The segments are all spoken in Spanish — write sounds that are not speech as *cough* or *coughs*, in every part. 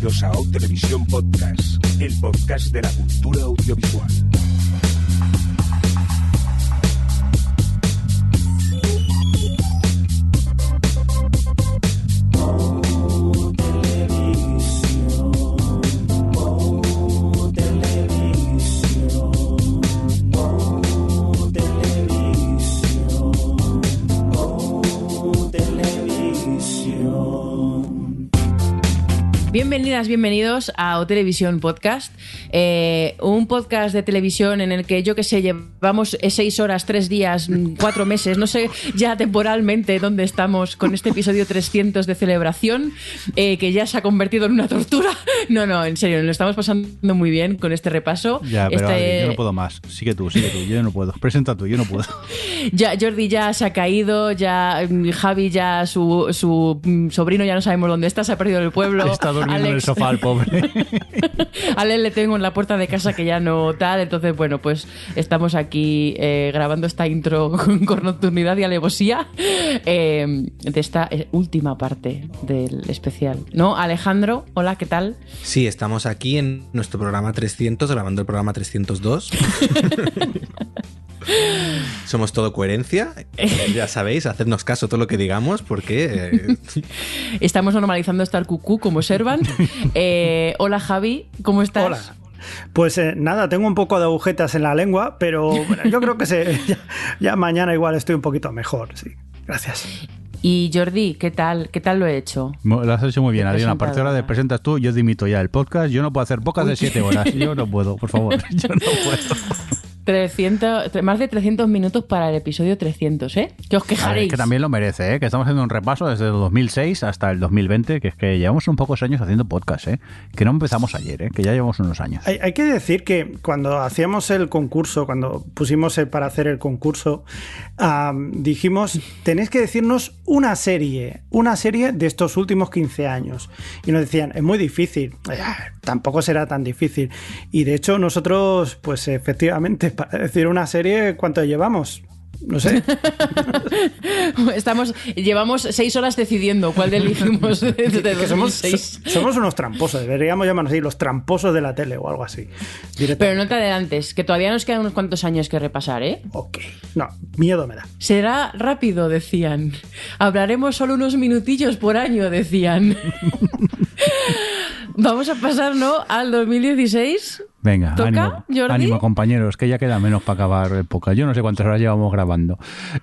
Bienvenidos a O Televisión Podcast, el podcast de la cultura audiovisual. Bienvenidas, bienvenidos a O Televisión Podcast, eh, un podcast de televisión en el que yo que sé, llevamos eh, seis horas, tres días, mm, cuatro meses, no sé ya temporalmente dónde estamos con este episodio 300 de celebración, eh, que ya se ha convertido en una tortura. *laughs* No, no, en serio, lo estamos pasando muy bien con este repaso. Ya, pero Este- yo no puedo más. Sigue tú, sigue tú. Yo no puedo. Presenta tú, yo no puedo. *laughs* Ya Jordi ya se ha caído, ya mm, Javi ya su, su mm, sobrino ya no sabemos dónde está, se ha perdido el pueblo. *laughs* Está durmiendo en el sofá el pobre. A Alex le tengo en la puerta de casa que ya no tal, entonces bueno, pues estamos aquí eh, grabando esta intro *laughs* con, con nocturnidad y alevosía eh, de esta eh, última parte del especial. ¿No? Alejandro, hola, ¿qué tal? Sí, estamos aquí en nuestro programa 300, grabando el programa 302. *laughs* Somos todo coherencia. Ya sabéis, hacednos caso todo lo que digamos, porque eh, *laughs* Estamos normalizando estar cucú como Servan. Eh, hola Javi, ¿cómo estás? Hola. Pues eh, nada, tengo un poco de agujetas en la lengua, pero bueno, yo creo que se, *laughs* ya, ya mañana igual estoy un poquito mejor, sí. Gracias. Y Jordi, ¿qué tal? ¿Qué tal lo he hecho? Lo has hecho muy bien, Adriana. A partir de ahora presentas tú, yo dimito ya el podcast. Yo no puedo hacer podcast de 7 horas. Yo no puedo, por favor. *laughs* Yo no puedo. 300, tre- más de 300 minutos para el episodio 300, ¿eh? Que os A ver, quejaréis. que también lo merece, ¿eh? Que estamos haciendo un repaso desde el 2006 hasta el 2020, que es que llevamos un pocos años haciendo podcast, ¿eh? Que no empezamos ayer, ¿eh? Que ya llevamos unos años. Hay, hay que decir que cuando hacíamos el concurso, cuando pusimos el para hacer el concurso, dijimos, tenéis que decirnos una serie, una serie de estos últimos 15 años. Y nos decían, es muy difícil. "Ah, Tampoco será tan difícil. Y de hecho nosotros, pues efectivamente, para decir una serie, ¿cuánto llevamos? No sé. *laughs* Estamos, llevamos seis horas decidiendo cuál *laughs* elegimos desde que somos, 2006. so- somos unos tramposos, deberíamos llamarnos así, los tramposos de la tele o algo así. Pero no te adelantes, que todavía nos quedan unos cuantos años que repasar, ¿eh? Ok. No, miedo me da. Será rápido, decían. Hablaremos solo unos minutillos por año, decían. *laughs* Vamos a pasar, ¿no? Al 2016. Venga, ¿Toca, ánimo, Jordi? ánimo, compañeros, que ya queda menos para acabar podcast. Yo no sé cuántas horas llevamos grabando.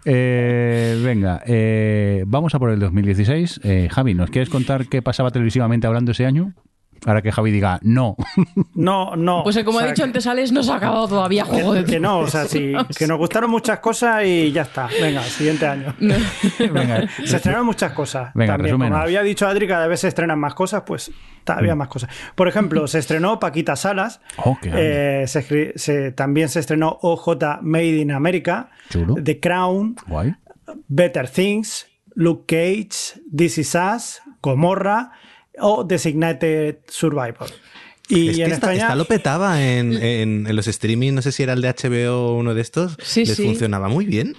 Eh, venga, eh, vamos a por el 2016. Eh, Javi, ¿nos quieres contar qué pasaba televisivamente hablando ese año? Ahora que Javi diga no. *laughs* No, no. Pues como o sea, ha dicho que- antes Alex, no se ha acabado todavía Juego de Que no, o sea, sí, que nos gustaron muchas cosas y ya está. Venga, siguiente año. *laughs* Venga, Se estrenaron muchas cosas. Venga, también. resúmenos. Como había dicho Adri, cada vez se estrenan más cosas, pues todavía Mm. más cosas. Por ejemplo, se estrenó Paquita Salas. Oh. Eh, se- también se estrenó OJ Made in America. Chulo. The Crown. guay. Better Things, Luke Cage, This Is Us, Gomorra o Designated Survivor. Y es que en esta, España. esta lo petaba en, en- en los streaming, no sé si era el de HBO o uno de estos. Sí, les sí. funcionaba muy bien.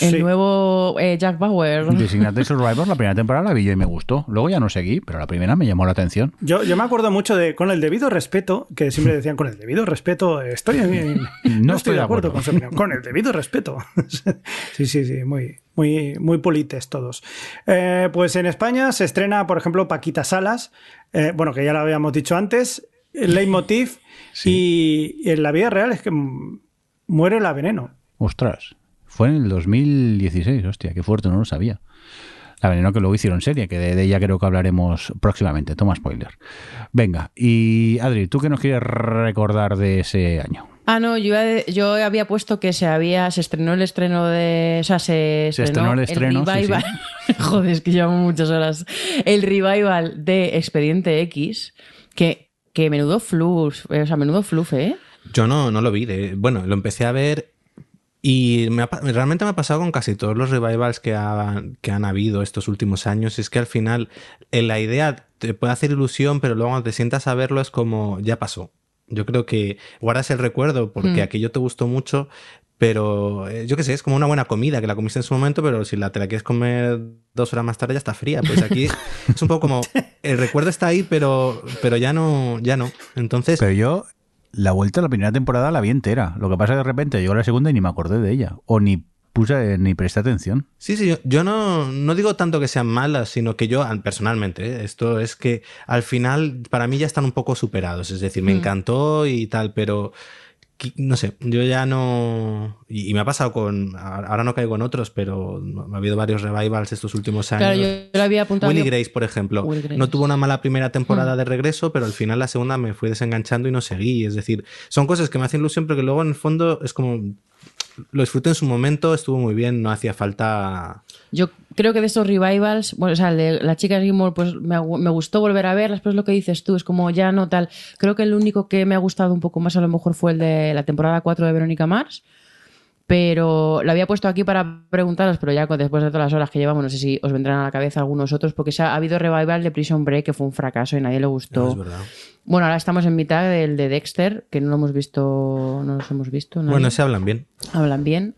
El Sí. nuevo eh, Jack Bauer. Designated *laughs* Survivor, la primera temporada la vi yo y me gustó. Luego ya no seguí, pero la primera me llamó la atención. Yo, yo me acuerdo mucho de con el debido respeto, que siempre *laughs* decían con el debido respeto, estoy en- No estoy de acuerdo. con su opinión. Con el *laughs* debido respeto. sí, sí, sí, muy, muy, muy polites todos. Eh, pues en España se estrena, por ejemplo, Paquita Salas, eh, bueno, que ya lo habíamos dicho antes, Leitmotiv, y, y en la vida real es que muere la veneno. Ostras, fue en el 2016, hostia, qué fuerte, no lo sabía. La veneno que luego hicieron serie, que de, de ella creo que hablaremos próximamente. Toma spoiler. Venga, y Adri, ¿tú qué nos quieres recordar de ese año? Ah, no, yo, yo había puesto que se había, se estrenó el estreno de. O sea, se, Se estrenó el estreno, sí, revival. *laughs* Joder, es que llevamos muchas horas. El revival de Expediente X, que, que menudo fluf, o sea, menudo flufe, ¿eh? Yo no, no lo vi. de- bueno, lo empecé a ver y me ha realmente me ha pasado con casi todos los revivals que, ha- que han habido estos últimos años. Es que al final eh, la idea te puede hacer ilusión, pero luego cuando te sientas a verlo es como ya pasó. Yo creo que guardas el recuerdo porque Mm. aquello te gustó mucho, Pero eh, yo qué sé, es como una buena comida que la comiste en su momento, pero si la, te la quieres comer dos horas más tarde ya está fría. Pues aquí *laughs* es un poco como el recuerdo está ahí, pero, pero ya no, ya no. Entonces, Pero yo, la vuelta a la primera temporada la vi entera. Lo que pasa es que de repente llegó la segunda y ni me acordé de ella. O ni puse, ni presté atención. Sí, sí, yo, yo no, no digo tanto que sean malas, sino que yo, al- personalmente, ¿eh? esto es que al final para mí ya están un poco superados. Es decir, me Mm. encantó y tal, pero no sé, yo ya no. Y, y me ha pasado con. Ahora no caigo en otros, pero ha habido varios revivals estos últimos años. Claro, yo lo había apuntado. Willy Grace, por ejemplo, Grace. no tuvo una mala primera temporada Hmm. de regreso, pero al final la segunda me fui desenganchando y no seguí. Es decir, son cosas que me hacen ilusión, pero que luego en el fondo es como. Lo disfruté en su momento, estuvo muy bien, no hacía falta. Yo creo que de estos revivals, bueno, o sea, el de la chica Gilmore, pues me, me gustó volver a verlas, pero es lo que dices tú, es como ya no tal. Creo que el único que me ha gustado un poco más a lo mejor fue el de la temporada 4 de Verónica Mars, pero lo había puesto aquí para preguntaros, pero ya después de todas las horas que llevamos, no sé si os vendrán a la cabeza algunos otros, porque ha habido revival de Prison Break que fue un fracaso y nadie le gustó. No, es verdad. Bueno, ahora estamos en mitad del de Dexter, que no lo hemos visto, no los hemos visto. nadie. Bueno, se hablan bien. hablan bien.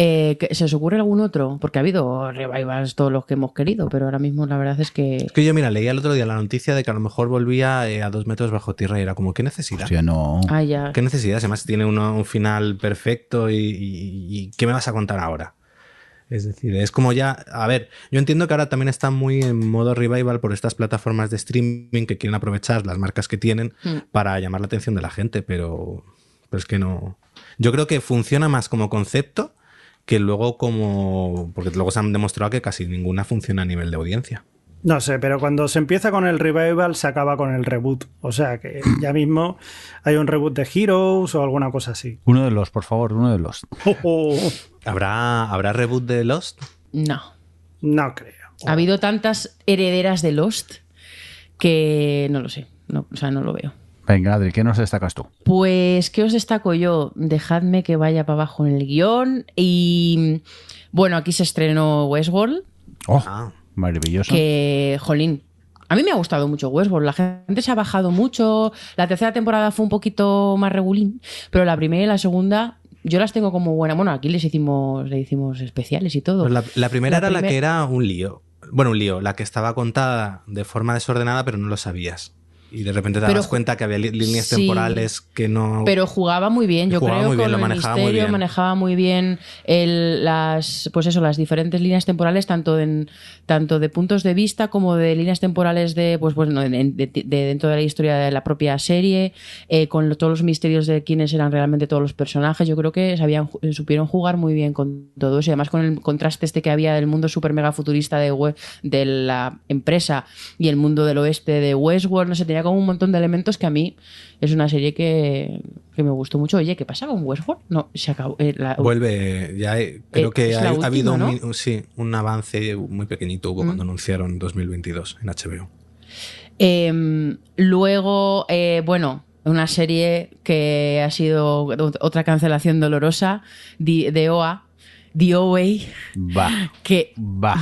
Eh, ¿que- ¿Se os ocurre algún otro? Porque ha habido revivals todos los que hemos querido, pero ahora mismo la verdad es que... Es que yo, mira, leía el otro día la noticia de que a lo mejor volvía eh, a dos metros bajo tierra y era como, ¿qué necesidad? Hostia, no. Ah, ya. ¿Qué necesidad? Además, tiene uno- un final perfecto y, y- y ¿qué me vas a contar ahora? Es decir, es como ya. A ver, yo entiendo que ahora también están muy en modo revival por estas plataformas de streaming que quieren aprovechar las marcas que tienen Mm. para llamar la atención de la gente, pero, pero es que no. Yo creo que funciona más como concepto que luego como. Porque luego se han demostrado que casi ninguna funciona a nivel de audiencia. No sé, pero cuando se empieza con el revival se acaba con el reboot. O sea que *clears throat* ya mismo hay un reboot de Heroes o alguna cosa así. Uno de los, por favor, uno de los. *laughs* Oh, oh, ¿Habrá, ¿habrá reboot de Lost? No. no creo. Ha habido tantas herederas de Lost que no lo sé. No, o sea, no lo veo. Venga, Adri, ¿qué nos destacas tú? Pues, ¿qué os destaco yo? Dejadme que vaya para abajo en el guion. Y bueno, aquí se estrenó Westworld, Oh, Ah. maravilloso. que, jolín, a mí me ha gustado mucho Westworld. La gente se ha bajado mucho. La tercera temporada fue un poquito más regulín, pero la primera y la segunda yo las tengo como buena. Bueno, aquí les hicimos, le hicimos especiales y todo. Pues la, la primera La era la que era un lío. Bueno, un lío, la que estaba contada de forma desordenada, pero no lo sabías. Y de repente te Pero- dabas cuenta que había líneas Sí. temporales que no. Pero jugaba muy bien, yo creo muy bien, lo con el manejaba muy bien. manejaba muy bien el, las, pues eso, las diferentes líneas temporales, tanto en, tanto de puntos de vista como de líneas temporales de, pues bueno, de, de- de dentro de la historia de la propia serie, eh, con lo- todos los misterios de quiénes eran realmente todos los personajes. Yo creo que sabían, ju- supieron jugar muy bien con todo eso y además con el contraste este que había del mundo super mega futurista de, de la empresa y el mundo del oeste de Westworld, no sé, tenía como un montón de elementos que a mí es una serie que, que me gustó mucho. Oye, ¿qué pasa con Westworld? No, se acabó. eh, la- Vuelve, ya he- creo Eh, que ha, habido un, ¿no? mi- un- sí, un avance muy pequeñito hubo Mm. cuando anunciaron 2022 en HBO. Eh, luego, eh, bueno, una serie que ha sido otra cancelación dolorosa de, OA, The OA, Va, que... va.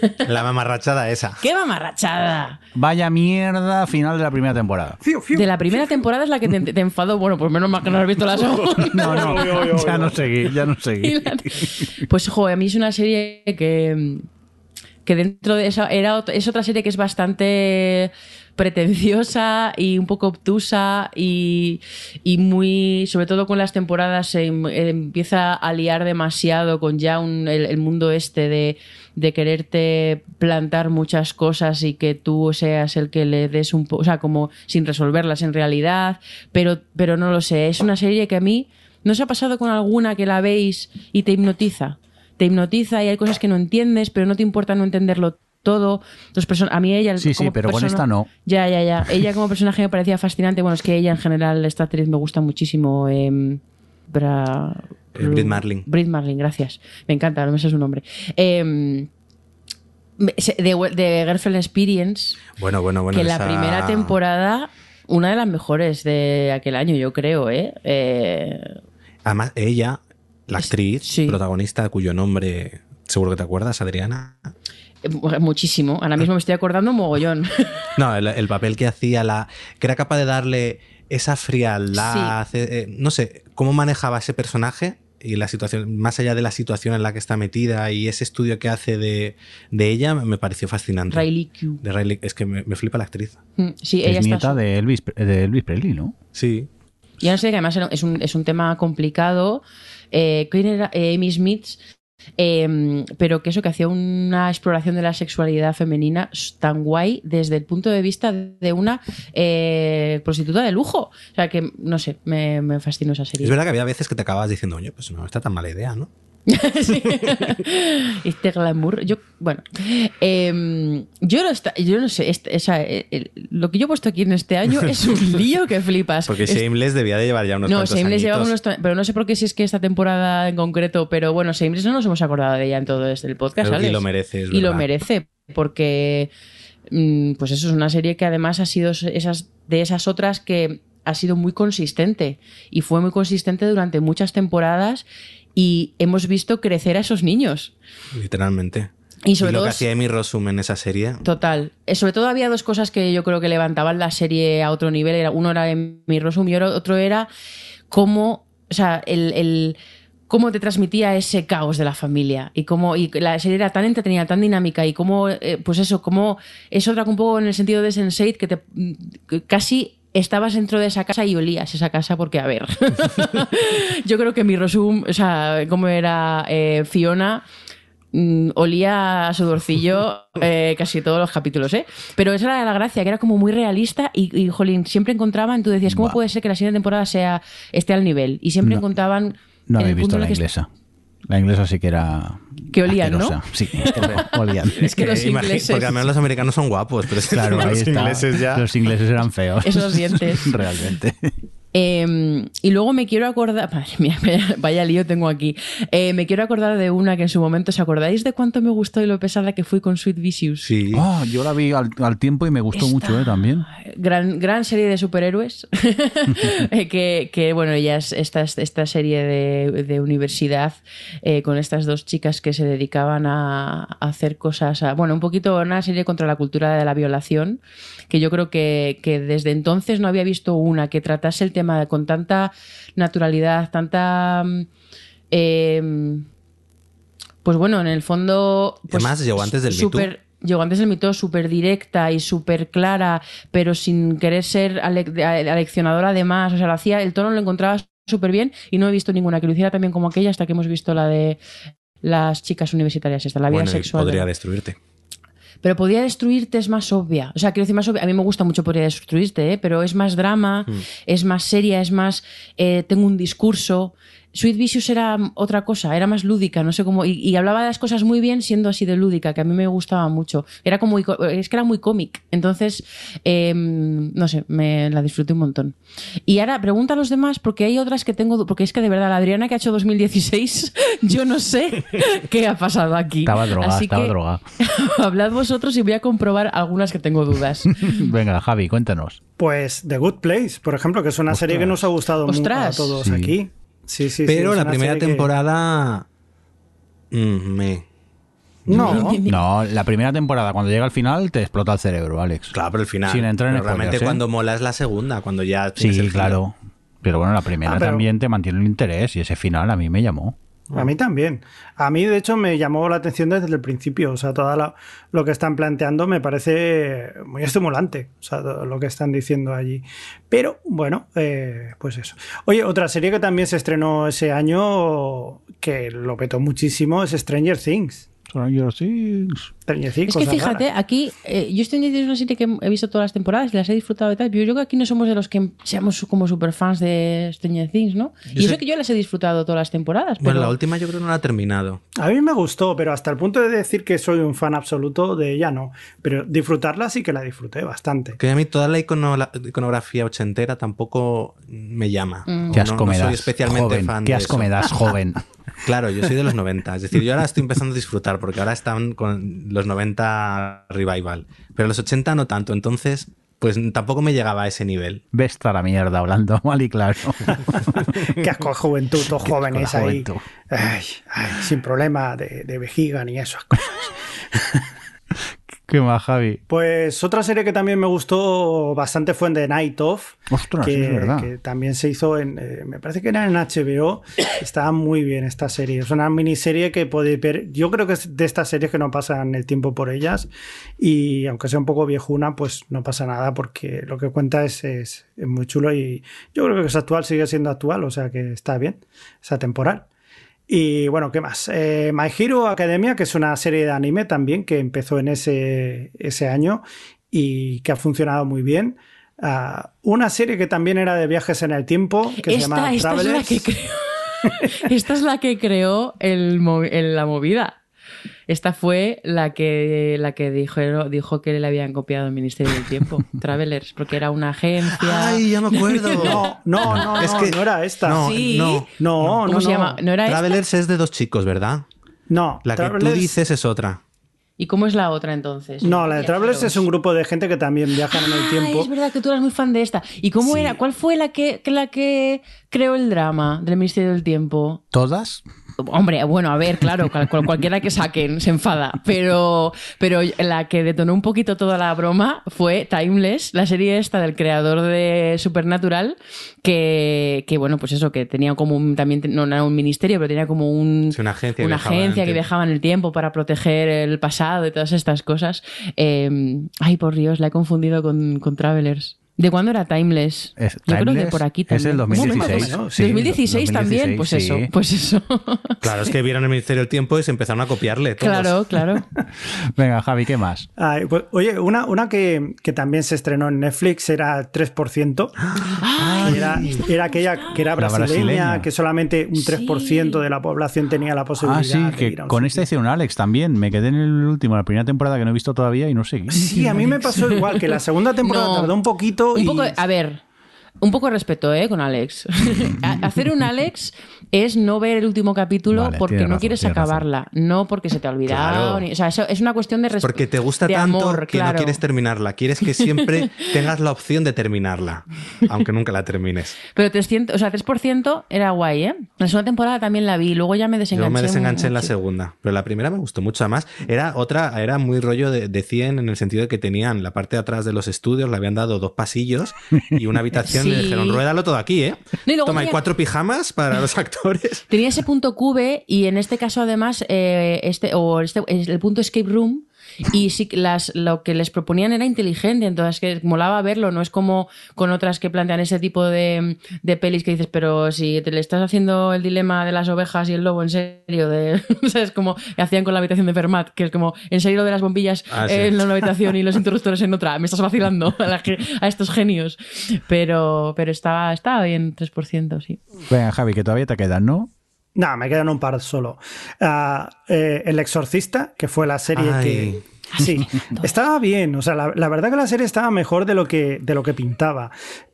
*laughs* La mamarrachada esa. ¡Qué mamarrachada! Vaya mierda final de la primera temporada. De la primera temporada es la que te, te enfadó. Bueno, pues menos mal que no has visto la *laughs* segunda. No, no, ya no seguí, ya no seguí. la- Pues, joder, a mí es una serie que, que dentro de esa era es otra serie que es bastante pretenciosa y un poco obtusa y, y muy, sobre todo con las temporadas, se em- empieza a liar demasiado con ya un- el, el mundo este de, de quererte plantar muchas cosas y que tú seas el que le des un poco, o sea, como sin resolverlas en realidad, pero, pero no lo sé, es una serie que a mí ¿No os ha pasado con alguna que la veis y te hipnotiza? Te hipnotiza y hay cosas que no entiendes, pero no te importa no entenderlo todo. Person- a mí ella... Sí, sí, como pero con persona- esta no. Ya, ya, ya. Ella como personaje me parecía fascinante. Bueno, es que ella en general, esta actriz me gusta muchísimo. Eh, Bra- Eh, Brit Marling. Brit Marling, gracias. Me encanta, no me sé su nombre. Eh, de, de Girlfriend Experience, Bueno, bueno, bueno. que la primera temporada, una de las mejores de aquel año, yo creo, ¿eh? eh Además, ella, la actriz, sí. protagonista, cuyo nombre seguro que te acuerdas, Adriana. muchísimo. Ahora mismo me estoy acordando mogollón. *laughs* No, el, el papel que hacía, la que era capaz de darle esa frialdad, eh, no sé, cómo manejaba ese personaje, y la situación, más allá de la situación en la que está metida y ese estudio que hace de, de ella, me pareció fascinante. Riley Q. De Riley, es que me, me flipa la actriz. Mm, Sí, ella Es está nieta de Elvis, de Elvis Presley, ¿no? Sí. Y no sé que además es un, es un tema complicado. Eh, ¿Quién era? Eh, Amy Smith. Eh, pero que eso, que hacía una exploración de la sexualidad femenina tan guay desde el punto de vista de una eh, prostituta de lujo. O sea que, no sé, me, me fascinó esa serie. Es verdad que había veces que te acabas diciendo, oye, pues no está tan mala idea, ¿no? *laughs* Sí. este glamour. Yo, bueno, em, yo, no está- yo no sé, este- el- el- lo que yo he puesto aquí en este año es un *laughs* lío que flipas. Porque Es- Shameless debía de llevar ya unos no, Shameless llevaba unos... Pero no sé por qué si es que esta temporada en concreto, pero bueno, Shameless no nos hemos acordado de ella en todo este el podcast, y lo merece, es Y lo merece, porque mm, pues eso es una serie que además ha sido esas, de esas otras que ha sido muy consistente y fue muy consistente durante muchas temporadas y hemos visto crecer a esos niños. Literalmente. Y sobre lo todo que hacía Amy Rossum en esa serie. Total. Eh, Sobre todo había dos cosas que yo creo que levantaban la serie a otro nivel. Uno era mi Rosum y otro era cómo, o sea, el, el- cómo te transmitía ese caos de la familia y cómo y la serie era tan entretenida, tan dinámica y cómo, eh, pues eso, cómo es otra un poco en el sentido de Sense8 que te que casi estabas dentro de esa casa y olías esa casa porque, a ver, *laughs* yo creo que mi Rosum, o sea, cómo era eh, Fiona, mm, olía a sudorcillo *laughs* eh, casi todos los capítulos, ¿eh? Pero esa era la gracia, que era como muy realista y, y jolín, siempre encontraban, tú decías, ¿cómo puede ser que la siguiente temporada sea esté al nivel? Y siempre No. encontraban... No habéis visto la inglesa. La inglesa sí que era. Que olían, ¿no? asquerosa. Sí, *laughs* olían. Es que los Eh, ingleses- Porque al menos los americanos son guapos, pero es que Claro, los está. ingleses ya. Los ingleses eran feos. Esos dientes. *laughs* Realmente. Eh, y luego me quiero acordar, *laughs* madre mía, vaya, vaya lío tengo aquí. Eh, me quiero acordar de una que en su momento, ¿os acordáis de cuánto me gustó y lo pesada que fui con Sweet Vicious? Sí. Oh, yo la vi al, al tiempo y me gustó Esta- mucho, ¿eh? También. Gran, gran serie de superhéroes. *laughs* *laughs* Que, que, bueno, ella es esta, esta serie de, de universidad eh, con estas dos chicas que se dedicaban a, a hacer cosas. a- bueno, un poquito una serie contra la cultura de la violación. Que yo creo que, que desde entonces no había visto una que tratase el tema con tanta naturalidad, tanta. eh, pues bueno, en el fondo. Pues, Además, llegó antes del súper- Llegó antes del mito súper directa y súper clara, pero sin querer ser ale- aleccionadora además. O sea, lo hacía, el tono lo encontraba súper bien y no he visto ninguna que lo hiciera también como aquella hasta que hemos visto la de las chicas universitarias, esta, la vida bueno, y sexual. podría de- destruirte. Pero podría destruirte es más obvia. O sea, quiero decir, más obvia. A mí me gusta mucho podría destruirte, ¿eh? pero es más drama, Hmm. es más seria, es más. eh, tengo un discurso. Sweet Vicious era otra cosa, era más lúdica, no sé cómo. Y, y hablaba de las cosas muy bien siendo así de lúdica, que a mí me gustaba mucho. Era como. Es que era muy cómic. Entonces, eh, no sé, me la disfruté un montón. Y ahora pregunta a los demás, porque hay otras que tengo. Porque es que de verdad, la Adriana que ha hecho 2016, *laughs* yo no sé qué ha pasado aquí. Estaba drogada, Así estaba que- drogada. *laughs* Hablad vosotros y voy a comprobar algunas que tengo dudas. *laughs* Venga, Javi, cuéntanos. Pues The Good Place, por ejemplo, que es una serie que nos ha gustado mucho a todos Sí. aquí. Sí, sí, Pero la primera que- temporada. mm, me. No, *laughs* No, la primera temporada, cuando llega al final, te explota el cerebro, Alex. Claro, pero el final. Sin entrar en Pero realmente ¿eh? cuando mola es la segunda, cuando ya Sí, el claro. Pero bueno, la primera Ah, pero- también te mantiene el interés y ese final a mí me llamó. A mí también. A mí, de hecho, me llamó la atención desde el principio. O sea, todo lo que están planteando me parece muy estimulante. O sea, lo que están diciendo allí. Pero, bueno, eh, pues eso. Oye, otra serie que también se estrenó ese año, que lo petó muchísimo, es Stranger Things. Stranger Things. Stranger Things, Es que fíjate, raras. aquí, eh, yo estoy en una serie que he visto todas las temporadas, las he disfrutado y tal, pero yo creo que aquí no somos de los que seamos como super fans de Stranger Things, ¿no? y eso sé- que yo las he disfrutado todas las temporadas, pero Bueno, la última yo creo que no la ha terminado. A mí me gustó, pero hasta el punto de decir que soy un fan absoluto de ella, no. Pero disfrutarla sí que la disfruté bastante. Que a mí toda la icono- la iconografía ochentera tampoco me llama. Mm. No- asco no soy especialmente joven. fan Qué de asco eso. me das, joven. *laughs* Claro, yo soy de los 90. Es decir, yo ahora estoy empezando a disfrutar porque ahora están con los 90 revival. Pero los 80 no tanto. Entonces, pues tampoco me llegaba a ese nivel. Ves a la mierda hablando *laughs* mal y claro. *laughs* Qué asco de juventud, todos jóvenes ahí. Ay, ay, sin problema de, de vejiga ni esas cosas. *laughs* ¿Qué más, Javi? Pues otra serie que también me gustó bastante fue en The Night Of. Ostras, que, es verdad. que también se hizo en. eh, me parece que era en HBO. *coughs* Estaba muy bien esta serie. Es una miniserie que podéis ver. Yo creo que es de estas series que no pasan el tiempo por ellas. Y aunque sea un poco viejuna, pues no pasa nada porque lo que cuenta es, es, es muy chulo. Y yo creo que es actual, sigue siendo actual. O sea que está bien. Es atemporal. Y bueno, ¿qué más? Eh, My Hero Academia, que es una serie de anime también que empezó en ese, ese año y que ha funcionado muy bien. Ah, una serie que también era de viajes en el tiempo, que se llama esta es la Travelers. que creó. *laughs* esta es la que creó el- la movida. Esta fue la que, la que dijo, dijo que le habían copiado el Ministerio del Tiempo, *laughs* Travelers, porque era una agencia. Ay, ya me acuerdo. No, *laughs* no, no, Es no, que- no era esta. no, Sí. no. no, no, ¿Cómo no. se llama? ¿No era esta? Travelers es de dos chicos, ¿verdad? No, La que tú dices es otra. ¿Y cómo es la otra entonces? No, la de Travelers es un grupo de gente que también viajan en el tiempo. es verdad que tú eras muy fan de esta. ¿Y cómo Sí. era? ¿Cuál fue la que la que creó el drama del Ministerio del Tiempo? ¿Todas? Hombre, bueno, a ver, claro, cual- cual- cualquiera que saquen se enfada, pero, pero la que detonó un poquito toda la broma fue Timeless, la serie esta del creador de Supernatural, que, que bueno, pues eso, que tenía como un, también, no era un ministerio, pero tenía como un, Sí, una agencia que una viajaba agencia que tiempo. viajaba en el tiempo para proteger el pasado y todas estas cosas. Eh, ay, por Dios, la he confundido con, con Travelers. ¿De cuándo era Timeless? Es- Yo creo que Timeless por aquí es también. el 2016. Un momento, Sí, 2016 también, 2016, pues sí. eso, pues eso. *laughs* Claro, es que vieron el Ministerio del Tiempo y se empezaron a copiarle. todos. claro, claro. *laughs* Venga, Javi, ¿qué más? Ay, pues, oye, una, una que, que también se estrenó en Netflix era 3%. que era, era aquella que era brasileña, brasileña. que solamente un 3% Sí. de la población tenía la posibilidad Ah, sí, de que ir a un con esta hicieron Alex también. Me quedé en el último, la primera temporada que no he visto todavía y no seguí. Sí, a mí me pasó igual, que la segunda *laughs* temporada No. tardó un poquito Un y... poco, a ver, un poco de respeto, ¿eh? Con Alex. *laughs* A- Hacer un Alex es no ver el último capítulo Vale, porque no quieres razón. acabarla, no porque se te ha olvidado. Claro. ni- o sea, eso es una cuestión de respeto. Porque te gusta tanto amor, que no quieres terminarla. Quieres que siempre *laughs* tengas la opción de terminarla, aunque nunca la termines. Pero 300, o sea, 3% era guay, ¿eh? La segunda temporada también la vi, luego ya me desenganché. Yo me desenganché en la segunda, pero la primera me gustó mucho más. Era otra, era muy rollo de, de 100 en el sentido de que tenían la parte de atrás de los estudios, le habían dado dos pasillos y una habitación le dijeron, ruédalo todo aquí, ¿eh? No, y luego Toma, hay cuatro pijamas para los *laughs* actores. Tenía ese punto cube y en este caso además eh, este o este es el punto escape room y sí que las lo que les proponían era inteligente entonces que molaba verlo no es como con otras que plantean ese tipo de, de pelis que dices pero si te le estás haciendo el dilema de las ovejas y el lobo en serio de *laughs* sabes como hacían con la habitación de Fermat que es como en serio lo de las bombillas Ah, sí. en una habitación y los interruptores en otra me estás vacilando *laughs* a, la a estos genios pero pero estaba estaba bien 3% sí Venga, Javi, que todavía te quedan, ¿no? No, me quedan un par solo. Ah, eh, El Exorcista, que fue la serie Ay. que. Sí, *laughs* estaba bien. O sea, la, la verdad que la serie estaba mejor de lo que, de lo que pintaba.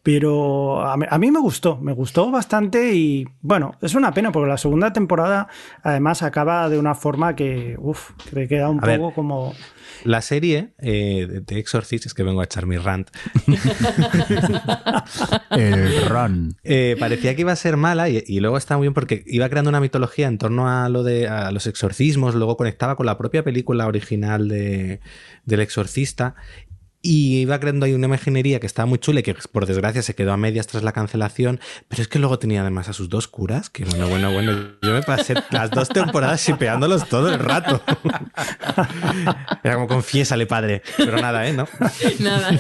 Pero a mí, a mí me gustó, me gustó bastante. Y bueno, es una pena porque la segunda temporada además acaba de una forma que, uff, que te queda un A ver. poco como. La serie eh, de- de Exorcist, es que vengo a echar mi rant, *laughs* El run. eh, parecía que iba a ser mala y, y luego está muy bien porque iba creando una mitología en torno a lo de a los exorcismos, luego conectaba con la propia película original de, del exorcista y iba creando ahí una imaginería que estaba muy chula y que por desgracia se quedó a medias tras la cancelación, pero es que luego tenía además a sus dos curas, que bueno, bueno, bueno, yo me pasé las dos temporadas shipeándolos todo el rato. *laughs* Era como confiésale, padre, pero nada, ¿eh? ¿No? nada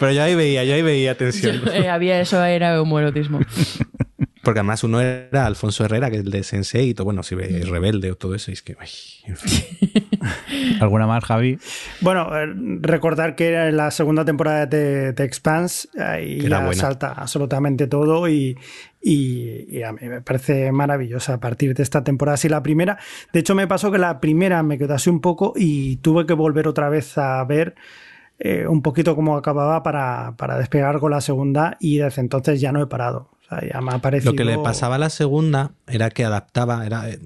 Pero yo ahí veía, yo ahí veía tensión. Eh, había eso era homoerotismo. Porque además uno era Alfonso Herrera, que es el de Sensei, y todo, bueno, si ve Rebelde o todo eso, y es que, ay, en fin. *laughs* *laughs* ¿Alguna más, Javi? Bueno, eh, recordar que era la segunda temporada de, de Expanse ahí Que era ya buena. salta absolutamente todo y, y- y a mí me parece maravillosa a partir de esta temporada. Sí, la primera, de hecho me pasó que la primera me quedó así un poco y tuve que volver otra vez a ver eh, un poquito cómo acababa para, para despegar con la segunda y desde entonces ya no he parado. O O sea, ya me ha parecido... Lo que le pasaba a la segunda era que adaptaba, era, eh,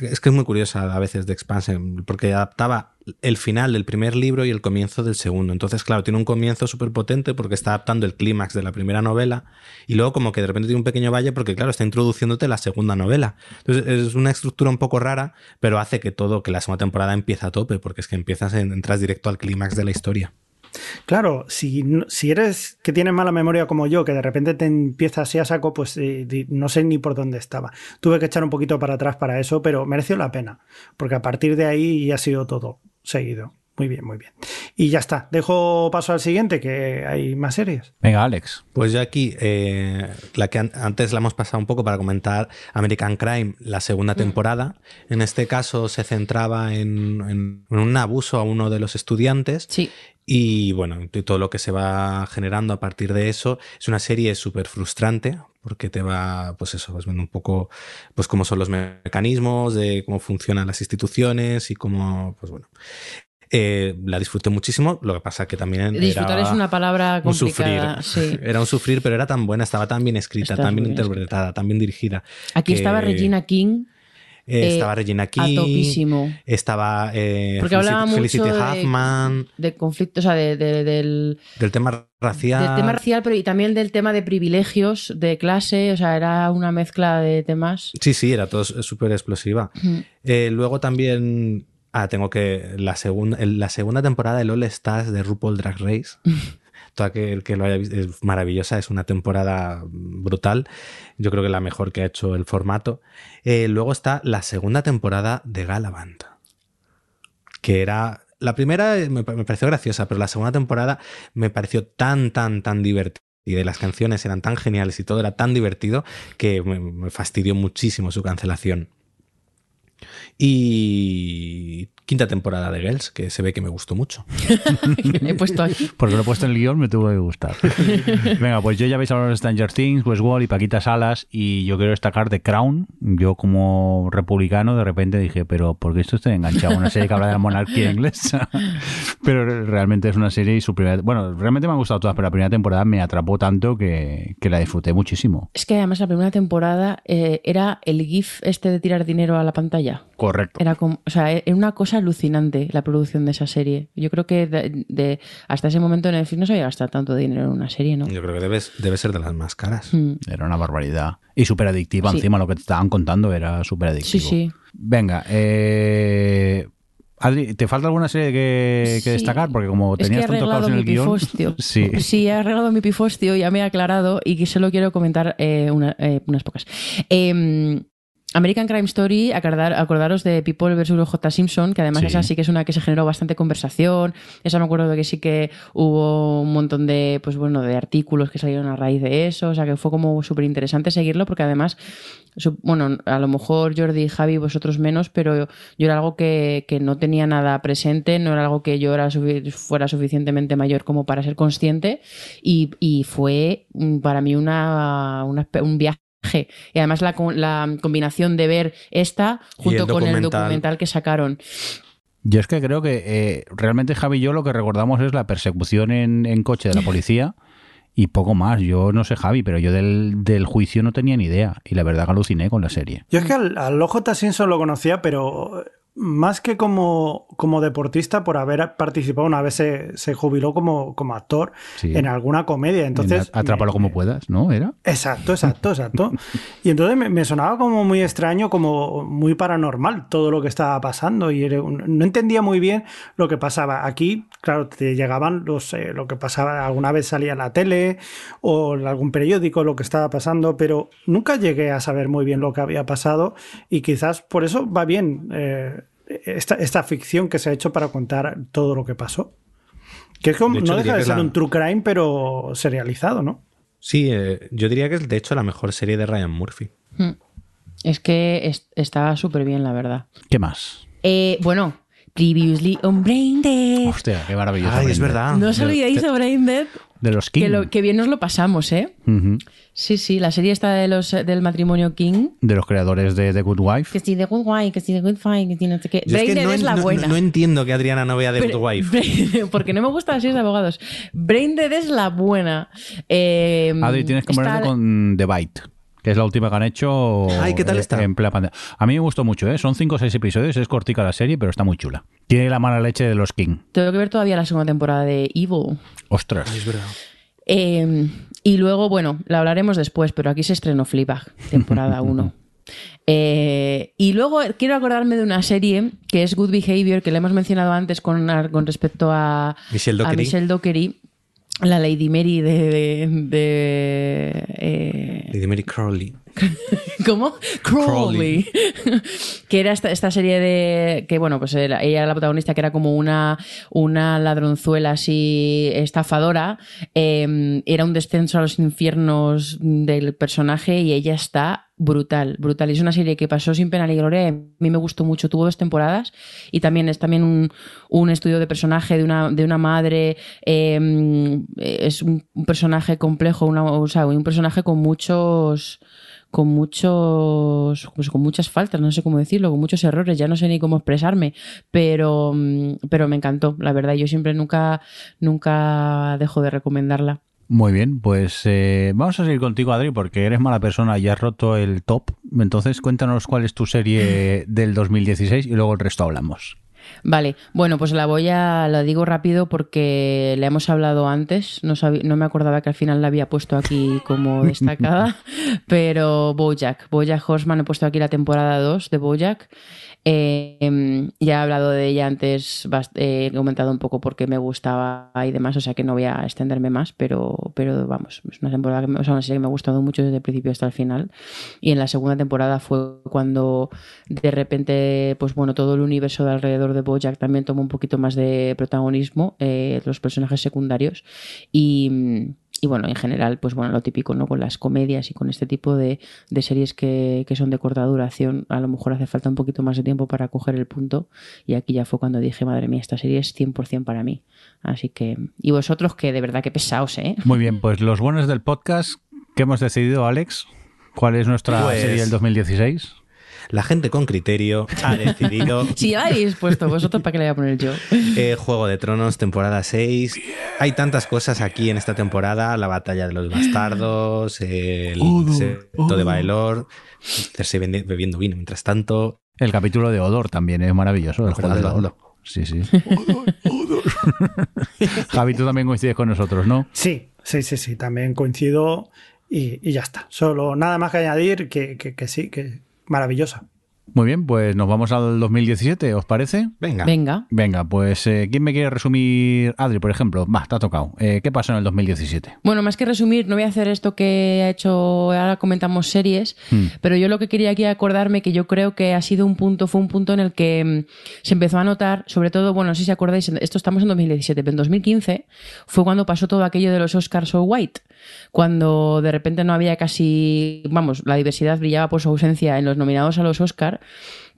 es que es muy curiosa a veces de Expanse, porque adaptaba el final del primer libro y el comienzo del segundo. Entonces, claro, tiene un comienzo súper potente porque está adaptando el clímax de la primera novela y luego como que de repente tiene un pequeño valle porque, claro, está introduciéndote la segunda novela. Entonces, es una estructura un poco rara, pero hace que todo, que la segunda temporada empieza a tope porque es que empiezas, entras directo al clímax de la historia. Claro, si, si eres que tienes mala memoria como yo, que de repente te empieza así a saco, pues eh, no sé ni por dónde estaba. Tuve que echar un poquito para atrás para eso, pero mereció la pena, porque a partir de ahí ya ha sido todo seguido. Muy bien, muy bien. Y ya está. Dejo paso al siguiente, que hay más series. Venga, Alex. Pues yo aquí, eh, la que antes la hemos pasado un poco para comentar American Crime, la segunda mm. temporada. En este caso se centraba en, en, un abuso a uno de los estudiantes. Sí. Y bueno, todo lo que se va generando a partir de eso es una serie súper frustrante porque te va, pues eso, vas viendo un poco, pues cómo son los mecanismos, de cómo funcionan las instituciones y cómo, pues bueno. Eh, la disfruté muchísimo, lo que pasa que también Disfrutar es una palabra complicada. Un sufrir. *laughs* Era un sufrir, pero era tan buena, estaba tan bien escrita, tan bien, interpretada, tan bien dirigida. Aquí estaba Regina King eh, estaba Regina King. topísimo. Estaba eh, Porque hablaba Felicity, mucho Huffman. De, de conflicto, o sea, de, de, del, del tema racial. Del tema racial, pero y también del tema de privilegios de clase. O sea, era una mezcla de temas. Sí, sí, era todo súper explosiva. eh, luego también. Ah, tengo que. La, segunda la segunda temporada de All Stars de RuPaul Drag Race. *laughs* todo aquel que lo haya visto es maravillosa, es una temporada brutal. Yo creo que la mejor que ha hecho el formato. Eh, luego está la segunda temporada de Galavant, que era. La primera me, me pareció graciosa, pero la segunda temporada me pareció tan, tan, tan divertida y de las canciones eran tan geniales y todo era tan divertido que me fastidió muchísimo su cancelación. Y quinta temporada de Girls, que se ve que me gustó mucho. *laughs* he puesto aquí. Porque lo he puesto en el guion, me tuvo que gustar. *laughs* Venga, pues yo ya habéis hablado de Stranger Things, Westworld y Paquita Salas, y yo quiero destacar The Crown. Yo, como republicano, de repente dije, pero ¿por qué esto estoy enganchado a una serie que habla de la monarquía *laughs* inglesa? pero realmente es una serie y su primera. Bueno, realmente me han gustado todas, pero la primera temporada me atrapó tanto que, que la disfruté muchísimo. Es que además la primera temporada eh, era el GIF este de tirar dinero a la pantalla. Correcto. Era como, o sea, era una cosa alucinante la producción de esa serie. Yo creo que de, de hasta ese momento en el film no se había gastado tanto dinero en una serie, ¿no? Yo creo que debe, debe ser de las más caras. Mm. Era una barbaridad. Y súper adictiva, Sí. encima lo que te estaban contando era súper adictivo. Sí, sí. Venga, eh... Adri, ¿te falta alguna serie que, que Sí. destacar? Porque como Es que he tenías tanto caos arreglado en mi el guion... pifostio. *laughs* Sí. Sí, he arreglado mi pifostio, ya me he aclarado y solo quiero comentar eh, una- eh, unas pocas. Eh, American Crime Story, acordar- acordaros de People vs. J. Simpson, que además Sí. esa sí que es una que se generó bastante conversación. Esa me acuerdo de que sí que hubo un montón de, pues bueno, de artículos que salieron a raíz de eso. O sea que fue como súper interesante seguirlo, porque además, su- bueno, a lo mejor Jordi y Javi, vosotros menos, pero yo era algo que, que no tenía nada presente, no era algo que yo era fuera suficientemente mayor como para ser consciente. Y, y fue mm, para mí una, una un viaje. Y además la, la combinación de ver esta junto el con el documental. documental que sacaron. Yo es que creo que eh, realmente Javi y yo lo que recordamos es la persecución en, en coche de la policía y poco más. Yo no sé Javi, pero yo del, del juicio no tenía ni idea y la verdad que aluciné con la serie. Yo es que al, al OJ Simpson lo conocía, pero más que como, como deportista, por haber participado una vez se, se jubiló como, como actor Sí. en alguna comedia. Entonces, En Atrápalo me- como puedas, ¿no? ¿Era? Exacto, exacto, exacto. Y entonces me, me sonaba como muy extraño, como muy paranormal todo lo que estaba pasando y un- no entendía muy bien lo que pasaba. Aquí, claro, te llegaban los, eh, lo que pasaba, alguna vez salía en la tele o en algún periódico lo que estaba pasando, pero nunca llegué a saber muy bien lo que había pasado y quizás por eso va bien eh, esta, esta ficción que se ha hecho para contar todo lo que pasó. Que es como, De hecho, no deja de ser la- un true crime, pero serializado, ¿no? Sí, eh, yo diría que es de hecho la mejor serie de Ryan Murphy. Mm. Es que es- estaba súper bien, la verdad. ¿Qué más? Eh, bueno, Previously on Brain Dead. Hostia, qué maravilloso. Ay, es verdad. No os olvidéis de Brain Dead. De los King. Que, lo- que bien nos lo pasamos, ¿eh? Sí, sí, la serie está de los, del matrimonio King. De los creadores de The Good Wife. Que si The Good Wife, que si The Good Fight, que si no sé qué. Yo es Brain que Dead no, es la no- buena. no entiendo que Adriana no vea The Pero- Good Wife. Porque no me gustan las series de abogados. Brain Dead es la buena. Eh, Adri, tienes que está- ponerte con The Bite, que es la última que han hecho Ay, ¿qué tal está? en plena pandemia. A mí me gustó mucho, ¿eh? son 5 o 6 episodios, es cortica la serie, pero está muy chula. Tiene la mala leche de los King. Tengo que ver todavía la segunda temporada de Evil. Ostras. Es verdad. Eh, y luego, bueno, la hablaremos después, pero aquí se estrenó Fleabag, temporada *laughs* 1. Eh, y luego quiero acordarme de una serie que es Good Behavior, que le hemos mencionado antes con, con respecto a Michelle a. Michelle Dockery, la Lady Mary de... de- de, eh, Lady Mary Crowley. *laughs* ¿Cómo? Crawley. *laughs* que era esta, esta serie de. Que bueno, pues era- ella era la protagonista, que era como una, una ladronzuela así estafadora. Eh, era un descenso a los infiernos del personaje y ella está brutal, brutal. Es una serie que pasó sin pena ni gloria. A mí me gustó mucho. Tuvo dos temporadas y también es también un, un estudio de personaje de una, de una madre. eh, es un, un personaje complejo, una, o sea, un personaje con muchos con muchos pues con muchas faltas, no sé cómo decirlo, con muchos errores, ya no sé ni cómo expresarme, pero mm, pero me encantó, la verdad, yo siempre nunca nunca dejo de recomendarla. Muy bien, pues eh, vamos a seguir contigo, Adri, porque eres mala persona y has roto el top. Entonces, cuéntanos cuál es tu serie *laughs* del 2016 y luego el resto hablamos. Vale, bueno, pues la voy a, la digo rápido porque le hemos hablado antes, no, no me acordaba que al final la había puesto aquí como *laughs* destacada, pero Bojack, Bojack Horseman, he puesto aquí la temporada 2 de Bojack. Eh, ya he hablado de ella antes, eh, he comentado un poco por qué me gustaba y demás, o sea que no voy a extenderme más, pero, pero vamos, es una temporada que me, o sea, una serie que me ha gustado mucho desde el principio hasta el final. Y en la segunda temporada fue cuando de repente, pues bueno, todo el universo de alrededor de Bojack también tomó un poquito más de protagonismo, eh, los personajes secundarios. Y, y bueno, en general, pues bueno, lo típico, ¿no? Con las comedias y con este tipo de, de series que, que son de corta duración, a lo mejor hace falta un poquito más de tiempo para coger el punto. Y aquí ya fue cuando dije, madre mía, esta serie es 100% para mí. Así que, y vosotros que de verdad que pesaos, ¿eh? Muy bien, pues los buenos del podcast, ¿qué hemos decidido, Alex? ¿Cuál es nuestra Pues- serie del 2016? La gente con criterio ha decidido *laughs* Si ya habéis puesto vosotros, ¿para qué le voy a poner yo? eh, Juego de Tronos, temporada 6. Hay tantas cosas aquí en esta temporada. La batalla de los bastardos, el secreto de Baelor, Cersei bebi- bebiendo vino mientras tanto. El capítulo de Odor también es maravilloso. El juego de Odor. Sí, sí. *laughs* Javi, tú también coincides con nosotros, ¿no? Sí, sí, sí, sí, también coincido y, y ya está. Solo nada más que añadir que, que- que sí, que maravillosa. Muy bien, pues nos vamos al 2017, ¿os parece? Venga. Venga. Venga, pues eh, ¿quién me quiere resumir? Adri, por ejemplo. Va, te ha tocado. Eh, ¿Qué pasó en el 2017? Bueno, más que resumir, no voy a hacer esto que ha hecho, ahora comentamos series, Hmm. pero yo lo que quería aquí acordarme que yo creo que ha sido un punto, fue un punto en el que mm, se empezó a notar, sobre todo, bueno, no sé si acordáis, esto estamos en 2017, pero en 2015 fue cuando pasó todo aquello de los Oscars So White, cuando de repente no había casi, vamos, la diversidad brillaba por su ausencia en los nominados a los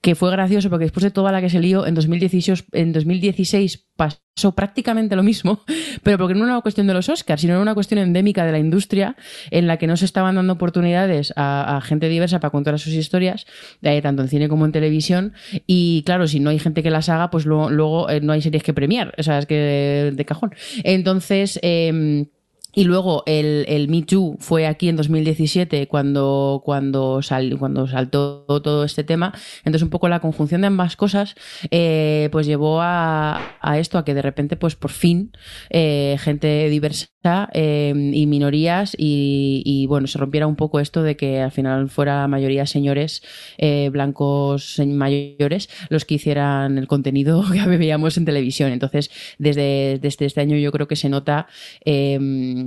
Que fue gracioso porque después de toda la que se lió en 2016, en 2016 pasó prácticamente lo mismo, *laughs* pero porque no era una cuestión de los Oscars, sino era una cuestión endémica de la industria en la que no se estaban dando oportunidades a, gente diversa para contar sus historias, eh, tanto en cine como en televisión. Y claro, si no hay gente que las haga, pues luego, luego, eh, no hay series que premiar, o sea, es que de cajón. Entonces... em, y luego el, el Me Too fue aquí en 2017 cuando, cuando, sal- cuando saltó todo este tema. Entonces un poco la conjunción de ambas cosas eh, pues llevó a, a esto, a que de repente pues por fin eh, gente diversa eh, y minorías y, bueno, se rompiera un poco esto de que al final fuera mayoría señores eh, blancos mayores los que hicieran el contenido *laughs* que veíamos en televisión. Entonces desde, desde este año yo creo que se nota eh,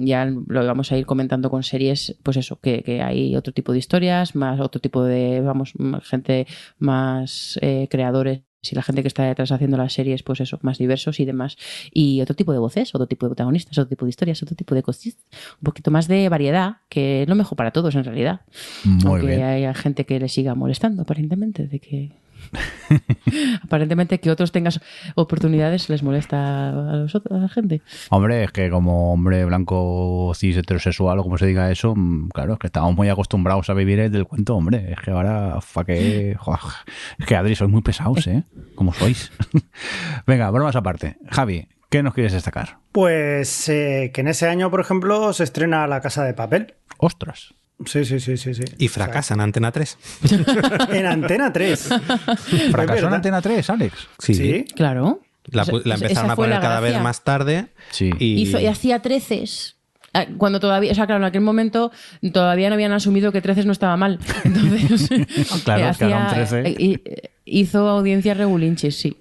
ya lo vamos a ir comentando con series, pues eso, que, que hay otro tipo de historias, más otro tipo de, vamos, gente más eh, creadores y la gente que está detrás haciendo las series, pues eso, más diversos y demás. Y otro tipo de voces, otro tipo de protagonistas, otro tipo de historias, otro tipo de cosas, un poquito más de variedad, que es lo mejor para todos en realidad. Muy Aunque bien. haya gente que le siga molestando, aparentemente, de que *laughs* Aparentemente que otros tengan oportunidades les molesta a, los otros, a la gente. Hombre, es que como hombre blanco cis heterosexual o como se diga eso, mm, claro, es que estamos muy acostumbrados a vivir el del cuento, hombre. Es que ahora, fa que... Es que Adri, sois muy pesados, ¿eh? Como sois. *laughs* Venga, bromas aparte. Javi, ¿qué nos quieres destacar? Pues eh, que en ese año, por ejemplo, se estrena La Casa de Papel. Ostras. Sí, sí, sí, sí. sí. Y fracasa en Antena 3. *laughs* En Antena 3. *laughs* ¿Fracasó en. Antena 3, Alex? Sí. Claro. La, empezaron a poner la cada vez más tarde. Sí. Y, Hizo- y hacía treces. Ah, Cuando todavía, o sea, claro, en aquel momento todavía no habían asumido que treces no estaba mal. *laughs* Entonces, Claro, eh, es que era un hacía- 13. eh, eh, hizo audiencias regulinches, sí.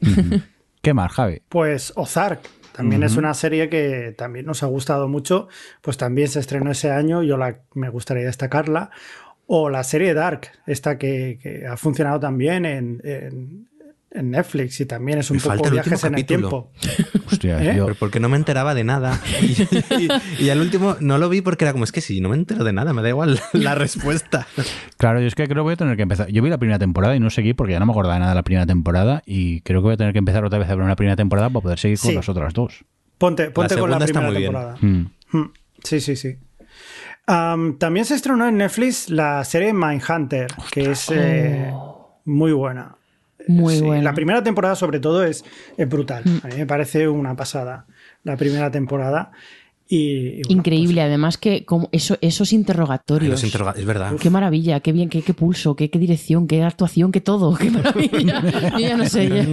¿Qué más, Javi? Pues Ozark. También es una serie que también nos ha gustado mucho. Pues también se estrenó ese año. Yo la, me gustaría destacarla. O la serie Dark, esta que, que ha funcionado también en, en- en Netflix y también es un Me poco falta el viajes en el tiempo. *laughs* Hostia, ¿Eh? yo- Pero porque no me enteraba de nada. *laughs* Y, y- y al último no lo vi porque era como, es que si no me entero de nada, me da igual *laughs* la respuesta. Claro, yo es que creo que voy a tener que empezar. Yo vi la primera temporada y no seguí porque ya no me acordaba de nada de la primera temporada y creo que voy a tener que empezar otra vez a ver una primera temporada para poder seguir con Sí. las otras dos. Ponte, ponte con la primera temporada. Mm. Mm, Sí, sí, sí. Am, también se estrenó en Netflix la serie Mindhunter, que es eh, muy buena. Muy Sí, buena. La primera temporada, sobre todo, es, es brutal. A mí me parece una pasada la primera temporada. Y, y bueno, Increíble, además que como eso, esos interrogatorios. Los interroga- es verdad. Qué maravilla, qué bien, qué, qué pulso, qué, qué dirección, qué actuación, qué todo, qué maravilla. *laughs* Yo ya no sé. ya-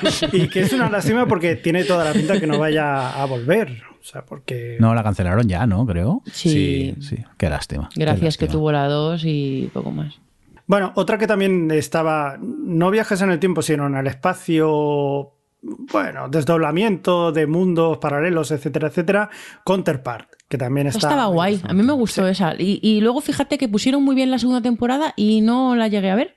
pues, y que es una lástima porque tiene toda la pinta que no vaya a volver. O sea, porque. No, la cancelaron ya, ¿no? Creo. Sí. Sí, qué lástima. qué Gracias que lástima. tuvo la 2 y poco más. Bueno, otra que también estaba, no viajes en el tiempo, sino en el espacio, bueno, desdoblamiento de mundos paralelos, etcétera, etcétera, Counterpart, que también está... Estaba guay, a mí me gustó esa. Y, y luego fíjate que pusieron muy bien la segunda temporada y no la llegué a ver.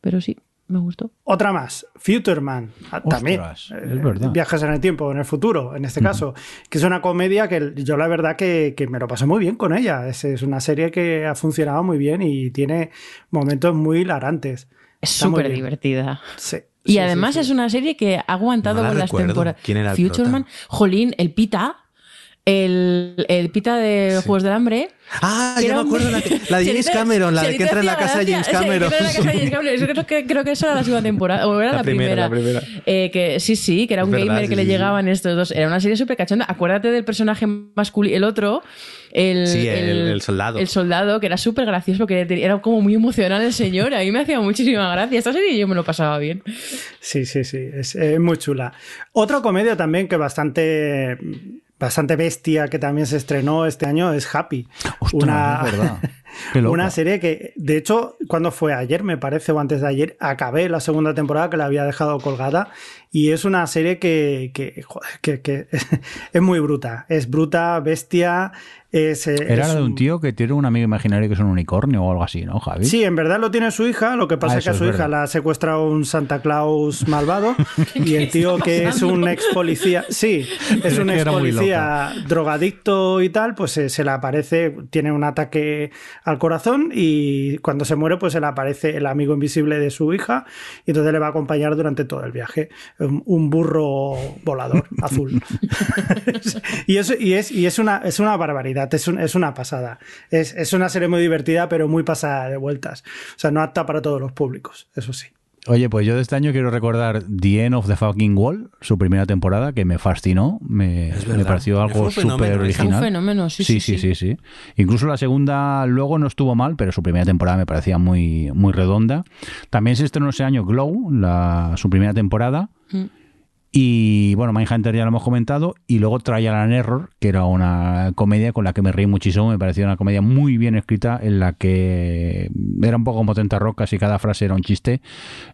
Pero sí, me gustó. Otra más, Future Man, ah, también. Eh, es verdad. Viajes en el tiempo, en el futuro, en este caso, que es una comedia que yo la verdad que, que me lo pasé muy bien con ella. Es, es una serie que ha funcionado muy bien y tiene momentos muy hilarantes. Es súper divertida. Sí, Y sí, además sí, sí. es una serie que ha aguantado No la con las temporadas. ¿Quién era el Future prota? Man, Jolín, el Pita, el, el Pita de Juegos del Hambre. Ah, era me acuerdo la, *laughs* que- la de James Cameron, la de que entra en la casa de James Cameron. entra en la casa de James Cameron. Eso creo, que, creo que esa era la segunda temporada, o era la, La primera, primera. la primera. Eh, que, sí, sí, que era un verdad, gamer sí, que le sí. llegaban estos dos. Era una serie súper cachonda. Acuérdate del personaje masculino, el otro, el, Sí, el- el soldado. El soldado, que era súper gracioso porque era como muy emocional el señor. A mí me hacía muchísima gracia. Esta serie yo me lo pasaba bien. Sí, sí, sí, es, es muy chula. Otra comedia también que bastante, bastante bestia que también se estrenó este año es Happy. Ostras, es verdad. *laughs* Una serie que, de hecho, cuando fue ayer, me parece, o antes de ayer, acabé la segunda temporada que la había dejado colgada. Y es una serie que, que, joder, que- que *laughs* es muy bruta. Es bruta, bestia. Es, eh, Era la de un tío que tiene un amigo imaginario que es un unicornio o algo así, ¿no, Javi? Sí, en verdad lo tiene su hija, lo que pasa Ah, es que a su es hija la ha secuestrado un Santa Claus malvado *laughs* y el tío que es un ex policía, sí, *laughs* es un ex policía drogadicto y tal, pues eh, se le aparece, tiene un ataque al corazón y cuando se muere pues se le aparece el amigo invisible de su hija y entonces le va a acompañar durante todo el viaje, un, un burro volador *laughs* azul. y es, y es, y es, una, es una barbaridad, es, un- es una pasada. Es, es una serie muy divertida, pero muy pasada de vueltas. O sea, no apta para todos los públicos, eso sí. Oye, pues yo de este año quiero recordar The End of the Fucking Wall, su primera temporada, que me fascinó, me, me pareció Fue algo súper original. Un fenómeno, sí, sí, sí, sí, sí, sí. Incluso la segunda luego no estuvo mal, pero su primera temporada me parecía muy, muy redonda. También se estrenó ese año Glow, la, su primera temporada. Mm. Y bueno, Mindhunter ya lo hemos comentado. Y luego Trial and Error, que era una comedia con la que me reí muchísimo. Me pareció una comedia muy bien escrita, en la que era un poco como Rocas y cada frase era un chiste.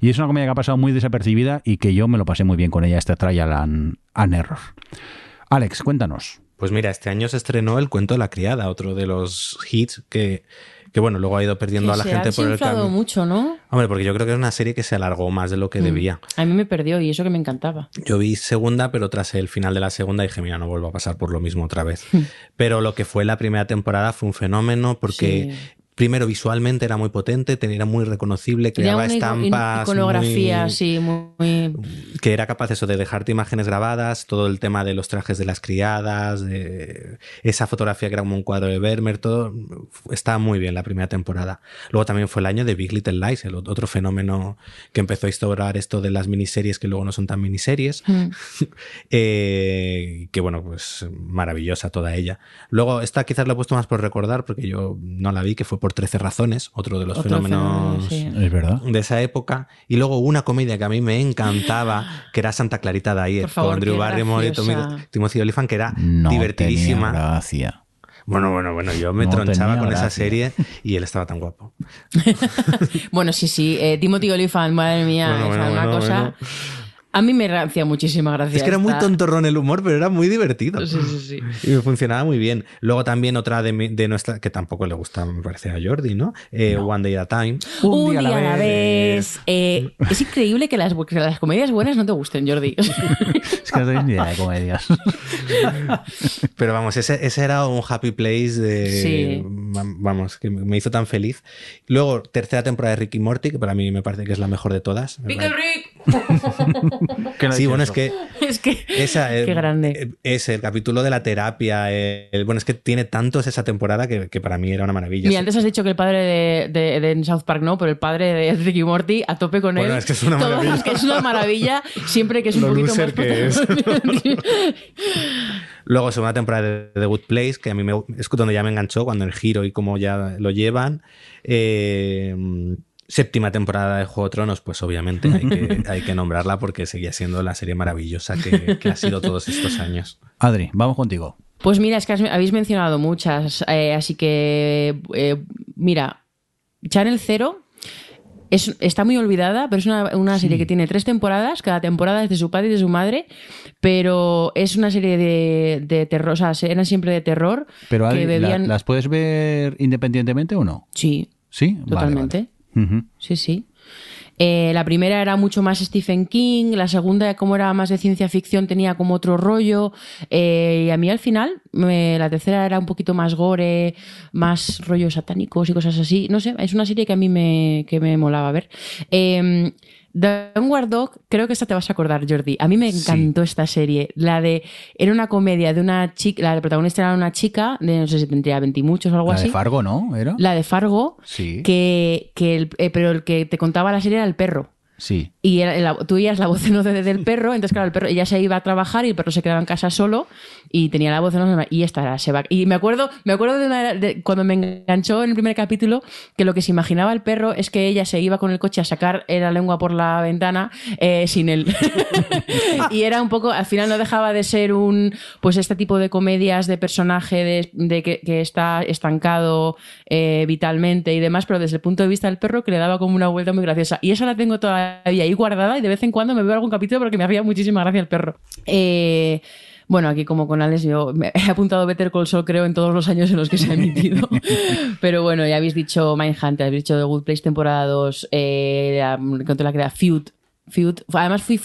Y es una comedia que ha pasado muy desapercibida y que yo me lo pasé muy bien con ella, esta Trial and Error. Alex, cuéntanos. Pues mira, este año se estrenó El cuento de la criada, otro de los hits que, que bueno, luego ha ido perdiendo Que a la se gente ha por el camino. mucho, ¿no? Hombre, porque yo creo que es una serie que se alargó más de lo que Mm. debía. A mí me perdió y eso que me encantaba. Yo vi segunda, pero tras el final de la segunda dije, mira, no vuelvo a pasar por lo mismo otra vez. Hmm. Pero lo que fue la primera temporada fue un fenómeno porque Sí. Primero visualmente era muy potente, tenía, era muy reconocible, creaba una estampas. iconografía, muy- sí, muy, que era capaz eso de dejarte imágenes grabadas, todo el tema de los trajes de las criadas, de esa fotografía que era como un cuadro de Vermeer, todo estaba muy bien la primera temporada. Luego también fue el año de Big Little Lies, el otro fenómeno que empezó a instaurar esto de las miniseries que luego no son tan miniseries. Mm. *laughs* Eh, que bueno, pues maravillosa toda ella. Luego, esta quizás la he puesto más por recordar, porque yo no la vi, que fue por 13 razones, otro de los Otro fenómenos fenómeno, sí. Es verdad. de esa época. Y luego una comedia que a mí me encantaba, que era Santa Clarita Por favor, con Drew Barrymore y Timothy Olyphant, que era No divertidísima. tenía gracia. Bueno, bueno, bueno, yo me No tronchaba con esa serie *laughs* y él estaba tan guapo. *laughs* Bueno, sí, sí. eh, Timothy Olyphant, madre mía, Bueno, sea, bueno, una bueno, cosa. A mí me hacía muchísima gracia. Es que era muy esta- tontorrón el humor, pero era muy divertido. Sí, sí, sí. *laughs* Y me funcionaba muy bien. Luego también otra de, mi- de nuestra, que tampoco le gusta, me parece, a Jordi, ¿no? Eh, One Day at a Time. Un, día, a la vez. Eh, es increíble que las, que las comedias buenas no te gusten, Jordi. *laughs* Es que no tenéis ni idea de comedias. *laughs* Pero vamos, ese, ese era un happy place de. Vamos, que me hizo tan feliz. Luego, tercera temporada de Ricky Morty, que para mí me parece que es la mejor de todas. Pickle Rick. ¿Qué no Sí, bueno, eso? es que Es que. esa, *laughs* eh, Qué grande. eh, Es el capítulo de la terapia. eh, el- bueno, es que tiene tantos esa temporada que, que para mí era una maravilla. Mira, antes has dicho que el padre de, de- de- en South Park no, pero el padre de Ricky Morty a tope con Bueno, él. es que es una maravilla. las que es una maravilla, siempre que es un Lo poquito loser más que es. *laughs* Luego, segunda temporada de The Good Place, que a mí me, es donde ya me enganchó, cuando el giro y cómo ya lo llevan. Eh, séptima temporada de Juego de Tronos, pues obviamente hay que, *laughs* hay que nombrarla porque seguía siendo la serie maravillosa que, que ha sido todos estos años. Adri, vamos contigo. Pues mira, es que has- habéis mencionado muchas, eh, así que, eh, mira, Channel Zero es, está muy olvidada, pero es una, una serie que tiene tres temporadas, cada temporada es de su padre y de su madre, pero es una serie de, de terror, o sea, se- eran siempre de terror. Pero que Adri, ¿la- bebían... ¿las puedes ver independientemente o no? Sí, Sí, Vale, totalmente. Sí, sí. Eh, la primera era mucho más Stephen King, la segunda, como era más de ciencia ficción, tenía como otro rollo. eh, y a mí al final, me- la tercera era un poquito más gore, más rollos satánicos y cosas así. No sé, es una serie que a mí me, que me molaba ver. Eh, Downward Dog, creo que esta te vas a acordar, Jordi. A mí me encantó esta serie. La de. Era una comedia de una chica. La protagonista era una chica, de no sé si tendría 20 y muchos o algo La así. de Fargo, ¿no? ¿Era? La de Fargo. Sí. Que, que el- eh, pero el que te contaba la serie era el perro. Sí. Y era- la- tú oías la voz en off de- del perro, entonces claro, el perro ella se iba a trabajar y el perro se quedaba en casa solo y tenía la voz en off y esta era, se va. Y me acuerdo, me acuerdo de, una, de cuando me enganchó en el primer capítulo que lo que se imaginaba el perro es que ella se iba con el coche a sacar la lengua por la ventana eh, sin él. *laughs* y era un poco, al final no dejaba de ser un, pues este tipo de comedias de personaje de, de que, que está estancado eh, vitalmente y demás, pero desde el punto de vista del perro que le daba como una vuelta muy graciosa. Y esa la tengo todavía ahí guardada y de vez en cuando me veo algún capítulo porque me hacía muchísima gracia el perro. Eh, bueno, aquí como con Alex yo me he apuntado Better Call Saul creo en todos los años en los que se ha emitido. *laughs* Pero bueno, ya habéis dicho Mindhunter, habéis dicho The Good Place temporada 2, eh, la, contra la que era Feud. Además, fui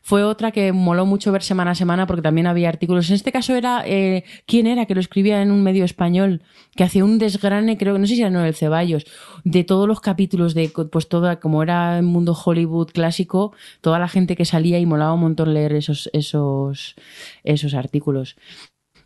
fue otra que moló mucho ver semana a semana porque también había artículos. En este caso era eh, quién era que lo escribía en un medio español que hacía un desgrane, creo, no sé si era Noel Ceballos, de todos los capítulos de pues toda como era el mundo Hollywood clásico, toda la gente que salía y molaba un montón leer esos esos esos artículos.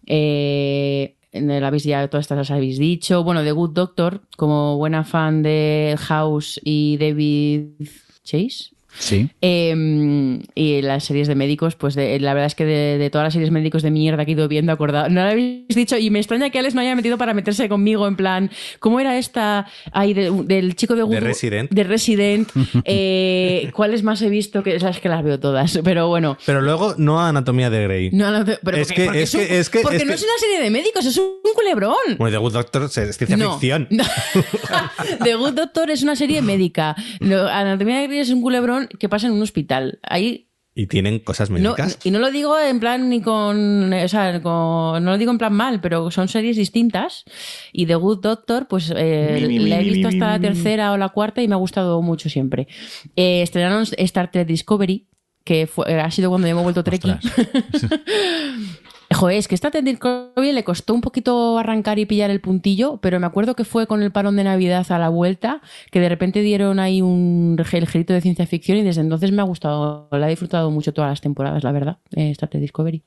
Eh, el habéis ya todas estas las habéis dicho. Bueno, The Good Doctor, como buena fan de House y David Chase. Sí. Eh, y las series de médicos, pues de- la verdad es que de, de todas las series médicos de mierda que he ido viendo, acordado, no lo habéis dicho, y me extraña que Alex no haya metido para meterse conmigo en plan, ¿cómo era esta ahí de- del chico de Good- Resident. De Resident. *laughs* Eh, ¿Cuáles más he visto? Que esas que las veo todas, pero bueno. Pero luego no a Anatomía de Grey. No, no, pero Es porque, que- porque es un- que- es que- porque es no que- es una serie de médicos, es un culebrón. Bueno, The Good Doctor es ciencia No. ficción. *laughs* The Good Doctor es una serie médica. Lo- Anatomía de Grey es un culebrón que pasa en un hospital. Ahí Y tienen cosas no, médicas. y no lo digo en plan ni con, o sea, con- no lo digo en plan mal, pero son series distintas. Y The Good Doctor, pues eh, Mi, mi, mi, la he visto mi, hasta mi, la mi. tercera o la cuarta y me ha gustado mucho siempre. Eh, estrenaron Star Trek Discovery, que fue- ha sido cuando hemos vuelto Trekkie. *laughs* *laughs* Joder, es que esta Ted Discovery le costó un poquito arrancar y pillar el puntillo, pero me acuerdo que fue con el parón de Navidad a la vuelta, que de repente dieron ahí un gelito de ciencia ficción y desde entonces me ha gustado, la he disfrutado mucho todas las temporadas, la verdad, eh, esta Ted Discovery.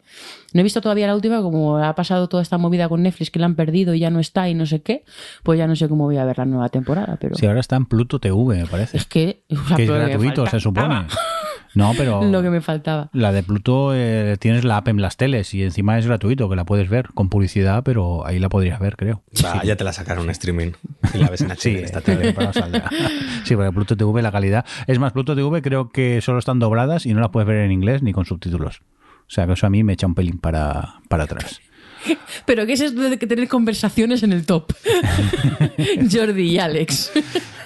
No he visto todavía la última, como ha pasado toda esta movida con Netflix que la han perdido y ya no está y no sé qué, pues ya no sé cómo voy a ver la nueva temporada. Pero... Sí, ahora está en Pluto TV, me parece. Es que, o sea, que es gratuito, se supone. *laughs* No, pero *laughs* Lo que me faltaba. la de Pluto eh, tienes la app en las teles y encima es gratuito, que la puedes ver con publicidad, pero ahí la podrías ver, creo. Va, ya te la sacaron en streaming y la ves en *laughs* HD Sí, esta tele. saldrá. *laughs* Sí, porque Pluto TV la calidad. Es más, Pluto TV creo que solo están dobladas y no las puedes ver en inglés ni con subtítulos. O sea que eso a mí me echa un pelín para, para atrás. Pero ¿qué es esto de que tener conversaciones en el top? Jordi y Alex.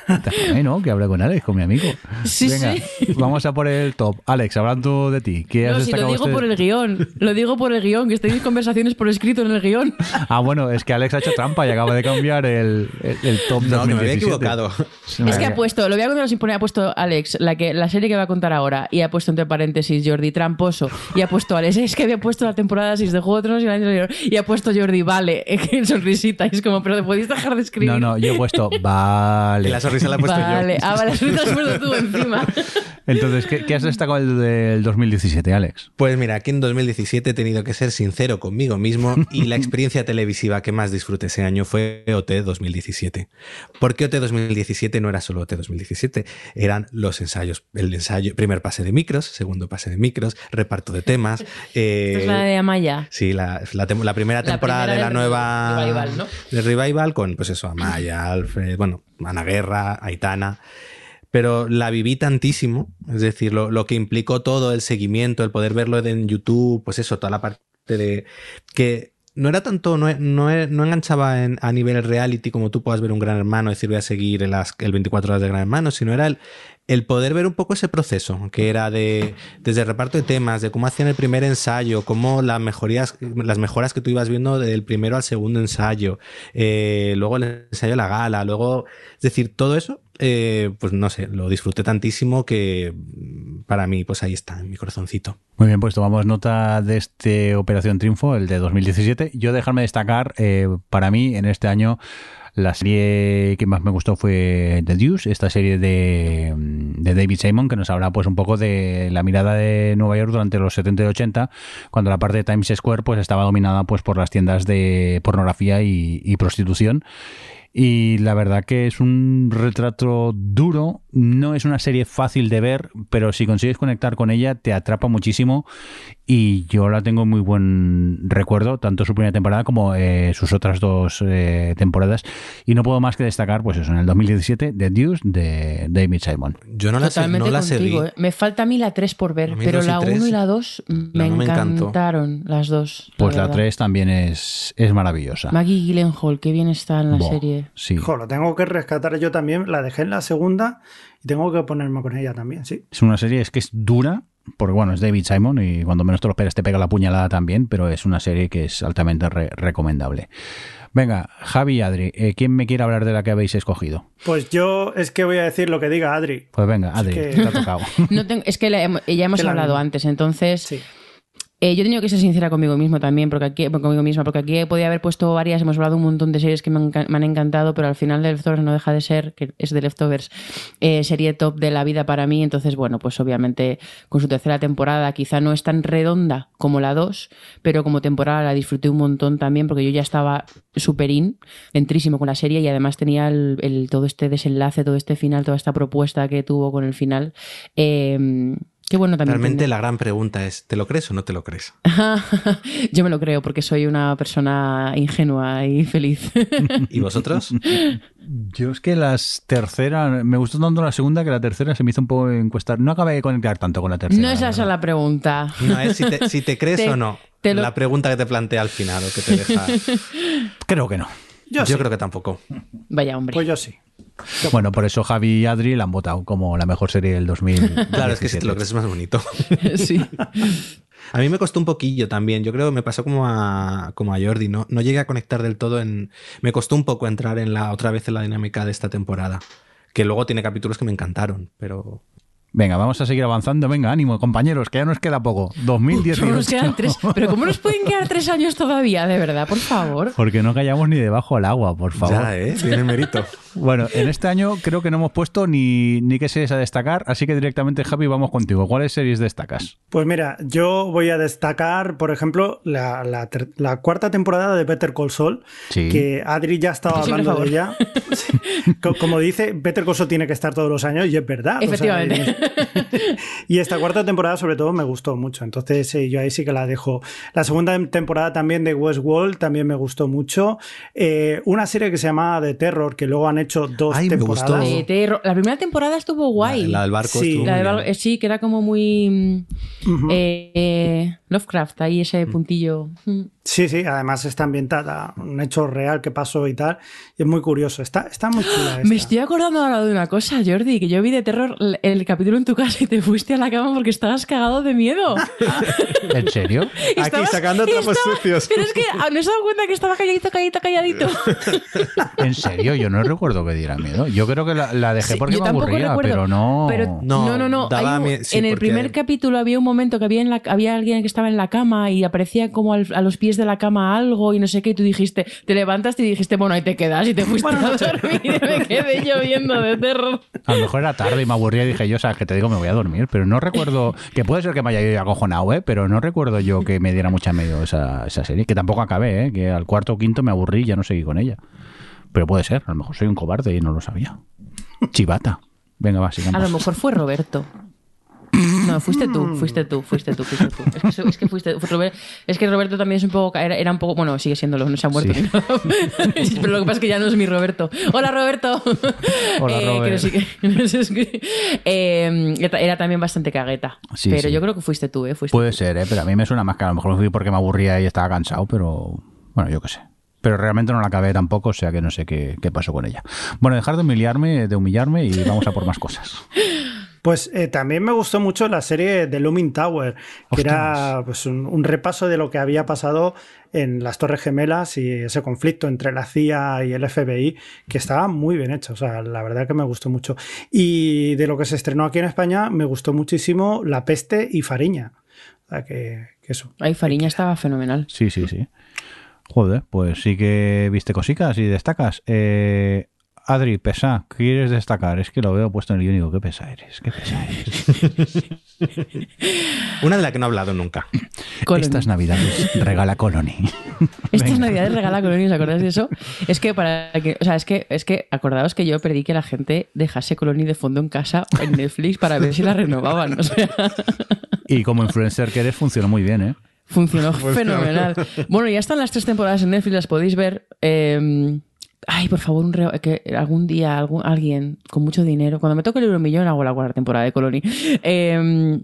Déjame, ¿no? Que hable con Alex, con mi amigo. Sí, Venga, sí. vamos a por el top. Alex, hablando de ti, ¿qué has No, si lo digo usted? por el guion. Lo digo por el guion, que tenéis conversaciones por escrito en el guion. Ah, bueno, es que Alex ha hecho trampa y acaba de cambiar el, el, el top No, que me había 2017. equivocado. Es que ha puesto, lo voy a contar sin poner, ha puesto Alex, la, que, la serie que va a contar ahora, y ha puesto entre paréntesis Jordi tramposo, y ha puesto Alex, es que había puesto la temporada 6 de Juego de Tronos y el año anterior, y ha puesto Jordi, vale, *laughs* en sonrisita, y es como, pero podéis dejar de escribir. No, no, yo he puesto *laughs* vale. La sonrisa la he puesto Vale, yo. ah, vale, *laughs* la has puesto tú encima. *laughs* Entonces, ¿qué, qué has destacado del, del 2017, Alex? Pues mira, aquí en 2017 he tenido que ser sincero conmigo mismo y la *laughs* experiencia televisiva que más disfruté ese año fue OT 2017. ¿Por qué OT 2017 no era solo OT 2017? Eran los ensayos. El ensayo, primer pase de micros, segundo pase de micros, reparto de temas. eh, Esta es la de Amaya. Sí, la, la la primera La temporada primera de la del nueva. Revival, ¿no? De Revival con, pues eso, Amaya, Alfred, bueno, Ana Guerra, Aitana. Pero la viví tantísimo, es decir, lo, lo que implicó todo, el seguimiento, el poder verlo en YouTube, pues eso, toda la parte de. que no era tanto, no, no, no enganchaba en- a nivel reality como tú puedas ver un gran hermano, decir voy a seguir las- el 24 horas de gran hermano, sino era el, el poder ver un poco ese proceso, que era de desde el reparto de temas, de cómo hacían el primer ensayo, cómo las mejorías, las mejoras que tú ibas viendo del primero al segundo ensayo, eh, luego el ensayo de la gala, luego, es decir, todo eso, eh, pues no sé, lo disfruté tantísimo que mm, para mí, pues ahí está, en mi corazoncito. Muy bien, pues tomamos nota de este Operación Triunfo, el de 2017. Yo dejarme destacar, eh, para mí, en este año, la serie que más me gustó fue The Deuce, esta serie de, de David Simon, que nos habla pues un poco de la mirada de Nueva York durante los 70 y 80, cuando la parte de Times Square pues estaba dominada pues por las tiendas de pornografía y prostitución. Y la verdad que es un retrato duro, no es una serie fácil de ver, pero si consigues conectar con ella te atrapa muchísimo y yo la tengo muy buen recuerdo, tanto su primera temporada como eh, sus otras dos eh, temporadas. Y no puedo más que destacar, pues eso, en el 2017, The Deuce de David Simon. Yo no la, sé- no la contigo. seguí. ¿eh? Me falta a mí la 3 por ver, pero la tres, 1 y la 2 me no me encantó. encantaron las dos. Pues la verdad. 3 también es, es maravillosa. Maggie Gyllenhaal, qué bien está en la serie. Sí. Jo, lo tengo que rescatar yo también. La dejé en la segunda y tengo que ponerme con ella también, sí. Es una serie, es que es dura, porque bueno, es David Simon y cuando menos te lo esperas te pega la puñalada también, pero es una serie que es altamente re- recomendable. Venga, Javi y Adri, eh, ¿quién me quiere hablar de la que habéis escogido? Pues yo es que voy a decir lo que diga Adri. Pues venga, Adri, que- te ha tocado. *laughs* No tengo- es que la ya hemos hablado antes, entonces Sí. Eh, yo he tenido que ser sincera conmigo mismo también, porque aquí, conmigo misma, porque aquí podía haber puesto varias, hemos hablado un montón de series que me, han encantado, pero al final de Leftovers no deja de ser, que es de Leftovers, eh, serie top de la vida para mí, entonces bueno, pues obviamente con su tercera temporada quizá no es tan redonda como la 2, pero como temporada la disfruté un montón también, porque yo ya estaba súper in, entrísimo con la serie y además tenía el, todo este desenlace, todo este final, toda esta propuesta que tuvo con el final. Eh, Qué bueno también. Realmente tener- la gran pregunta es, ¿te lo crees o no te lo crees? *laughs* Yo me lo creo porque soy una persona ingenua y feliz. ¿Y vosotros? *laughs* Yo es que las terceras, me gustó tanto la segunda que la tercera se me hizo un poco encuestar. No acabé de conectar tanto con la tercera. no es la esa verdad. la pregunta. No, es si te, si te crees Te- o no. te lo- La pregunta que te plantea al final o que te deja. Creo que no. Yo, Yo sí. creo que tampoco. Vaya hombre. Pues yo sí. *laughs* Bueno, por eso Javi y Adri la han votado como la mejor serie del 2000. Claro, es que si te lo crees es más bonito. *laughs* sí. A mí me costó un poquillo también. Yo creo que me pasó como a, como a Jordi. No, no llegué a conectar del todo en. Me costó un poco entrar en la otra vez en la dinámica de esta temporada. Que luego tiene capítulos que me encantaron, pero. Venga, vamos a seguir avanzando. Venga, ánimo, compañeros, que ya nos queda poco. 2018. Nos quedan tres. Pero ¿cómo nos pueden quedar tres años todavía, de verdad? Por favor. Porque no callamos ni debajo del agua, por favor. Ya, ¿eh? Tiene mérito. Bueno, en este año creo que no hemos puesto ni, ni qué series a destacar, así que directamente, Javi, vamos contigo. ¿Cuáles series destacas? Pues mira, yo voy a destacar, por ejemplo, la, la cuarta temporada de Better Call Saul, Sí. que Adri ya estaba hablando de ella. *laughs* Como dice, Better Call Saul tiene que estar todos los años y es verdad. o sea, Efectivamente. *laughs* y esta cuarta temporada, sobre todo, me gustó mucho. Entonces, eh, yo ahí sí que la dejo. La segunda temporada también de Westworld también me gustó mucho. Eh, una serie que se llama The Terror, que luego han hecho dos Ay, me temporadas. gustó. La primera temporada estuvo guay. La, la del barco Sí. estuvo La eh, sí, que era como muy mm, eh, Lovecraft, ahí ese puntillo. Mm. Sí, sí, además está ambientada, un hecho real que pasó y tal. Y es muy curioso. Está, está muy chula. *gasps* Me estoy acordando ahora de una cosa, Jordi, que yo vi de terror el, el capítulo en tu casa y te fuiste a la cama porque estabas cagado de miedo. *laughs* ¿En serio? Y Aquí estabas- sacando trapos estaba- sucios. Pero es que ah, no se dado cuenta que estaba calladito, calladito, calladito. *laughs* ¿En serio? Yo no recuerdo que diera miedo. Yo creo que la, la dejé Sí, porque me aburría, recuerdo, pero no... Pero No, no, no, no. daba hay un- mie- sí, en el porque- primer capítulo había un momento que había, en la, había alguien que estaba en la cama y aparecía como al- a los pies de la cama algo y no sé qué. Y tú dijiste, te levantaste y dijiste, bueno, ahí te quedas y te fuiste a dormir. Y me quedé lloviendo de terror. A lo mejor era tarde y me aburría y dije yo, sabes que te digo, me voy a dormir, pero no recuerdo, que puede ser que me haya ido acojonado, ¿eh? pero no recuerdo yo que me diera mucha miedo esa, esa serie, que tampoco acabé, ¿eh? que al cuarto o quinto me aburrí y ya no seguí con ella. Pero puede ser, a lo mejor soy un cobarde y no lo sabía. Chivata. Venga, va, A lo mejor fue Roberto. No, fuiste tú, fuiste tú, fuiste tú, fuiste tú. Es que, so- es que fuiste, Robert- es que Roberto también es un poco, era, era un poco, bueno, sigue siéndolo, no se ha muerto Sí. ni nada. *laughs* Pero lo que pasa es que ya no es mi Roberto. Hola Roberto. Hola, Eh, Robert. que- *laughs* eh, era- era también bastante cagueta. Sí, pero sí. yo creo que fuiste tú, ¿eh? Fuiste Puede tú. ser, ¿eh? pero a mí me suena más que a lo mejor fui porque me aburría y estaba cansado, pero bueno, yo qué sé. Pero realmente no la acabé tampoco, o sea que no sé qué, qué pasó con ella. Bueno, dejar de humillarme, de humillarme y vamos a por más cosas. *laughs* Pues eh, también me gustó mucho la serie de Looming Tower, que era pues, un, un repaso de lo que había pasado en las Torres Gemelas y ese conflicto entre la CIA y el FBI, que estaba muy bien hecho. O sea, la verdad que me gustó mucho. Y de lo que se estrenó aquí en España, me gustó muchísimo La Peste y Fariña. O sea, que, que eso. Ay, Fariña estaba fenomenal. Sí, sí, sí. Joder, pues sí que viste cositas y destacas. Eh, Adri, pesa, ¿qué quieres destacar? Es que lo veo puesto en el guion qué pesa eres, qué pesa eres. *laughs* Una de la que no he hablado nunca. Colony. Estas navidades regala Colony. Estas Venga. navidades regala Colony, ¿os acordáis de eso? Es que para que, o sea, es que, es que acordaos que yo pedí que la gente dejase Colony de fondo en casa en Netflix para ver si la renovaban. O sea, Y como influencer que eres, funcionó muy bien, ¿eh? funcionó fenomenal. Bueno, ya están las tres temporadas en Netflix, las podéis ver. Eh, ay, por favor, un re- que algún día algún, alguien con mucho dinero, cuando me toque el Euromillón hago la cuarta temporada de Colony. Eh,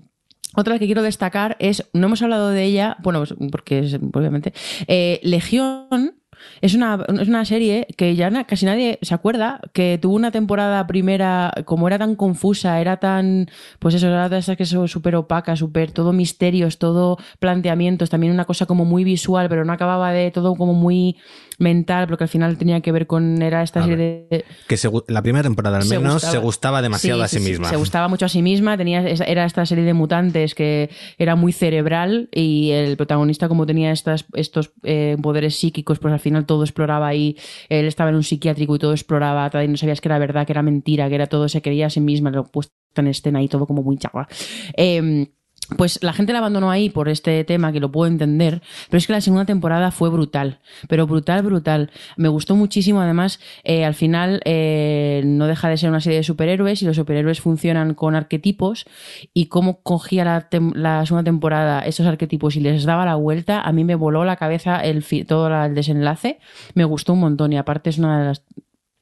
otra que quiero destacar es, no hemos hablado de ella, bueno, pues, porque es, obviamente, eh, Legión. Es una, es una serie que ya na- casi nadie se acuerda, que tuvo una temporada primera, como era tan confusa, era tan, pues eso, era de esas que son súper opaca, súper, todo misterios, todo planteamientos, también una cosa como muy visual, pero no acababa de todo como muy mental, porque al final tenía que ver con, era esta A serie ver. de, Que se la primera temporada al se menos gustaba. se gustaba demasiado Sí, a sí, sí, sí, misma. Se gustaba mucho a sí misma, tenía era esta serie de mutantes que era muy cerebral y el protagonista como tenía estas, estos eh, poderes psíquicos, pues al final todo exploraba ahí, él estaba en un psiquiátrico y todo exploraba, y no sabías que era verdad, que era mentira, que era todo, se creía a sí misma, lo puesto en escena y todo como muy chagua. Eh, pues la gente la abandonó ahí por este tema, que lo puedo entender, pero es que la segunda temporada fue brutal, pero brutal, brutal. Me gustó muchísimo, además, eh, al final eh, no deja de ser una serie de superhéroes y los superhéroes funcionan con arquetipos y cómo cogía la, segunda temporada esos arquetipos y les daba la vuelta, a mí me voló la cabeza el todo el desenlace, me gustó un montón y aparte es una de las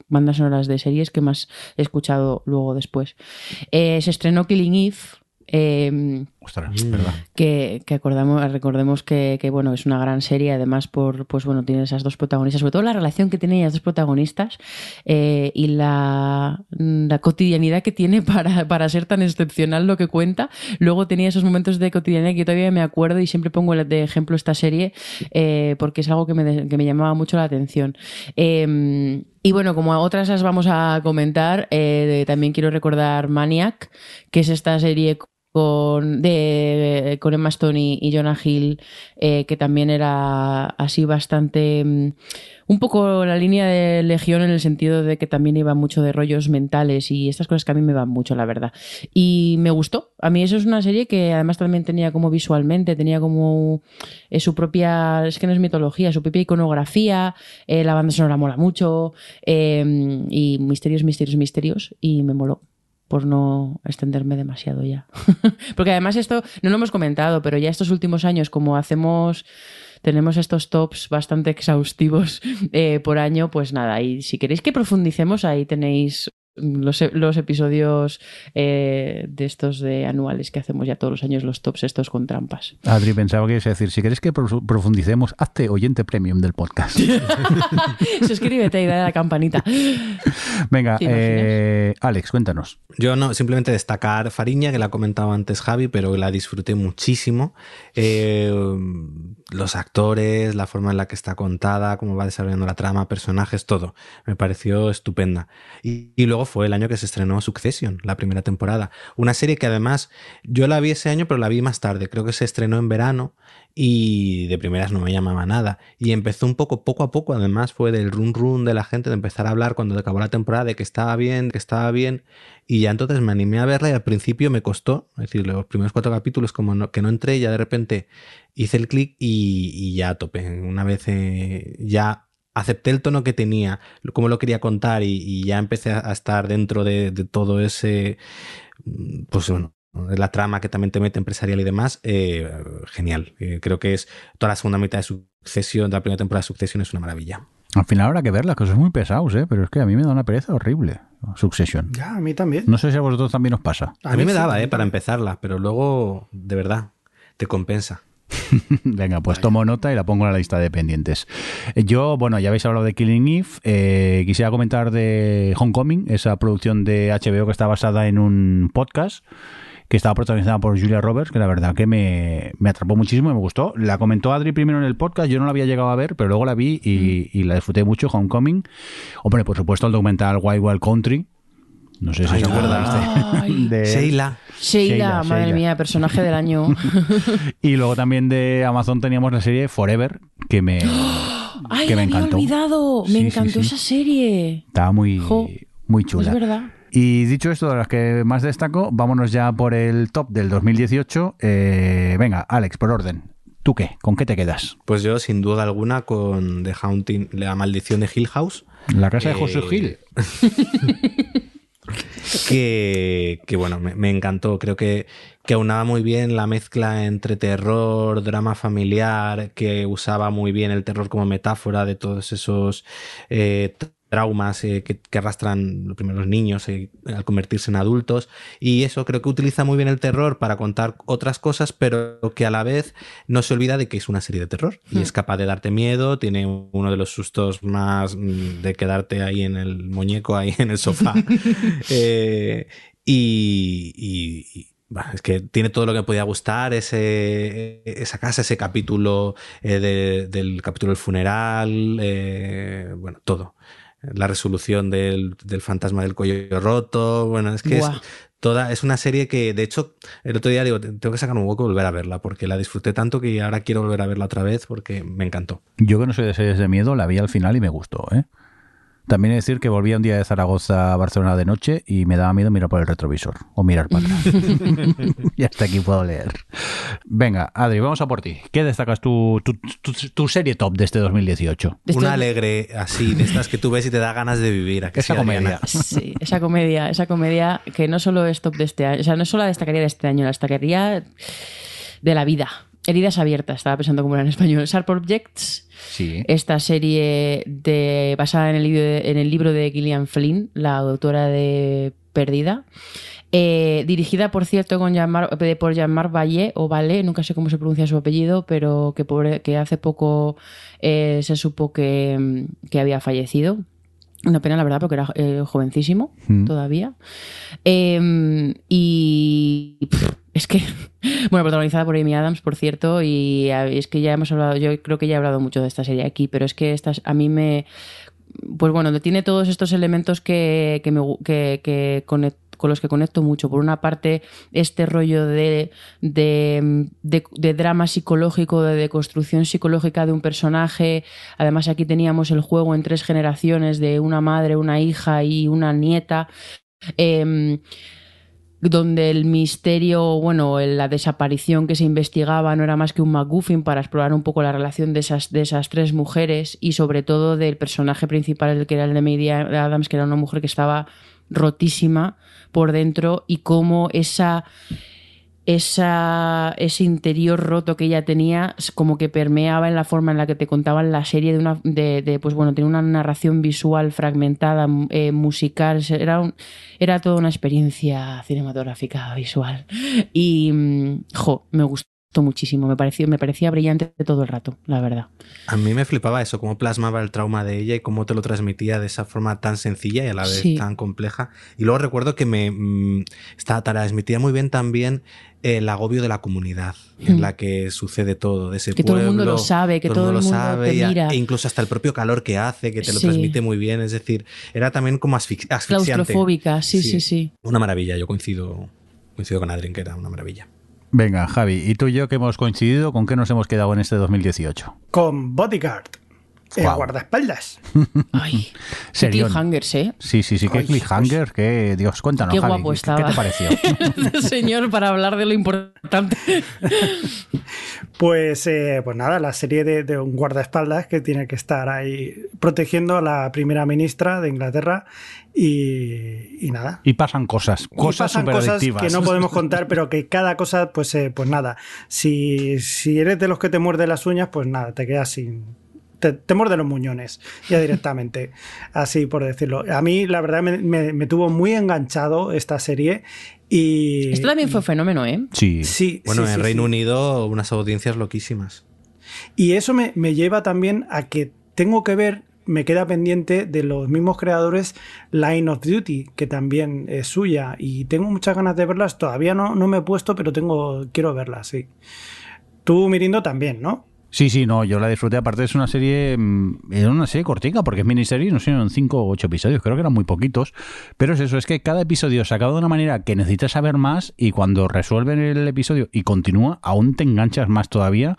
bandas sonoras de series que más he escuchado luego después. Eh, se estrenó Killing Eve. Eh, Ostras, verdad. que, que acordamos, recordemos que, que, bueno, es una gran serie, además por, pues bueno, tiene esas dos protagonistas, sobre todo la relación que tienen ellas dos protagonistas eh, y la, la cotidianidad que tiene para, para ser tan excepcional lo que cuenta. Luego tenía esos momentos de cotidianidad que yo todavía me acuerdo y siempre pongo de ejemplo esta serie eh, porque es algo que me, que me llamaba mucho la atención. Y bueno, como a otras las vamos a comentar, eh, también quiero recordar Maniac, que es esta serie con, de, con Emma Stone y, Jonah Hill, eh, que también era así bastante... mm, Un poco la línea de Legión en el sentido de que también iba mucho de rollos mentales y estas cosas que a mí me van mucho, la verdad. Y me gustó. A mí eso es una serie que además también tenía como visualmente, tenía como eh, su propia, es que no es mitología, su propia iconografía, eh, la banda sonora mola mucho y misterios, misterios, misterios y me moló por no extenderme demasiado ya. *laughs* Porque además esto no lo hemos comentado, pero ya estos últimos años, como hacemos, tenemos estos tops bastante exhaustivos *laughs* eh, por año, pues nada, y si queréis que profundicemos, ahí tenéis los, los episodios eh, de estos de anuales que hacemos ya todos los años, los tops estos con trampas. Adri, pensaba que ibas a decir, si quieres que pro- profundicemos, hazte oyente premium del podcast. *laughs* Suscríbete y dale a la campanita. Venga, eh, Alex, cuéntanos. Yo no, simplemente destacar Fariña, que la ha comentado antes Javi, pero la disfruté muchísimo. Eh, los actores, la forma en la que está contada, cómo va desarrollando la trama, personajes, todo. Me pareció estupenda. Y, luego fue el año que se estrenó Succession, la primera temporada. Una serie que además yo la vi ese año, pero la vi más tarde. Creo que se estrenó en verano y de primeras no me llamaba nada. Y empezó un poco, poco a poco, además fue del run run de la gente, de empezar a hablar cuando acabó la temporada de que estaba bien, que estaba bien. Y ya entonces me animé a verla y al principio me costó, es decir, los primeros cuatro capítulos como no- que no entré, ya de repente hice el clic y, ya a tope. Una vez eh, ya acepté el tono que tenía, cómo lo quería contar y, ya empecé a, estar dentro de, de todo ese, pues bueno, la trama que también te mete empresarial y demás, eh, genial. Eh, creo que es toda la segunda mitad de Succession, de la primera temporada de Succession es una maravilla. Al final habrá que verla, que son muy pesados, ¿eh? pero es que a mí me da una pereza horrible. Succession. Ya, a mí también. No sé si a vosotros también os pasa. A, mí me sí, daba, eh, para empezarla, pero luego, de verdad, te compensa. *laughs* Venga, pues tomo nota y la pongo en la lista de pendientes. Eh, Yo, bueno, ya habéis hablado de Killing Eve. eh, quisiera comentar de Homecoming, esa producción de HBO que está basada en un podcast que estaba protagonizada por Julia Roberts, que la verdad que me, me atrapó muchísimo y me gustó. La comentó Adri primero en el podcast, yo no la había llegado a ver, pero luego la vi y, y la disfruté mucho, Homecoming. Hombre, por supuesto, el documental Wild Wild Country. No sé si Ay, os acuerdas de- Ay. *laughs* de, Sheila. Sheila, Sheila, madre Sheila. mía, personaje del año. *laughs* Y luego también de Amazon teníamos la serie Forever, que me, *gasps* Ay, que me había encantó. olvidado. Me Sí, encantó sí. esa serie. Estaba muy, Jo, muy Es chula. verdad. Y dicho esto, de las que más destaco, vámonos ya por el top del 2018. Eh, venga, Alex, por orden. ¿Tú qué? ¿Con qué te quedas? Pues yo, sin duda alguna, con The Haunting, La Maldición de Hill House. La casa de Eh, José Gil. *laughs* que, que, bueno, me, me encantó. Creo que, que aunaba muy bien la mezcla entre terror, drama familiar, que usaba muy bien el terror como metáfora de todos esos eh, traumas eh, que, que arrastran los primeros niños eh, al convertirse en adultos. Y eso creo que utiliza muy bien el terror para contar otras cosas, pero que a la vez no se olvida de que es una serie de terror y Hmm. es capaz de darte miedo. Tiene uno de los sustos más mm, de quedarte ahí en el muñeco, ahí en el sofá. *laughs* Eh, y, y- y, bah, es que tiene todo lo que me podía gustar, ese, esa casa, ese capítulo de- del capítulo del funeral, bueno, todo. La resolución del, del fantasma del cuello roto, bueno, es que es, toda, es una serie que, de hecho, el otro día digo, tengo que sacar un hueco y volver a verla, porque la disfruté tanto que ahora quiero volver a verla otra vez porque me encantó. Yo que no soy de series de miedo, la vi al final y me gustó. ¿eh? También he de decir que volví un día de Zaragoza a Barcelona de noche y me daba miedo mirar por el retrovisor o mirar para atrás. *laughs* *laughs* y hasta aquí puedo leer. Venga, Adri, vamos a por ti. ¿Qué destacas tu, tu, tu- tu serie top de este 2018? De Una alegre así, de estas que tú ves y te da ganas de vivir. ¿a que Esa sí, comedia. Sí, esa comedia, esa comedia que no solo es top de este año, o sea, no solo la destacaría de este año, la destacaría de la vida. Heridas abiertas, estaba pensando como era en español. Sharp Objects, Sí. esta serie de, basada en el, libro de, en el libro de Gillian Flynn, la autora de Perdida. Eh, dirigida, por cierto, con Jean-Marc- eh, por Jean-Marc Vallée, o Vallée, nunca sé cómo se pronuncia su apellido, pero que, pobre- que hace poco eh, se supo que, mm, que había fallecido. Una pena, la verdad, porque era eh, jovencísimo Mm. todavía. Eh, y pff, es que, *laughs* bueno, protagonizada por Amy Adams, por cierto, y a- es que ya hemos hablado, yo creo que ya he hablado mucho de esta serie aquí, pero es que esta, a mí me, pues bueno, tiene todos estos elementos que, que, con los que conecto mucho. Por una parte, este rollo de- de drama psicológico, de deconstrucción psicológica de un personaje. Además, aquí teníamos el juego en tres generaciones de una madre, una hija y una nieta. Em, donde el misterio, bueno, la desaparición que se investigaba no era más que un MacGuffin para explorar un poco la relación de esas, de esas tres mujeres y sobre todo del personaje principal, el que era el de Maisie Adams, que era una mujer que estaba rotísima por dentro y cómo esa esa, ese interior roto que ella tenía como que permeaba en la forma en la que te contaban la serie de una de, pues bueno tiene una narración visual fragmentada eh, musical era un, era toda una experiencia cinematográfica visual. Y mm, jo me gustó muchísimo me pareció me parecía brillante todo el rato la verdad A mí me flipaba eso, cómo plasmaba el trauma de ella y cómo te lo transmitía de esa forma tan sencilla y a la vez Sí. tan compleja. Y luego recuerdo que me mm, esta- transmitía muy bien también el agobio de la comunidad en Mm. la que sucede todo, de ese Que todo el mundo pueblo, lo sabe, que todo el lo mundo sabe, te a- mira. e incluso hasta el propio calor que hace, que te lo Sí. transmite muy bien. Es decir, era también como asfix- asfixiante. claustrofóbica sí sí sí, Una maravilla, yo coincido, coincido con Adrien, que era una maravilla. Venga, Javi, ¿y tú y yo que hemos coincidido? ¿Con qué nos hemos quedado en este 2018? Con Bodyguard, el guardaespaldas. *laughs* ay qué cliffhangers eh Sí, sí, sí, qué cliffhanger, que Dios, cuéntanos, Qué Javi, guapo ¿qué- estaba. ¿qué te pareció? *laughs* señor para hablar de lo importante *laughs* Pues, eh, pues nada, la serie de, de un guardaespaldas que tiene que estar ahí protegiendo a la primera ministra de Inglaterra y, y nada. Y pasan cosas, cosas pasan súper cosas que no podemos contar, pero que cada cosa, pues, eh, pues nada. Si, si eres de los que te muerde las uñas, pues nada, te quedas sin. Te, te muerde los muñones, ya directamente. *laughs* Así por decirlo. A mí, la verdad, me, me- me tuvo muy enganchado esta serie. Y. esto también fue fenómeno eh Sí. Sí, Bueno, sí, en sí, Reino sí. Unido unas audiencias loquísimas. Y eso me, me lleva también a que tengo que ver, me queda pendiente de los mismos creadores Line of Duty, que también es suya. Y tengo muchas ganas de verlas. Todavía no, no me he puesto, pero tengo, quiero verlas, sí. Tú, Mirindo, también, ¿no? Sí, sí, no, yo la disfruté. Aparte es una serie, mm, era una serie cortica, porque es miniserie, no sé, eran cinco o ocho episodios, creo que eran muy poquitos. Pero es eso, es que cada episodio se acaba de una manera que necesitas saber más y cuando resuelven el episodio y continúa, aún te enganchas más todavía.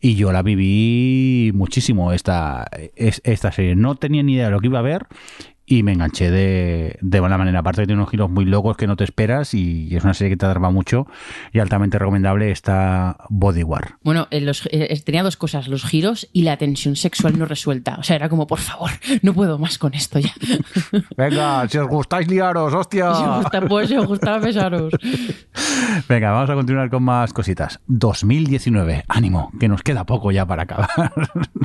Y yo la viví muchísimo esta, es- esta serie. No tenía ni idea de lo que iba a ver y me enganché de, de buena manera. Aparte que tiene unos giros muy locos que no te esperas y es una serie que te atrapa mucho y altamente recomendable está Bodyguard. Bueno, eh, los- eh, tenía dos cosas, los giros y la tensión sexual no resuelta. O sea, era como, por favor, *laughs* no puedo más con esto ya. *laughs* Venga, si os gustáis liaros, hostia. Si os gusta, pues si os gustaba besaros. *laughs* Venga, vamos a continuar con más cositas. 2019, ánimo, que nos queda poco ya para acabar.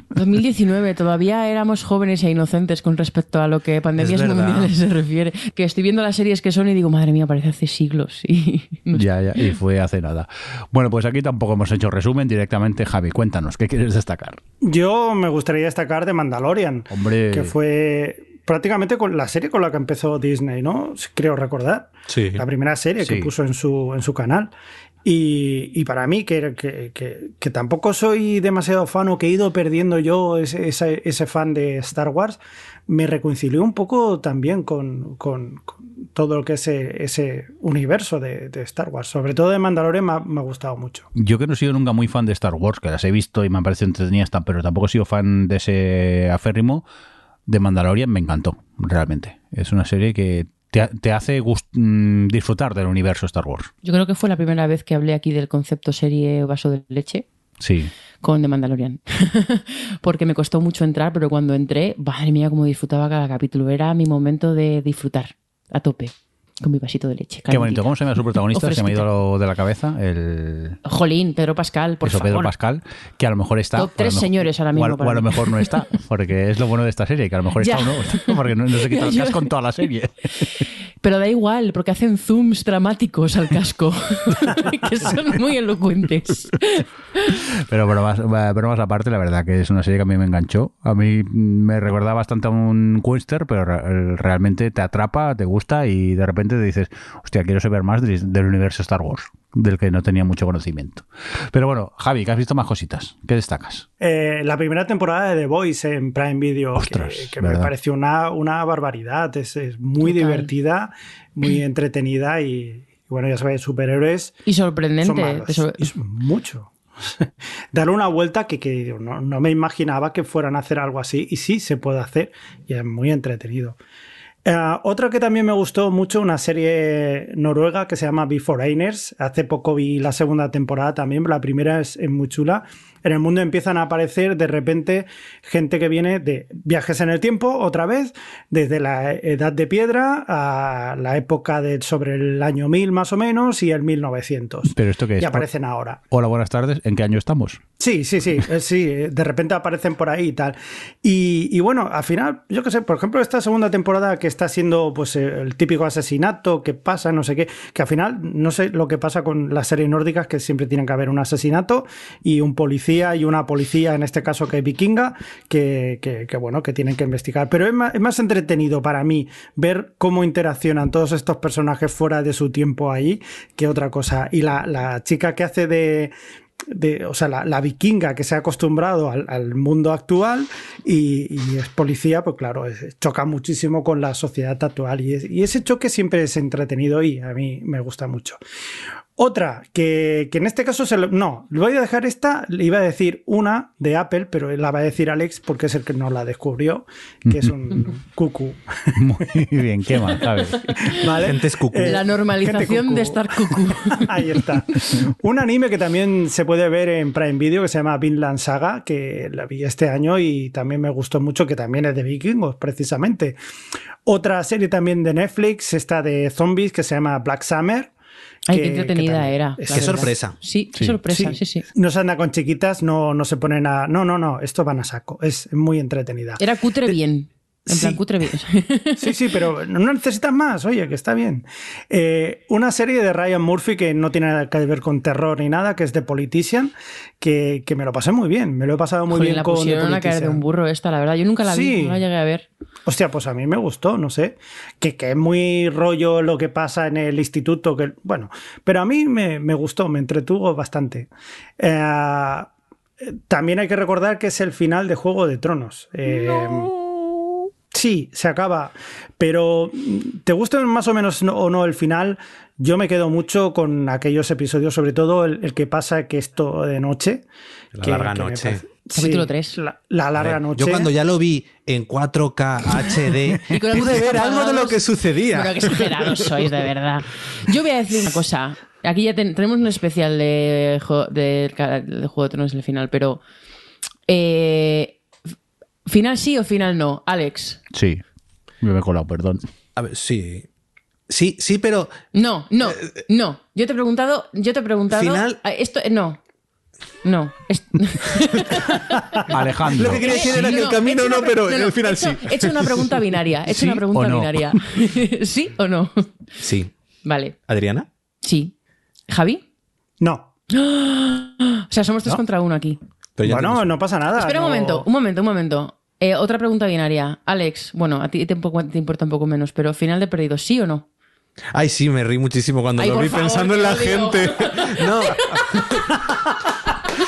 2019, todavía éramos jóvenes e inocentes con respecto a lo que pandemias mundiales se refiere. Que estoy viendo las series que son y digo, madre mía, parece hace siglos. *laughs* Y no sé. ya, ya, y fue hace nada. Bueno, pues aquí tampoco hemos hecho resumen directamente. Javi, cuéntanos, ¿qué quieres destacar? Yo me gustaría destacar de Mandalorian, Hombre. que fue prácticamente con la serie con la que empezó Disney, ¿no? Creo recordar. Sí. La primera serie Sí. que puso en su, en su canal. Y, y para mí, que, que, que- que tampoco soy demasiado fan o que he ido perdiendo yo ese, ese, ese fan de Star Wars, me reconcilió un poco también con, con- con todo lo que es ese, ese universo de, de Star Wars. Sobre todo de Mandalorian me ha, me ha gustado mucho. Yo que no he sido nunca muy fan de Star Wars, que las he visto y me han parecido entretenidas, tan- pero tampoco he sido fan de ese aférrimo, de Mandalorian me encantó, realmente. Es una serie que te, te hace gust- mm, disfrutar del universo Star Wars. Yo creo que fue la primera vez que hablé aquí del concepto serie vaso de leche Con The Mandalorian. *laughs* Porque me costó mucho entrar, pero cuando entré, madre mía, cómo disfrutaba cada capítulo. Era mi momento de disfrutar a tope con mi vasito de leche. Qué bonito. calentita. ¿Cómo se llama su protagonista? Se me ha ido lo de la cabeza. El... Jolín, Pedro Pascal, por Eso, favor. Pedro Pascal, que a lo mejor está. Top tres señores ahora o a- mismo O a, para lo mejor no está, *laughs* porque es lo bueno de esta serie, que a lo mejor está Ya. o no, está, *laughs* porque no, no se quita el *laughs* casco en toda la serie. Pero da igual, porque hacen zooms dramáticos al casco, que son muy elocuentes. Pero bromas, bromas aparte, la verdad que es una serie que a mí me enganchó. A mí me recuerda bastante a un Western, pero re- realmente te atrapa, te gusta y de repente te dices, hostia, quiero saber más del, del universo Star Wars. del que no tenía mucho conocimiento. Pero bueno, Javi, que has visto más cositas. ¿Qué destacas? Eh, la primera temporada de The Voice en Prime Video, Ostras, que, que me pareció una, una barbaridad. Es, es muy Total. divertida, muy *clears throat* entretenida y, y bueno, ya sabéis, superhéroes Y son sorprendente. malos. de so- Y son mucho. *laughs* Darle una vuelta que, que no, no me imaginaba que fueran a hacer algo así y sí se puede hacer y es muy entretenido. Eh, otra que también me gustó mucho, una serie noruega que se llama Beforeigners. Hace poco vi la segunda temporada también, la primera es, es muy chula. En el mundo empiezan a aparecer de repente gente que viene de viajes en el tiempo, otra vez, desde la edad de piedra a la época de sobre el año 1000 más o menos y el 1900. ¿Pero esto qué es? Y aparecen ahora. Hola, buenas tardes. ¿En qué año estamos? Sí, sí, sí, eh, sí, de repente aparecen por ahí y tal. Y, y bueno, al final, yo qué sé, por ejemplo, esta segunda temporada que está siendo pues el típico asesinato que pasa, no sé qué, que al final no sé lo que pasa con las series nórdicas, que siempre tienen que haber un asesinato y un policía y una policía, en este caso que es vikinga, que, que- bueno, que tienen que investigar. Pero es más, es más entretenido para mí ver cómo interaccionan todos estos personajes fuera de su tiempo ahí que otra cosa. Y la, la chica que hace de de, o sea, la, la vikinga que se ha acostumbrado al, al mundo actual y, y es policía, pues claro, es- choca muchísimo con la sociedad actual y, es- y ese choque siempre es entretenido y a mí me gusta mucho. Otra, que, que en este caso se lo- no, le voy a dejar esta, le iba a decir una de Apple, pero la va a decir Alex porque es el que nos la descubrió, que es un cucu. Muy bien, ¿qué más, *laughs* Javi? ¿vale? Gente es cucú. Eh, la normalización cucú. de estar cucú. *laughs* Ahí está. Un anime que también se puede ver en Prime Video que se llama Vinland Saga, que la vi este año y también me gustó mucho, que también es de vikingos, precisamente. Otra serie también de Netflix, esta de zombies, que se llama Black Summer. Ay, que- qué entretenida que era. es Qué verdad. sorpresa. Sí, qué Sí. sorpresa, sí, sí. No se anda con chiquitas, no, no se ponen a. No, no, no, esto van a saco. Es muy entretenida. Era cutre bien. En plan, sí. cutre bien. Sí, sí, pero no necesitas más, oye, que está bien. Eh, una serie de Ryan Murphy que no tiene nada que ver con terror ni nada, que es The Politician, que, que me lo pasé muy bien, me lo he pasado muy bien la con The a caer de un burro esta, la verdad. Yo nunca la vi, Sí. no la llegué a ver. Hostia, pues a mí me gustó, no sé. Que, que es muy rollo lo que pasa en el instituto, que bueno, pero a mí me, me gustó, me entretuvo bastante. Eh, también hay que recordar que es el final de Juego de Tronos. Eh, Sí, se acaba. Pero te guste más o menos no- o no el final, yo me quedo mucho con aquellos episodios, sobre todo el, el que pasa que esto de noche. La que- larga que noche. Capítulo Sí, tres. La, la A larga ver, noche. Yo cuando ya lo vi en 4K HD, pude ver algo de lo que sucedía. Bueno, qué exagerados *laughs* sois, de verdad. Yo voy a decir una cosa. Aquí ya ten- tenemos un especial de, de Juego de Tronos en el final, pero. eh, ¿Final sí o final no? Alex. Sí, me he colado, perdón. A ver, sí. Sí, sí, pero No, no, no. Yo te he preguntado. Yo te he preguntado. Final. Esto. No. No. Es- *laughs* Alejandro. Lo que quería decir era que el camino no, pero pre- el final he hecho- sí. He hecho una pregunta binaria. He hecho ¿Sí una pregunta no? binaria. *laughs* ¿Sí o no? sí. Vale. ¿Adriana? Sí. ¿Javi? No. *gasps* O sea, somos tres contra uno aquí. Bueno, no pasa nada. Espera un momento, un momento, un momento. Eh, otra pregunta binaria. Alex, bueno, a ti te, importa un poco menos, pero final de perdido, ¿sí o no? Ay, sí, me reí muchísimo cuando Ay, lo vi favor, pensando en la digo. gente. *laughs* *laughs* *laughs* No,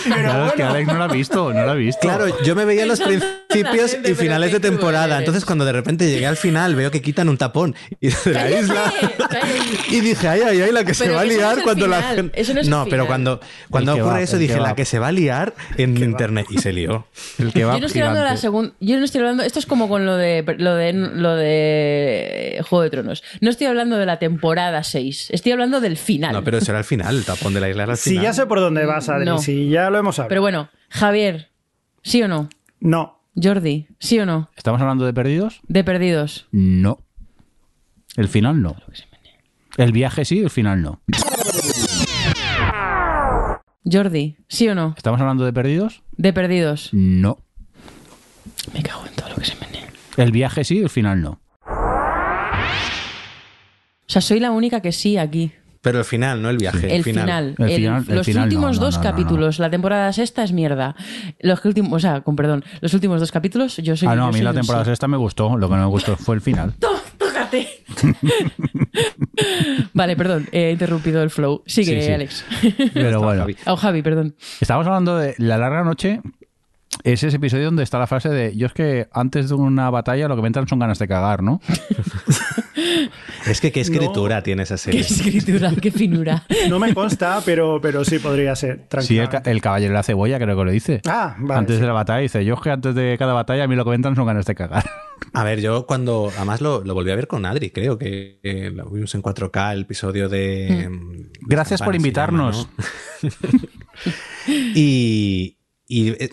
Claro, es que Alex no lo ha visto, no lo ha visto. claro, yo me veía los principios *laughs* gente, y finales pero de temporada. Entonces, cuando de repente llegué al final, veo que quitan un tapón y de la ¡Cállate! isla. ¡Cállate! Y dije, ay, ay, ay, la que se Pero va a liar el cuando la gente. eso no es el pero cuando, cuando El ocurre va, eso el dije, que la que se va a liar en internet. Y se lió. El que va Yo no estoy hablando de la segunda. Yo no estoy hablando. Esto es como con lo de lo de lo de Juego de Tronos. No estoy hablando de la temporada 6. Estoy hablando del final. No, pero eso era al final, el tapón de la isla era Si final. ya sé por dónde vas, Adri, No. si ya lo hemos hablado. Pero bueno, Javier, ¿sí o no? No. Jordi, ¿sí o no? ¿Estamos hablando de perdidos? De perdidos. No. El final no. El viaje sí, el final no. Jordi, ¿sí o no? ¿Estamos hablando de perdidos? De perdidos. No. Me cago en todo lo que se menea. El viaje sí, el final no. O sea, soy la única que sí aquí. Pero el final, no el viaje. El final. El El- final- el los final últimos no, dos no, no, no. capítulos. La temporada sexta es mierda. Los últimos, o sea, con perdón, los últimos dos capítulos yo soy Ah, no, a mí la temporada sí. sexta me gustó. Lo que no me gustó fue el final. *laughs* Tócate *laughs* vale, perdón, he interrumpido el flow. Sigue, Sí, sí. Alex. Pero bueno, Javi. Oh, Javi, perdón. estamos hablando de La larga noche. Es ese episodio donde está la frase de yo es que antes de una batalla lo que me entran son ganas de cagar, ¿no? *laughs* Es que qué escritura tiene esa Qué serie. escritura, qué finura. No me consta, pero, pero sí podría ser. Sí, el, caballero de la cebolla creo que lo dice. Ah, vale. antes sí. de la batalla dice, yo es que antes de cada batalla a mí lo que me entran son ganas de cagar. A ver, yo cuando. Además lo, lo volví a ver con Adri, creo que eh, lo vimos en 4K, el episodio de. mm, Gracias por Campana invitarnos. llama, *laughs* ¿no? y. y, eh,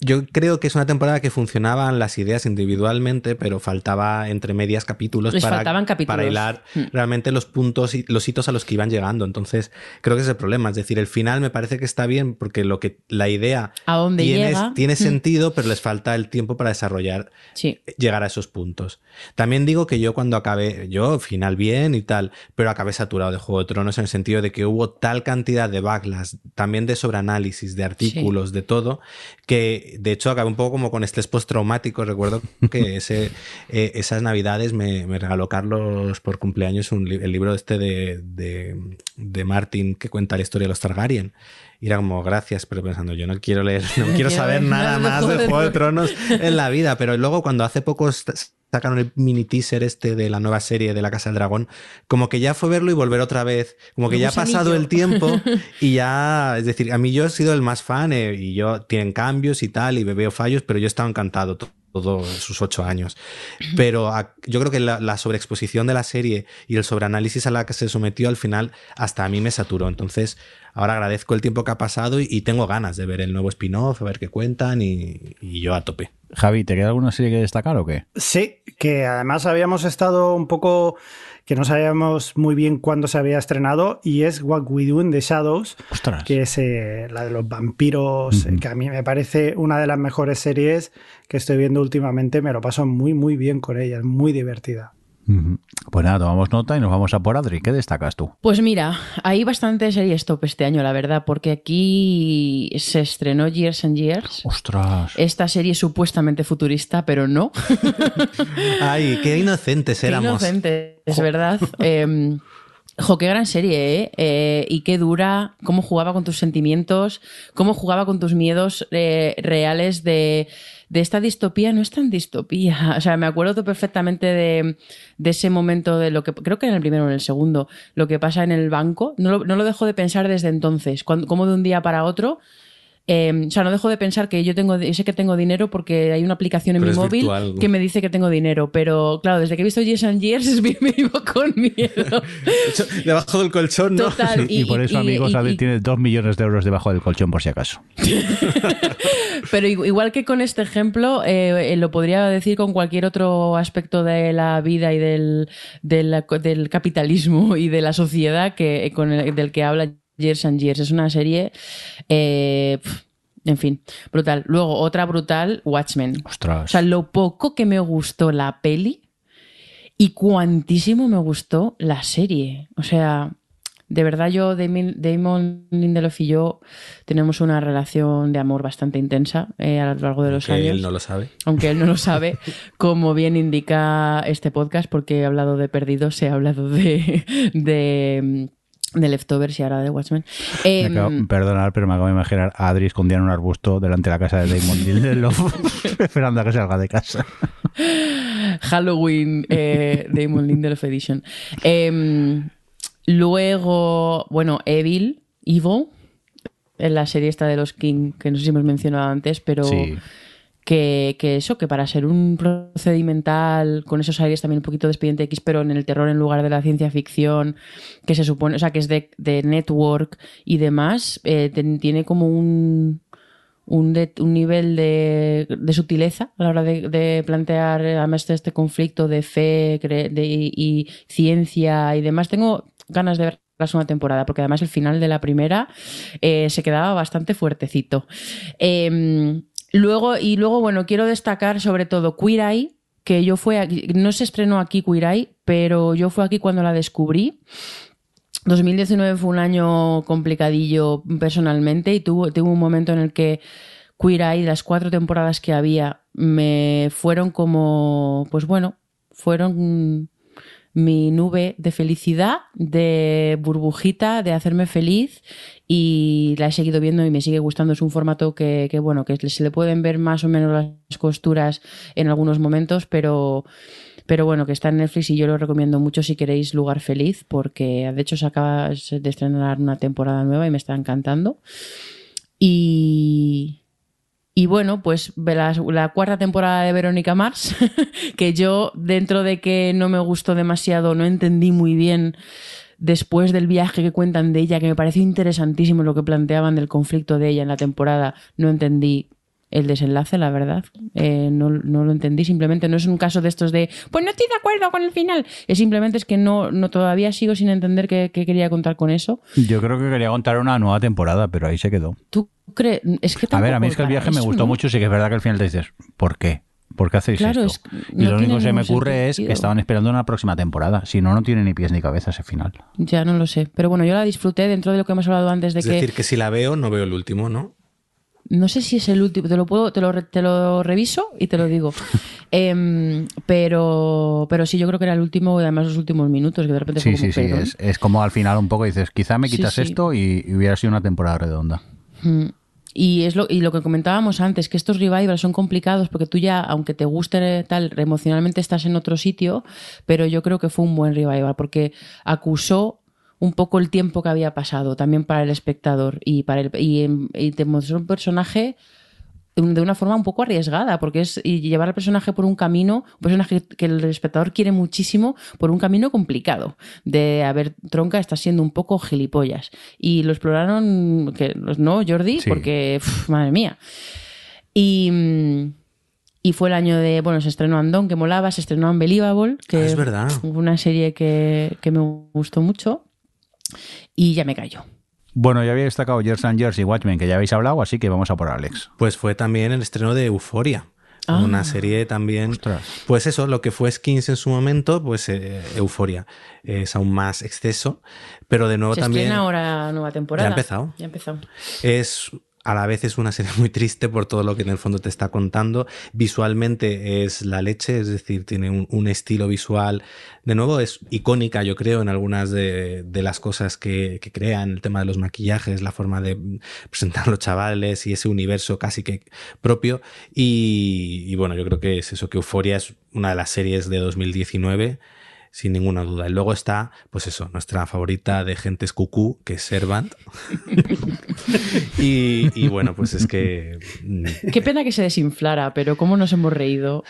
yo creo que es una temporada que funcionaban las ideas individualmente, pero faltaba entre medias capítulos Les para, capítulos. para hilar Mm. realmente los puntos y los hitos a los que iban llegando. Entonces, creo que ese es el problema. Es decir, el final me parece que está bien porque lo que la idea A dónde tiene, llega. tiene Mm. sentido, pero les falta el tiempo para desarrollar Sí. llegar a esos puntos. También digo que yo cuando acabé, yo final bien y tal, pero acabé saturado de Juego de Tronos en el sentido de que hubo tal cantidad de backlash, también de sobreanálisis, de artículos, de todo, que de hecho acabé un poco como con estrés postraumático. Recuerdo que ese, eh, esas navidades me, me regaló Carlos por cumpleaños un li- el libro este de, de, de Martin que cuenta la historia de los Targaryen. Y era como, gracias, pero pensando, yo no quiero leer, no *laughs* quiero saber nada más de Juego de Tronos en la vida. Pero luego cuando hace poco sacaron el mini teaser este de la nueva serie de La Casa del Dragón, como que ya fue verlo y volver otra vez. Como que ya ha pasado el tiempo *laughs* y ya, es decir, a mí yo he sido el más fan eh, y yo tienen cambios y tal y veo fallos, pero yo he estado encantado to- todos sus ocho años. Pero a- yo creo que la, la sobreexposición de la serie y el sobreanálisis a la que se sometió al final hasta a mí me saturó. Entonces, ahora agradezco el tiempo que ha pasado y, y tengo ganas de ver el nuevo spin-off, a ver qué cuentan y, y yo a tope. Javi, ¿te queda alguna serie que destacar o qué? Sí, que además habíamos estado un poco que no sabíamos muy bien cuándo se había estrenado y es What We Do in the Shadows, Ostras. que es eh, la de los vampiros, eh, que a mí me parece una de las mejores series que estoy viendo últimamente, me lo paso muy muy bien con ella, es muy divertida. Pues nada, tomamos nota y nos vamos a por Adri. ¿Qué destacas tú? Pues mira, hay bastantes series top este año, la verdad, porque aquí se estrenó Years and Years. Ostras. Esta serie supuestamente futurista, pero no. *laughs* Ay, qué inocentes Qué éramos. inocente, es verdad. *laughs* Eh, jo, qué gran serie, ¿eh? Eh, Y qué dura, cómo jugaba con tus sentimientos, cómo jugaba con tus miedos eh, reales de, de esta distopía. No es tan distopía. *laughs* O sea, me acuerdo perfectamente de, de ese momento de lo que, creo que en el primero o en el segundo, lo que pasa en el banco. No lo, no lo dejo de pensar desde entonces, como de un día para otro. Eh, o sea, no dejo de pensar que yo tengo, yo sé que tengo dinero porque hay una aplicación en Pero mi móvil virtual. que me dice que tengo dinero. Pero claro, desde que he visto Years and Years *laughs* me vivo con miedo. Debajo del colchón, ¿no? Total. y, por eso, y- amigos, y- Adri y- tiene dos millones de euros debajo del colchón, por si acaso. *laughs* Pero igu- igual que con este ejemplo, eh, eh, lo podría decir con cualquier otro aspecto de la vida y del, del, del capitalismo y de la sociedad que, eh, con el- del que habla Years and Years. Es una serie, eh, en fin, brutal. Luego, otra brutal, Watchmen. Ostras. O sea, lo poco que me gustó la peli y cuantísimo me gustó la serie. O sea, de verdad yo, Damon, Lindelof y yo tenemos una relación de amor bastante intensa eh, a lo largo de los años. él no lo sabe. Aunque él no lo sabe, *laughs* como bien indica este podcast, porque he hablado de Perdidos, he hablado de, de, de Leftovers y ahora de Watchmen. Me Em, acabo- perdonad, pero me acabo de imaginar a Adri escondida en un arbusto delante de la casa de Damon *laughs* Lindelof, *laughs* esperando a que salga de casa. Halloween eh, Damon Lindelof Edition. Em, luego, bueno, Evil, Evil, en la serie esta de los King, que no sé si hemos mencionado antes, pero Sí. Que, eso, que para ser un procedimental con esos aires también un poquito de expediente X, pero en el terror en lugar de la ciencia ficción, que se supone, o sea, que es de, de network y demás, eh, tiene como un, un, nivel de, de sutileza a la hora de, plantear además de este conflicto de fe y ciencia y demás. Tengo ganas de ver la segunda temporada, porque además el final de la primera eh, se quedaba bastante fuertecito. Em, luego, y luego, bueno, quiero destacar sobre todo Queer Eye, que yo fue aquí, no se estrenó aquí Queer Eye, pero yo fue aquí cuando la descubrí. 2019 fue un año complicadillo personalmente y tuvo, tuvo un momento en el que Queer Eye, las cuatro temporadas que había, me fueron como, pues bueno, fueron mi nube de felicidad, de burbujita, de hacerme feliz y la he seguido viendo y me sigue gustando. Es un formato que, que, bueno, que se le pueden ver más o menos las costuras en algunos momentos, pero, pero bueno, que está en Netflix y yo lo recomiendo mucho si queréis Lugar Feliz, porque de hecho se acaba de estrenar una temporada nueva y me está encantando. Y, y bueno, pues la, la, cuarta temporada de Verónica Mars, *laughs* que yo, dentro de que no me gustó demasiado, no entendí muy bien después del viaje que cuentan de ella, que me pareció interesantísimo lo que planteaban del conflicto de ella en la temporada, no entendí el desenlace, la verdad. Eh, no, no, lo entendí. Simplemente no es un caso de estos de, pues no estoy de acuerdo con el final. Es simplemente es que no, no todavía sigo sin entender qué, qué, quería contar con eso. Yo creo que quería contar una nueva temporada, pero ahí se quedó. ¿Tú crees? Es que a ver, a mí es que el viaje me gustó ¿no? mucho, sí que es verdad que al final te dices, ¿por qué? ¿Por qué hacéis claro, esto? Es, y lo único que se me ocurre sentido. es que estaban esperando una próxima temporada. Si no, no tiene ni pies ni cabeza ese final. Ya no lo sé. Pero bueno, yo la disfruté dentro de lo que hemos hablado antes de es que. Es decir, que si la veo, no veo el último, ¿no? No sé si es el último, te lo puedo, te lo, te lo reviso y te lo digo. *laughs* eh, pero, pero sí, yo creo que era el último, y además los últimos minutos, que de repente Sí, fue sí, como, sí. Es, es, como al final un poco dices, quizá me quitas Sí, sí. esto y, y, hubiera sido una temporada redonda. Mm. Y es lo, y lo que comentábamos antes, que estos revivals son complicados porque tú ya, aunque te guste tal, emocionalmente estás en otro sitio, pero yo creo que fue un buen revival porque acusó un poco el tiempo que había pasado también para el espectador y para el y, y te mostró un personaje de una forma un poco arriesgada, porque es llevar al personaje por un camino, un personaje que el espectador quiere muchísimo, por un camino complicado. De, a ver, Tronca está siendo un poco gilipollas. Y lo exploraron, que no, Jordi, Sí. porque, uf, madre mía. Y, y fue el año de, bueno, se estrenó Andón, que molaba, se estrenó Unbelievable, que Ah, es verdad. fue una serie que, que me gustó mucho. Y ya me cayó. Bueno, ya había destacado Years and Years y Watchmen, que ya habéis hablado, así que vamos a por Alex. Pues fue también el estreno de Euforia. Ah. Una serie también. Ostras. Pues eso, lo que fue Skins en su momento, pues eh, Euforia. Es aún más exceso. Pero de nuevo Se también. estrena ahora nueva temporada. Ya ha empezado. Ya ha empezado. Es a la vez es una serie muy triste por todo lo que en el fondo te está contando. Visualmente es la leche, es decir, tiene un, estilo visual. De nuevo, es icónica, yo creo, en algunas de, las cosas que, que, crean, el tema de los maquillajes, la forma de presentar a los chavales y ese universo casi que propio. Y, y bueno, yo creo que es eso, que Euforia es una de las series de 2019 sin ninguna duda. Y luego está, pues eso, nuestra favorita de gentes cucú, que es Servant. *laughs* y, bueno, pues es que. mm, Qué pena que se desinflara, pero cómo nos hemos reído.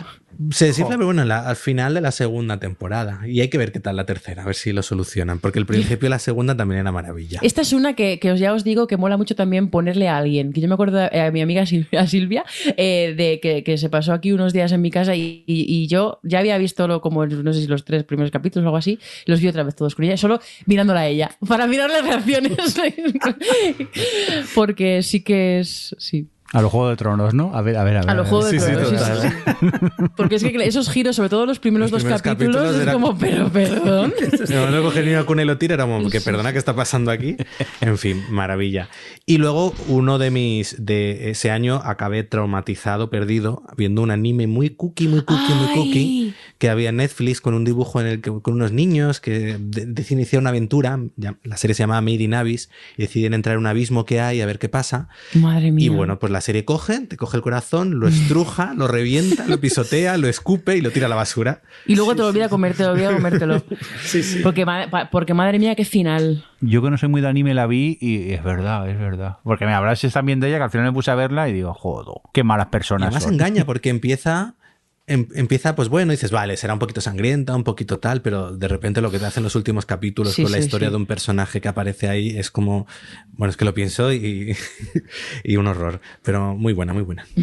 Se desinfla, pero bueno, la, al final de la segunda temporada. Y hay que ver qué tal la tercera, a ver si lo solucionan. Porque el principio de la segunda también era maravilla. Esta es una que, que os, ya os digo que mola mucho también ponerle a alguien. Que yo me acuerdo a, a mi amiga Silvia, Silvia eh, de que, que, se pasó aquí unos días en mi casa y, y, y, yo ya había visto lo, como, no sé si los tres primeros capítulos o algo así. Los vi otra vez todos con ella, solo mirándola a ella, *laughs* para mirar las reacciones. *laughs* *laughs* Porque sí que es. Sí. A los Juegos de Tronos, ¿no? A ver, a ver, a ver. A los Juegos de Sí, sí, Tronos. Sí, total. sí, sí. Porque es que esos giros, sobre todo los primeros Los dos primeros capítulos, capítulos es era- como, pero perdón. *laughs* No, no coger ni una cuna y lo tira, era como, que perdona, ¿qué está pasando aquí? En fin, maravilla. Y luego, uno de mis, de ese año, acabé traumatizado, perdido, viendo un anime muy cookie, muy cookie, muy cookie, que había en Netflix con un dibujo en el que, con unos niños que de- deciden iniciar una aventura, ya- la serie se llama Made in Abyss, y deciden entrar en un abismo que hay a ver qué pasa. Madre mía. Y bueno, pues la serie coge, te coge el corazón, lo estruja, lo revienta, lo pisotea, lo escupe y lo tira a la basura. Y luego te lo olvida comerte, te lo olvida comértelo. *laughs* Sí, sí. Porque, porque madre mía, qué final. Yo que no soy muy de anime la vi y es verdad, es verdad. Porque me hablaste también de ella que al final me puse a verla y digo, joder, qué malas Y personas además son. engaña *laughs* porque empieza, em- empieza, pues bueno, dices, vale, será un poquito sangrienta, un poquito tal, pero de repente lo que te hacen los últimos capítulos Sí, con la sí, historia sí. de un personaje que aparece ahí es como, bueno, es que lo pienso y, *laughs* y un horror, pero muy buena, muy buena. *laughs*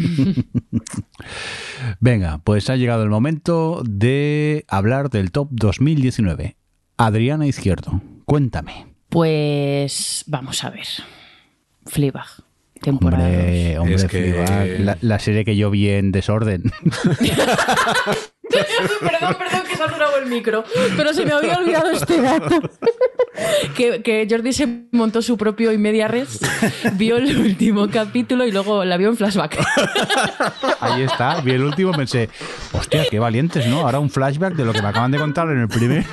Venga, pues ha llegado el momento de hablar del top 2019. Adriana Izquierdo, cuéntame. Pues vamos a ver. Fleabag. Temporada Hombre, dos. hombre, Es que- Fleabag, la, la serie que yo vi en desorden. *laughs* *laughs* perdón, perdón que se ha durado el micro, pero se me había olvidado este dato. *laughs* que, que Jordi se montó su propio y media res, vio el último capítulo y luego la vio en flashback. Ahí está, vi el último y pensé, hostia, qué valientes, ¿no? Ahora un flashback de lo que me acaban de contar en el primero.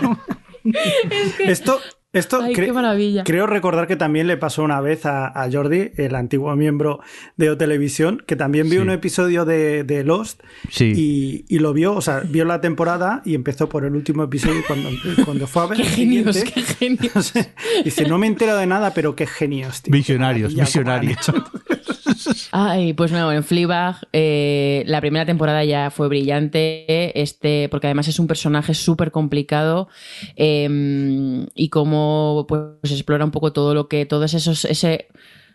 Esto, esto Ay, cre- qué maravilla. creo recordar que también le pasó una vez a, a Jordi, el antiguo miembro de O Televisión, que también vio Sí. un episodio de, de Lost Sí. y, y lo vio, o sea, vio la temporada y empezó por el último episodio cuando, cuando fue a *laughs* ver Qué genios, siguiente, qué *laughs* genios. dice, no me entero de nada, pero qué genios, tío. Visionarios, visionarios. *laughs* Ay, pues no, en Fleabag eh, la primera temporada ya fue brillante, este, porque además es un personaje súper complicado eh, y como pues explora un poco todo lo que, todos esos, ese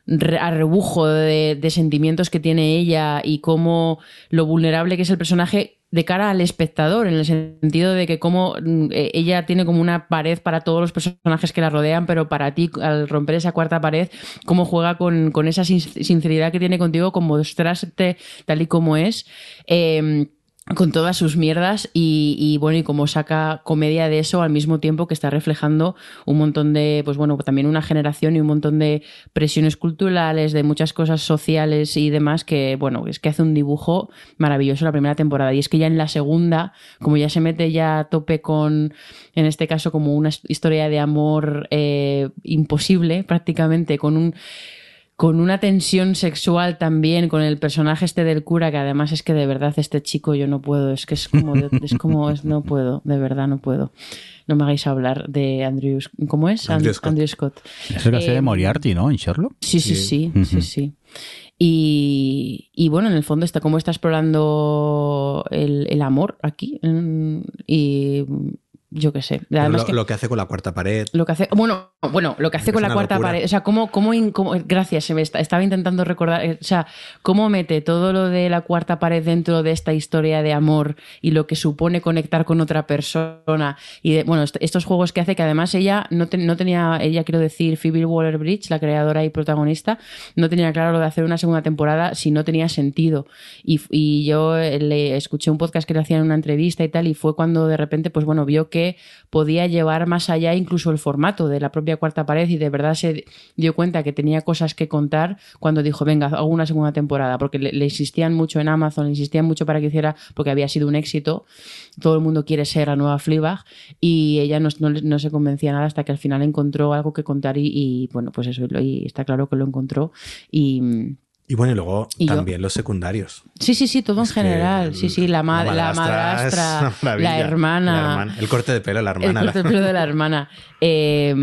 re- arrebujo de, sentimientos que tiene ella y cómo lo vulnerable que es el personaje de cara al espectador, en el sentido de que como mm, eh, ella tiene como una pared para todos los personajes que la rodean, pero para ti, al romper esa cuarta pared, cómo juega con, esa sin- sinceridad que tiene contigo, con mostrarte tal y como es. eh, con todas sus mierdas y, bueno y cómo saca comedia de eso al mismo tiempo que está reflejando un montón de pues bueno también una generación y un montón de presiones culturales de muchas cosas sociales y demás que bueno es que hace un dibujo maravilloso la primera temporada. Y es que ya en la segunda como ya se mete ya a tope con en este caso como una historia de amor eh, imposible prácticamente con un con una tensión sexual también con el personaje este del cura que además es que de verdad este chico yo no puedo es que es como de- es como es, no puedo de verdad no puedo no me hagáis hablar de Andrew ¿cómo es? Andrew And- Scott. Andrew Scott Es el que hacía de Eh, Moriarty, ¿no? En Sherlock. Sí, sí, sí, Sí. sí. Y, y bueno, en el fondo está cómo está explorando el, el amor aquí. Y yo qué sé. Además lo, que- lo que hace con la cuarta pared. lo que hace, bueno, bueno, lo que hace con la cuarta locura. pared, o sea, cómo, cómo, cómo- gracias, se me está- estaba intentando recordar, eh, o sea, cómo mete todo lo de la cuarta pared dentro de esta historia de amor y lo que supone conectar con otra persona y de, bueno, est- estos juegos que hace que además ella no, te- no tenía, ella quiero decir, Phoebe Waller-Bridge, la creadora y protagonista, no tenía claro lo de hacer una segunda temporada si no tenía sentido y, y yo eh, le escuché un podcast que le hacían en una entrevista y tal y fue cuando de repente, pues bueno, vio que podía llevar más allá incluso el formato de la propia cuarta pared y de verdad se dio cuenta que tenía cosas que contar cuando dijo, venga, hago una segunda temporada, porque le, insistían mucho en Amazon, insistían mucho para que hiciera, porque había sido un éxito, todo el mundo quiere ser la nueva Fleabag y ella no, no, no se convencía nada hasta que al final encontró algo que contar y, bueno, pues eso, y está claro que lo encontró y... Y bueno, y luego Y yo- también los secundarios. Sí, sí, sí, todo en Es que general. Sí, sí, la, ma- la madrastra, *laughs* la hermana, La hermana. El corte de pelo de la hermana. el corte de pelo de la hermana. *laughs* Eh,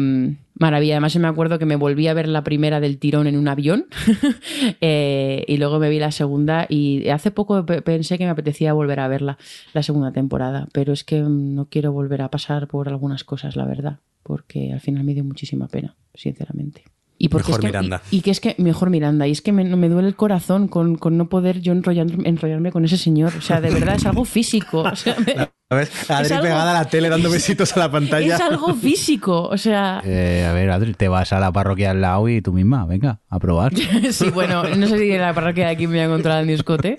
maravilla. Además, yo me acuerdo que me volví a ver la primera del tirón en un avión *laughs* eh, y luego me vi la segunda y hace poco pe- pensé que me apetecía volver a verla, la segunda temporada, pero es que mm, no quiero volver a pasar por algunas cosas, la verdad, porque al final me dio muchísima pena, sinceramente. Y porque Mejor es que, Miranda. Y, y que es que, mejor Miranda, y es que me, me duele el corazón con, con no poder yo enrollarme, enrollarme con ese señor. O sea, de verdad es algo físico. O sea, me- ¿Sabes? Adri algo- pegada a la tele dando besitos a la pantalla. es algo físico. O sea, Eh, a ver, Adri, te vas a la parroquia al lado y tú misma, venga, a probar. *laughs* sí, bueno, no sé si en la parroquia de aquí me voy a encontrar el Newscote.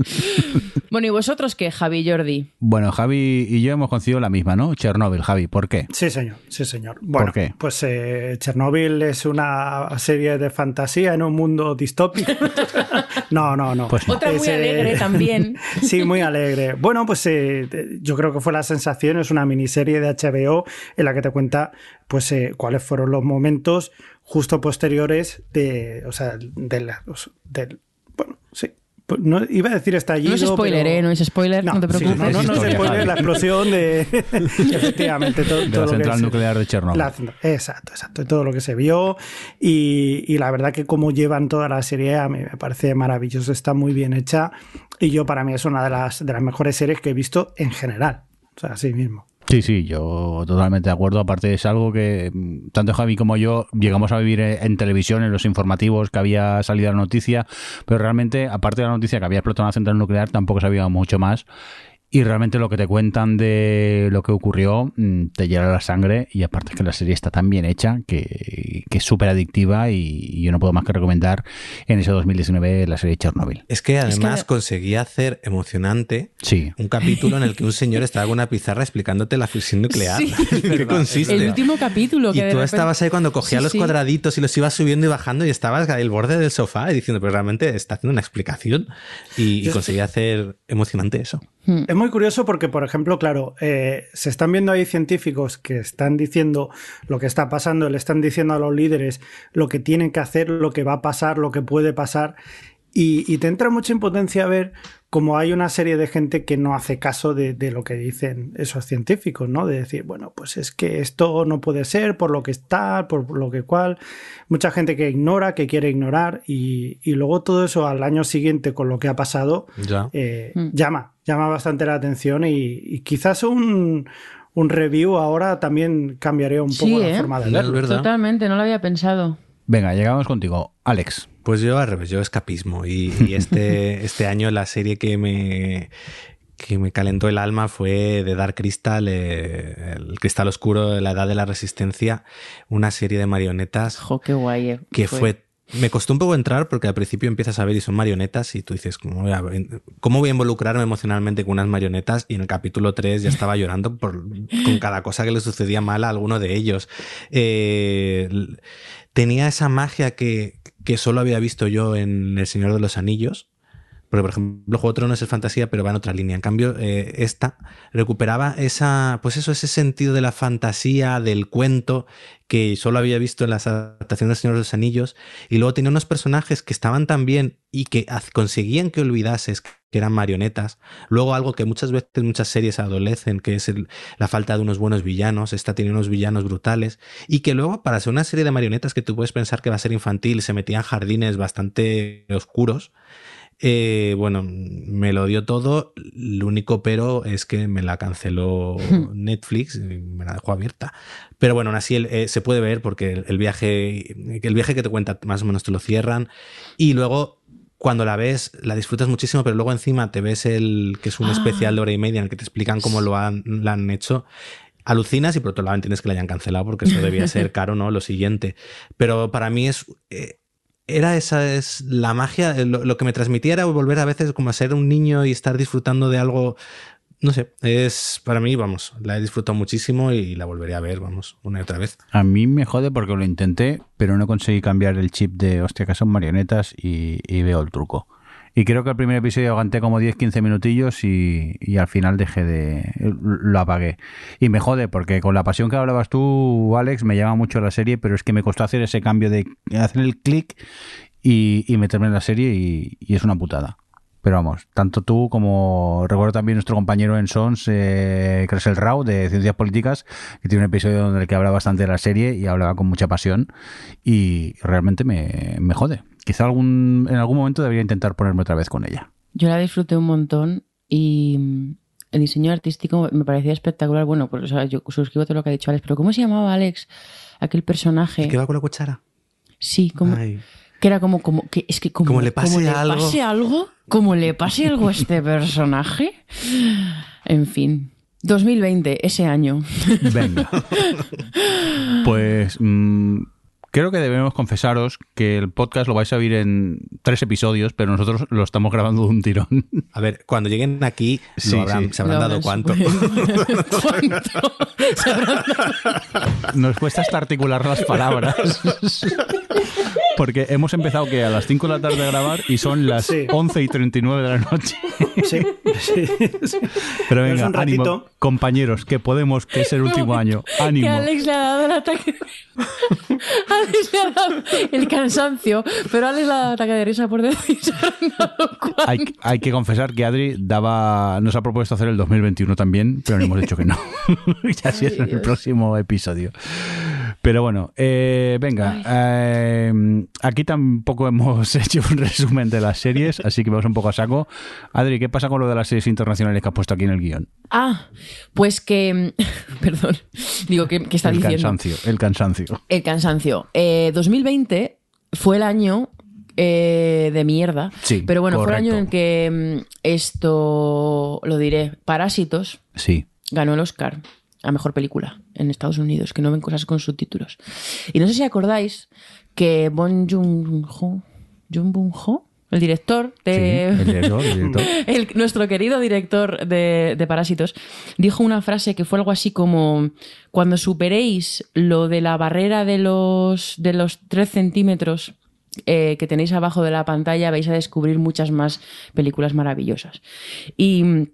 Bueno, ¿y vosotros qué, Javi y Jordi? Bueno, Javi y yo hemos coincidido la misma, ¿no? Chernobyl, Javi, ¿por qué? Sí, señor, sí, señor. Bueno, ¿Por qué? pues eh, Chernobyl es una serie de fantasía en un mundo distópico. *laughs* no, no, no. Pues no. Otra muy alegre también. *laughs* Sí, muy alegre. Bueno, pues eh, yo creo que fue la sensación, es una miniserie de HBO en la que te cuenta pues eh, cuáles fueron los momentos justo posteriores de, o sea, de la- del, bueno, sí. Pues No, iba a decir estallido. No es spoiler, pero- ¿eh? No es spoiler, no, te sí, preocupes. no, no, no es spoiler, la explosión de. *laughs* efectivamente, todo, De todo la lo que central se- nuclear de Chernobyl. la exacto, exacto. Todo lo que se vio. Y, y la verdad que como llevan toda la serie a mí me parece maravilloso. Está muy bien hecha. Y yo, para mí, es una de las, de las mejores series que he visto en general. O sea, así mismo. Sí, sí, yo totalmente de acuerdo. Aparte es algo que mm, tanto Javi como yo llegamos a vivir eh, en televisión, en los informativos que había salido la noticia, pero realmente, aparte de la noticia que había explotado una central nuclear, tampoco sabíamos mucho más. Y realmente lo que te cuentan de lo que ocurrió mm, te llena la sangre y aparte es que la serie está tan bien hecha que, que es súper adictiva y, yo no puedo más que recomendar en ese 2019 la serie Chernobyl. Es que además conseguía hacer emocionante sí. un capítulo en el que un señor estaba con una pizarra explicándote la fusión nuclear. *laughs* ¿Qué consiste? El último capítulo. Que y tú estabas ahí cuando cogía los cuadraditos y los ibas subiendo y bajando y estabas al borde del sofá y diciendo, pero realmente está haciendo una explicación y, y conseguía hacer emocionante eso. Hmm. Es muy curioso porque, por ejemplo, claro, eh, se están viendo ahí científicos que están diciendo lo que está pasando, le están diciendo a los líderes lo que tienen que hacer, lo que va a pasar, lo que puede pasar. Y, te entra mucha impotencia ver cómo hay una serie de gente que no hace caso de, lo que dicen esos científicos, ¿no? De decir, bueno, pues es que esto no puede ser por lo que está, por lo que cual. Mucha gente que ignora, que quiere ignorar, y, luego todo eso al año siguiente con lo que ha pasado eh, mm. llama, llama bastante la atención y, quizás un, review ahora también cambiaría un poco la ¿eh? forma de verlo. Totalmente, no lo había pensado. Venga, llegamos contigo. Alex. Pues yo al revés, yo escapismo. Y, este, *laughs* este año la serie que me, que me calentó el alma fue de Dark Crystal, eh, el Cristal Oscuro de la Edad de la Resistencia, una serie de marionetas. Jo, qué guay. Eh, que fue. Me costó un poco entrar porque al principio empiezas a ver y son marionetas y tú dices, ¿cómo voy a, cómo voy a involucrarme emocionalmente con unas marionetas? Y en el capítulo 3 ya estaba llorando por, con cada cosa que le sucedía mal a alguno de ellos. Eh, tenía esa magia que, que solo había visto yo en El Señor de los Anillos. Porque, por ejemplo, Juego de Tronos es fantasía, pero va en otra línea. En cambio, eh, esta recuperaba esa, pues eso, ese sentido de la fantasía, del cuento, que solo había visto en las adaptaciones del Señor de los Anillos. Y luego tenía unos personajes que estaban tan bien y que conseguían que olvidases que eran marionetas. Luego algo que muchas veces muchas series adolecen, que es la falta de unos buenos villanos. Esta tiene unos villanos brutales. Y que luego, para ser una serie de marionetas que tú puedes pensar que va a ser infantil, se metían jardines bastante oscuros. Eh, bueno, me lo dio todo. Lo único pero es que me la canceló *laughs* Netflix y me la dejó abierta. Pero bueno, aún así eh, se puede ver porque el viaje, el viaje que te cuenta más o menos te lo cierran. Y luego cuando la ves, la disfrutas muchísimo, pero luego encima te ves el que es un especial de hora y media en el que te explican cómo lo han, han hecho. Alucinas y por otro lado entiendes que la hayan cancelado porque eso debía *laughs* ser caro, ¿no? Lo siguiente. Pero para mí es. Eh, era esa es la magia, lo, que me transmitía era volver a veces como a ser un niño y estar disfrutando de algo, no sé, es para mí, vamos, la he disfrutado muchísimo y la volveré a ver, vamos, una y otra vez. A mí me jode porque lo intenté, pero no conseguí cambiar el chip de, hostia, que son marionetas y, veo el truco. Y creo que el primer episodio aguanté como 10-15 minutillos y, al final dejé de... lo apagué. Y me jode porque con la pasión que hablabas tú, Alex, me llama mucho la serie, pero es que me costó hacer ese cambio de hacer el clic y, y, meterme en la serie y, es una putada. Pero vamos, tanto tú como recuerdo también nuestro compañero en Sons, eh, el Rao, de Ciencias Políticas, que tiene un episodio donde el que habla bastante de la serie y hablaba con mucha pasión y realmente me, me jode. Quizá algún, en algún momento debería intentar ponerme otra vez con ella. Yo la disfruté un montón y mm, el diseño artístico me parecía espectacular. Bueno, pues yo suscribo todo lo que ha dicho Alex, pero ¿cómo se llamaba Alex? Aquel personaje. ¿El que va con la cuchara? Sí, como. Que era como, como que es que como, le pase algo. pase algo, como le pase algo a este personaje. En fin. 2020, ese año. Venga. *laughs* Pues mm, Creo que debemos confesaros que el podcast lo vais a oír en tres episodios, pero nosotros lo estamos grabando de un tirón. A ver, cuando lleguen aquí *laughs* *laughs* se habrán dado cuánto. Nos cuesta hasta articular las palabras. *laughs* Porque hemos empezado que a las 5 de la tarde a grabar y son las 11 y 39 de la noche. Sí, sí. Pero venga, ánimo, compañeros, que podemos, que es el último año. Ánimo. Que Alex le ha dado el ataque. Alex le ha dado el cansancio, pero Alex le ha dado ataque de risa por decir. *laughs* hay, hay que confesar que Adri daba, nos ha propuesto hacer el 2021 también, pero le hemos dicho que no. *laughs* ya así es en el próximo episodio. Pero bueno, eh, venga, eh, aquí tampoco *laughs* hemos hecho un resumen de las series, así que vamos un poco a saco. Adri, ¿qué pasa con lo de las series internacionales que has puesto aquí en el guion? Ah, pues que... *laughs* Perdón, digo, ¿qué, está el diciendo? Cansancio, el cansancio. El cansancio. 2020 eh, fue el año eh, de mierda. Sí, Pero bueno, fue el año en que mm, esto, lo diré, Parásitos Sí. ganó el Oscar a Mejor Película en Estados Unidos, que no ven cosas con subtítulos. Y no sé si acordáis que Bon Joon-ho, Jung el director Sí, de... el director, el director. *laughs* El- nuestro querido director de, de Parásitos dijo una frase que fue algo así como cuando superéis lo de la barrera de los, de los 3 centímetros eh, que tenéis abajo de la pantalla vais a descubrir muchas más películas maravillosas. Y,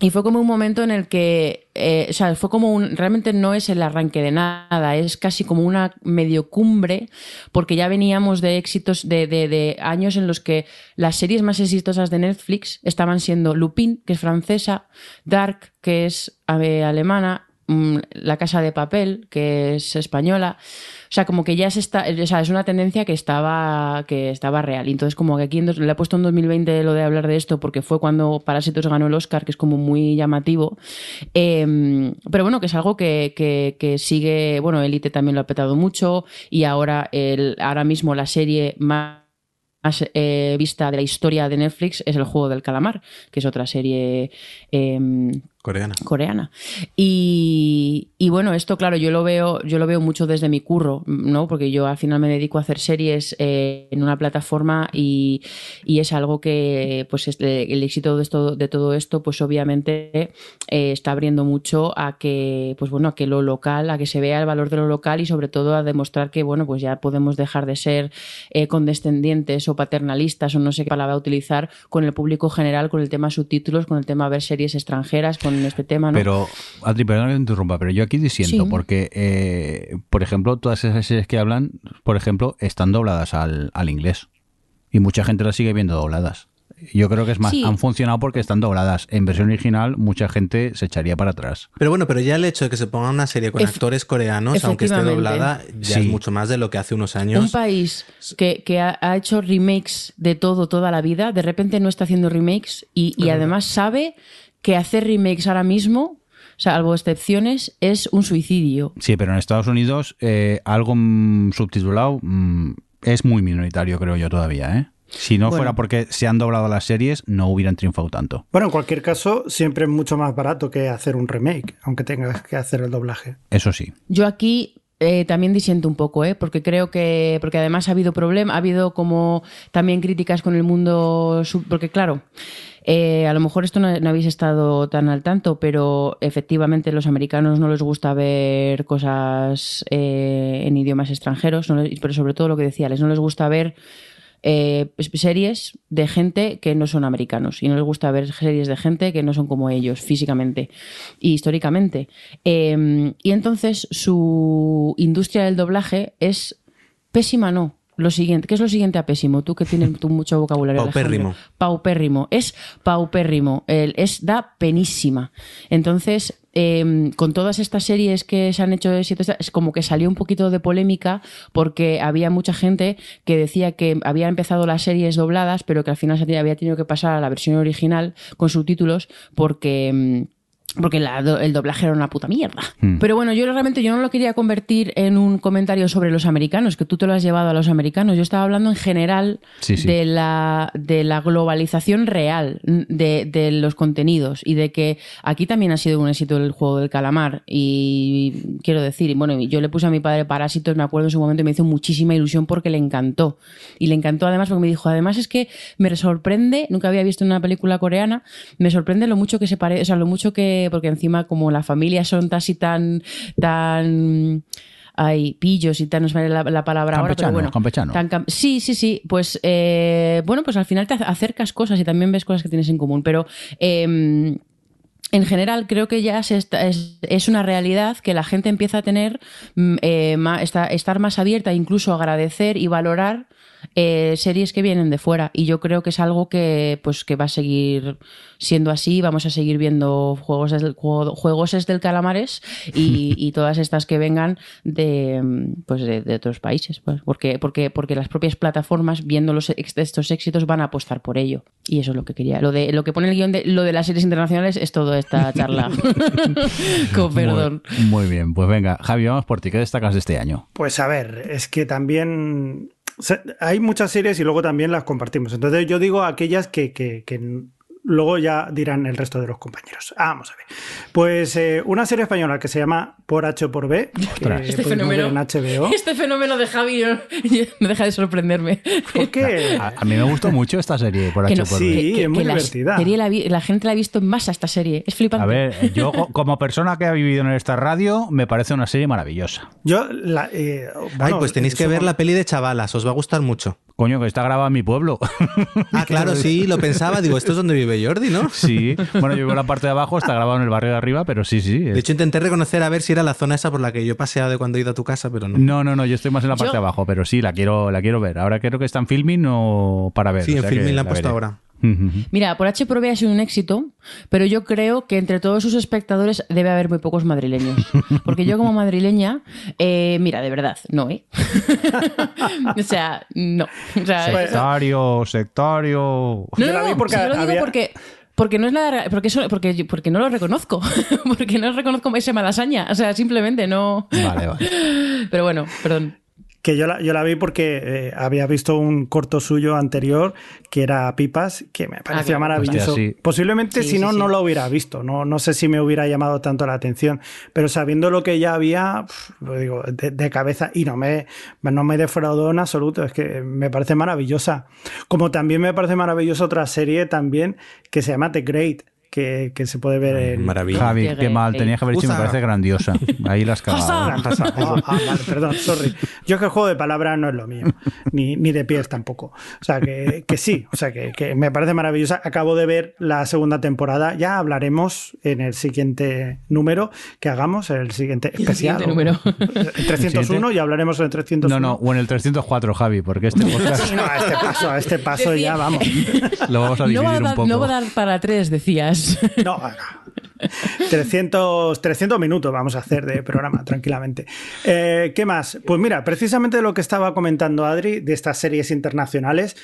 y fue como un momento en el que, eh, o sea, fue como un, realmente no es el arranque de nada, es casi como una medio cumbre, porque ya veníamos de éxitos de, de- de años en los que las series más exitosas de Netflix estaban siendo Lupin, que es francesa, Dark, que es eh, alemana, La Casa de Papel, que es española. O sea, como que ya está, o sea, es una tendencia que estaba, que estaba real. Y entonces, como que aquí en dos- le he puesto en 2020 lo de hablar de esto, porque fue cuando Parásitos ganó el Oscar, que es como muy llamativo. Eh, pero bueno, que es algo que, que- sigue, bueno, Elite también lo ha petado mucho, y ahora, el, ahora mismo la serie más eh, vista de la historia de Netflix es El Juego del Calamar, que es otra serie eh, Coreana. coreana. Y, y bueno, esto, claro, yo lo veo, yo lo veo mucho desde mi curro, ¿no? Porque yo al final me dedico a hacer series eh, en una plataforma y, y es algo que, pues, es de- el éxito de esto, de todo esto, pues obviamente eh, está abriendo mucho a que, pues bueno, a que lo local, a que se vea el valor de lo local y sobre todo a demostrar que, bueno, pues ya podemos dejar de ser eh, condescendientes o paternalistas o no sé qué palabra utilizar con el público general, con el tema subtítulos, con el tema ver series extranjeras, con este tema, ¿no? Pero, Adri, perdona que te interrumpa, pero yo aquí disiento, Sí. porque, eh, por ejemplo, todas esas series que hablan, por ejemplo, están dobladas al, al inglés. Y mucha gente las sigue viendo dobladas. Yo creo que es más, Sí. han funcionado porque están dobladas. En versión original, mucha gente se echaría para atrás. Pero bueno, pero ya el hecho de que se ponga una serie con Ef- actores coreanos, aunque esté doblada, ya Sí. es mucho más de lo que hace unos un años. país que, que ha, ha hecho remakes de todo toda la vida, de repente no está haciendo remakes y, y además sabe que hacer remakes ahora mismo, salvo excepciones, es un suicidio. Sí, pero en Estados Unidos, eh, algo mm, subtitulado mm, es muy minoritario, creo yo, todavía, ¿eh? Si no Bueno. fuera porque se han doblado las series, no hubieran triunfado tanto. Bueno, en cualquier caso, siempre es mucho más barato que hacer un remake, aunque tengas que hacer el doblaje. Eso sí. Yo aquí eh, también disiento un poco, ¿eh? porque creo que, porque además ha habido problemas, ha habido como también críticas con el mundo, sub- porque claro, eh, a lo mejor esto no, habéis estado tan al tanto, pero efectivamente los americanos no les gusta ver cosas eh, en idiomas extranjeros, pero sobre todo lo que decía, les no les gusta ver eh, series de gente que no son americanos y no les gusta ver series de gente que no son como ellos físicamente y históricamente. Eh, y entonces su industria del doblaje es pésima, no. Lo siguiente, ¿qué es lo siguiente a pésimo? Tú que tienes tú mucho vocabulario. Paupérrimo. Alejandro. Paupérrimo. Es paupérrimo. El- es da penísima. Entonces, eh, con todas estas series que se han hecho de es como que salió un poquito de polémica porque había mucha gente que decía que había empezado las series dobladas, pero que al final se había tenido que pasar a la versión original con subtítulos porque. Porque la el doblaje era una puta mierda. Hmm. Pero bueno, yo realmente yo no lo quería convertir en un comentario sobre los americanos, que tú te lo has llevado a los americanos. Yo estaba hablando en general Sí, sí. de la de la globalización real de, de los contenidos y de que aquí también ha sido un éxito el juego del calamar. Y quiero decir, y bueno, yo le puse a mi padre Parásitos, me acuerdo en su momento, y me hizo muchísima ilusión porque le encantó. Y le encantó además porque me dijo, además es que me sorprende, nunca había visto una película coreana, me sorprende lo mucho que se parece, o sea, lo mucho que, porque encima como la familia son casi tan, tan, hay pillos y tal, no se me la, la palabra ahora, pero Campechanos, bueno. campechanos. tan cam- sí, sí, sí, pues eh, bueno, pues al final te acercas cosas y también ves cosas que tienes en común, pero... em, en general creo que ya se está- es, es una realidad que la gente empieza a tener, mm, eh, ma- estar más abierta, incluso agradecer y valorar eh, series que vienen de fuera. Y yo creo que es algo que, pues, que va a seguir siendo así. Vamos a seguir viendo juegos del, juego- juegos es del calamares y, *laughs* y todas estas que vengan de, pues de, de otros países. Pues, porque, porque, porque las propias plataformas, viendo los, estos éxitos, van a apostar por ello. Y eso es lo que quería. Lo de lo que pone el guion de lo de las series internacionales es toda esta charla. *laughs* *laughs* Con perdón. Muy, muy bien, pues venga, Javi, vamos por ti. ¿Qué destacas de este año? Pues a ver, es que también hay muchas series y luego también las compartimos. Entonces yo digo aquellas que, que, que luego ya dirán el resto de los compañeros. Ah, vamos a ver. Pues eh, una serie española que se llama Por H o por B, este fenómeno, en HBO. *laughs* Este fenómeno de Javi no deja de sorprenderme. ¿Por qué? A, mí me gustó mucho esta serie, Por H o por B. Sí, es muy divertida. La, gente la ha visto en masa esta serie. Es flipante. A ver, yo como persona que ha vivido en esta radio, me parece una serie maravillosa. Yo, la, eh, Ay, pues tenéis que ver la peli de Chavalas, os va a gustar mucho. Coño, que está grabada en mi pueblo. Ah, *laughs* claro, sí, lo pensaba. Digo, esto es donde vive Jordi, ¿no? Sí. *laughs* Bueno, yo vivo en la parte de abajo, está grabado en el barrio de arriba, pero sí, sí. De hecho, intenté reconocer a ver si era la zona esa por la que yo he paseado de cuando he ido a tu casa, pero no. No, no, no, yo estoy más en la parte de abajo, pero sí, la quiero, la quiero ver. Ahora creo que está en filming o para ver. Sí, en filming la han puesto ahora. Mira, por H por B ha sido un éxito, pero yo creo que entre todos sus espectadores debe haber muy pocos madrileños. *laughs* Porque yo como madrileña, eh, mira, de verdad, no, ¿eh? *laughs* o sea, no. sectario, sectario. No, no, porque lo digo porque... Porque no es nada. Porque, porque, porque no lo reconozco. *laughs* porque no reconozco ese malasaña. O sea, simplemente no. Vale, vale. Pero bueno, perdón que yo la, yo la vi porque eh, había visto un corto suyo anterior que era Pipas, que me parecía ah, maravilloso. Posiblemente si no, no lo hubiera visto. No, no sé si me hubiera llamado tanto la atención, pero sabiendo lo que ya había, lo digo, de, cabeza, y no me, no me defraudó en absoluto, es que me parece maravillosa. Como también me parece maravillosa otra serie también que se llama The Great, que, se puede ver en... Maravilla. Javi, qué mal, tenía que haber dicho, me parece grandiosa. Ahí las cagado. Ah, ah, perdón, sorry. Yo que el juego de palabras no es lo mío, ni, ni de pies tampoco. O sea, que, que sí, o sea, que, que, me parece maravillosa. Acabo de ver la segunda temporada, ya hablaremos en el siguiente número que hagamos, el siguiente especial. El número. El 301 y hablaremos en el 301. No, no, o en el 304, Javi, porque este podcast... no, a este paso, a este paso ya vamos. *laughs* Lo vamos a dividir no un poco. No va a dar para tres, decías. *laughs* No, 300, 300 minutos vamos a hacer de programa, tranquilamente. Eh, ¿Qué más? Pues mira, precisamente lo que estaba comentando Adri de estas series internacionales,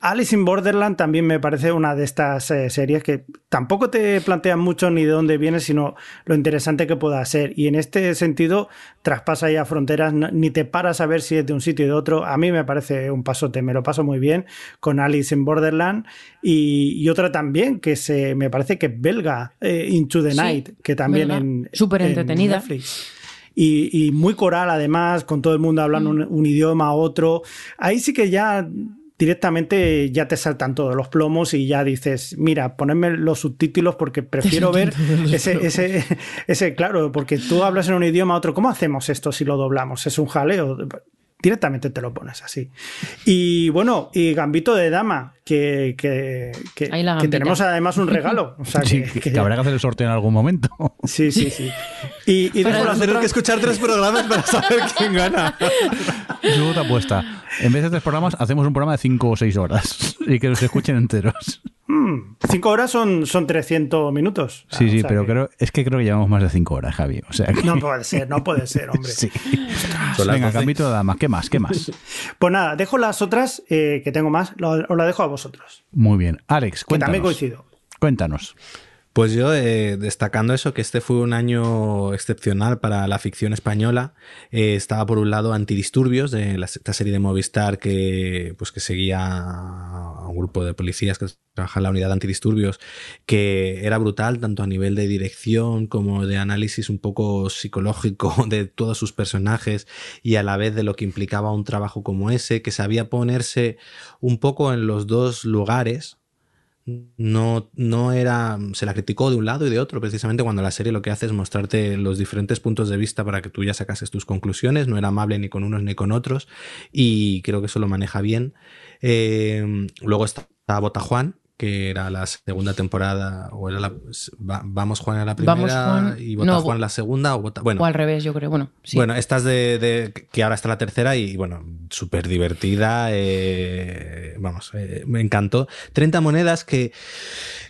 Alice in Borderland también me parece una de estas eh, series que tampoco te plantean mucho ni de dónde viene, sino lo interesante que pueda ser. Y en este sentido, traspasa ya fronteras, ni te paras a ver si es de un sitio y de otro. A mí me parece un pasote, me lo paso muy bien con Alice in Borderland. Y, otra también, que se, me parece que es belga, eh, Into the Night, que también en. Súper entretenida. Y, muy coral además, con todo el mundo hablando mm. un, un, idioma, otro. Ahí sí que ya directamente ya te saltan todos los plomos y ya dices, mira, ponedme los subtítulos porque prefiero *laughs* ver ese, ese, ese, claro, porque tú hablas en un idioma, otro, ¿cómo hacemos esto si lo doblamos? Es un jaleo directamente te lo pones así. Y bueno, y Gambito de Dama, que, que, tenemos además un regalo. O sea, *laughs* que, habrá que hacer el sorteo en algún momento. *laughs* Sí, sí, sí. Y, y Para hacer que escuchar tres programas para saber quién gana. *laughs* Yo te apuesta. En vez de tres programas, hacemos un programa de cinco o seis horas y que los escuchen enteros. Hmm, cinco horas son, son 300 minutos. Sí, sí, pero creo, es que creo que llevamos más de cinco horas, Javi. O sea No puede ser, no puede ser, hombre. *laughs* Sí. Venga, Gambito de Dama, ¿qué más? ¿Qué más? *laughs* Pues nada, dejo las otras, eh, que tengo más, os la dejo a vosotros. Muy bien. Alex, cuéntanos. Que también coincido. Cuéntanos. Pues yo, eh, destacando eso, que este fue un año excepcional para la ficción española, eh, estaba por un lado Antidisturbios, de la, esta serie de Movistar que, pues, que seguía a un grupo de policías que trabajan en la unidad de antidisturbios, que era brutal tanto a nivel de dirección como de análisis un poco psicológico *laughs* de todos sus personajes y a la vez de lo que implicaba un trabajo como ese, que sabía ponerse un poco en los dos lugares no, no era. Se la criticó de un lado y de otro, precisamente cuando la serie lo que hace es mostrarte los diferentes puntos de vista para que tú ya sacases tus conclusiones. No era amable ni con unos ni con otros. Y creo que eso lo maneja bien. Eh, luego está Botajuan, que era la segunda temporada, o era la. Vamos Juan a la primera y Vota Juan a la segunda, o bueno. O al revés, yo creo. Bueno, sí. Bueno, estas de, que ahora está la tercera y bueno, súper divertida. Eh, vamos, eh, me encantó. 30 monedas que.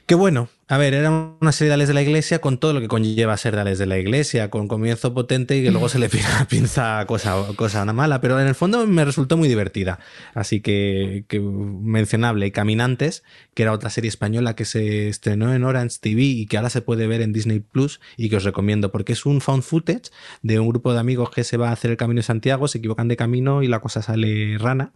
Que bueno, A ver, era una serie de Ales de la Iglesia con todo lo que conlleva ser de Ales de la Iglesia, con comienzo potente y que luego se le *laughs* pinza cosa, cosa una mala, pero en el fondo me resultó muy divertida. Así que, que mencionable. Y Caminantes, que era otra serie española que se estrenó en Orange TV y que ahora se puede ver en Disney Plus y que os recomiendo porque es un found footage de un grupo de amigos que se va a hacer el Camino de Santiago, se equivocan de camino y la cosa sale rana,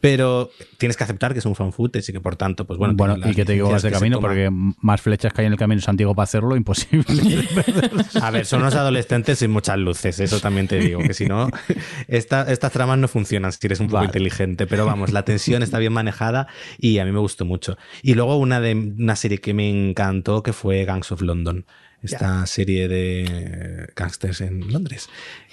pero tienes que aceptar que es un found footage y que por tanto, pues bueno. Bueno, y que te equivocas de camino porque más flechas que hay en el camino Santiago para hacerlo, imposible. *laughs* a ver, son unos adolescentes sin muchas luces, eso también te digo, que si no, estas tramas no funcionan si eres un poco inteligente, pero vamos, la tensión está bien manejada y a mí me gustó mucho. Y luego una, de, una serie que me encantó que fue Gangs of London esta serie de gangsters en Londres,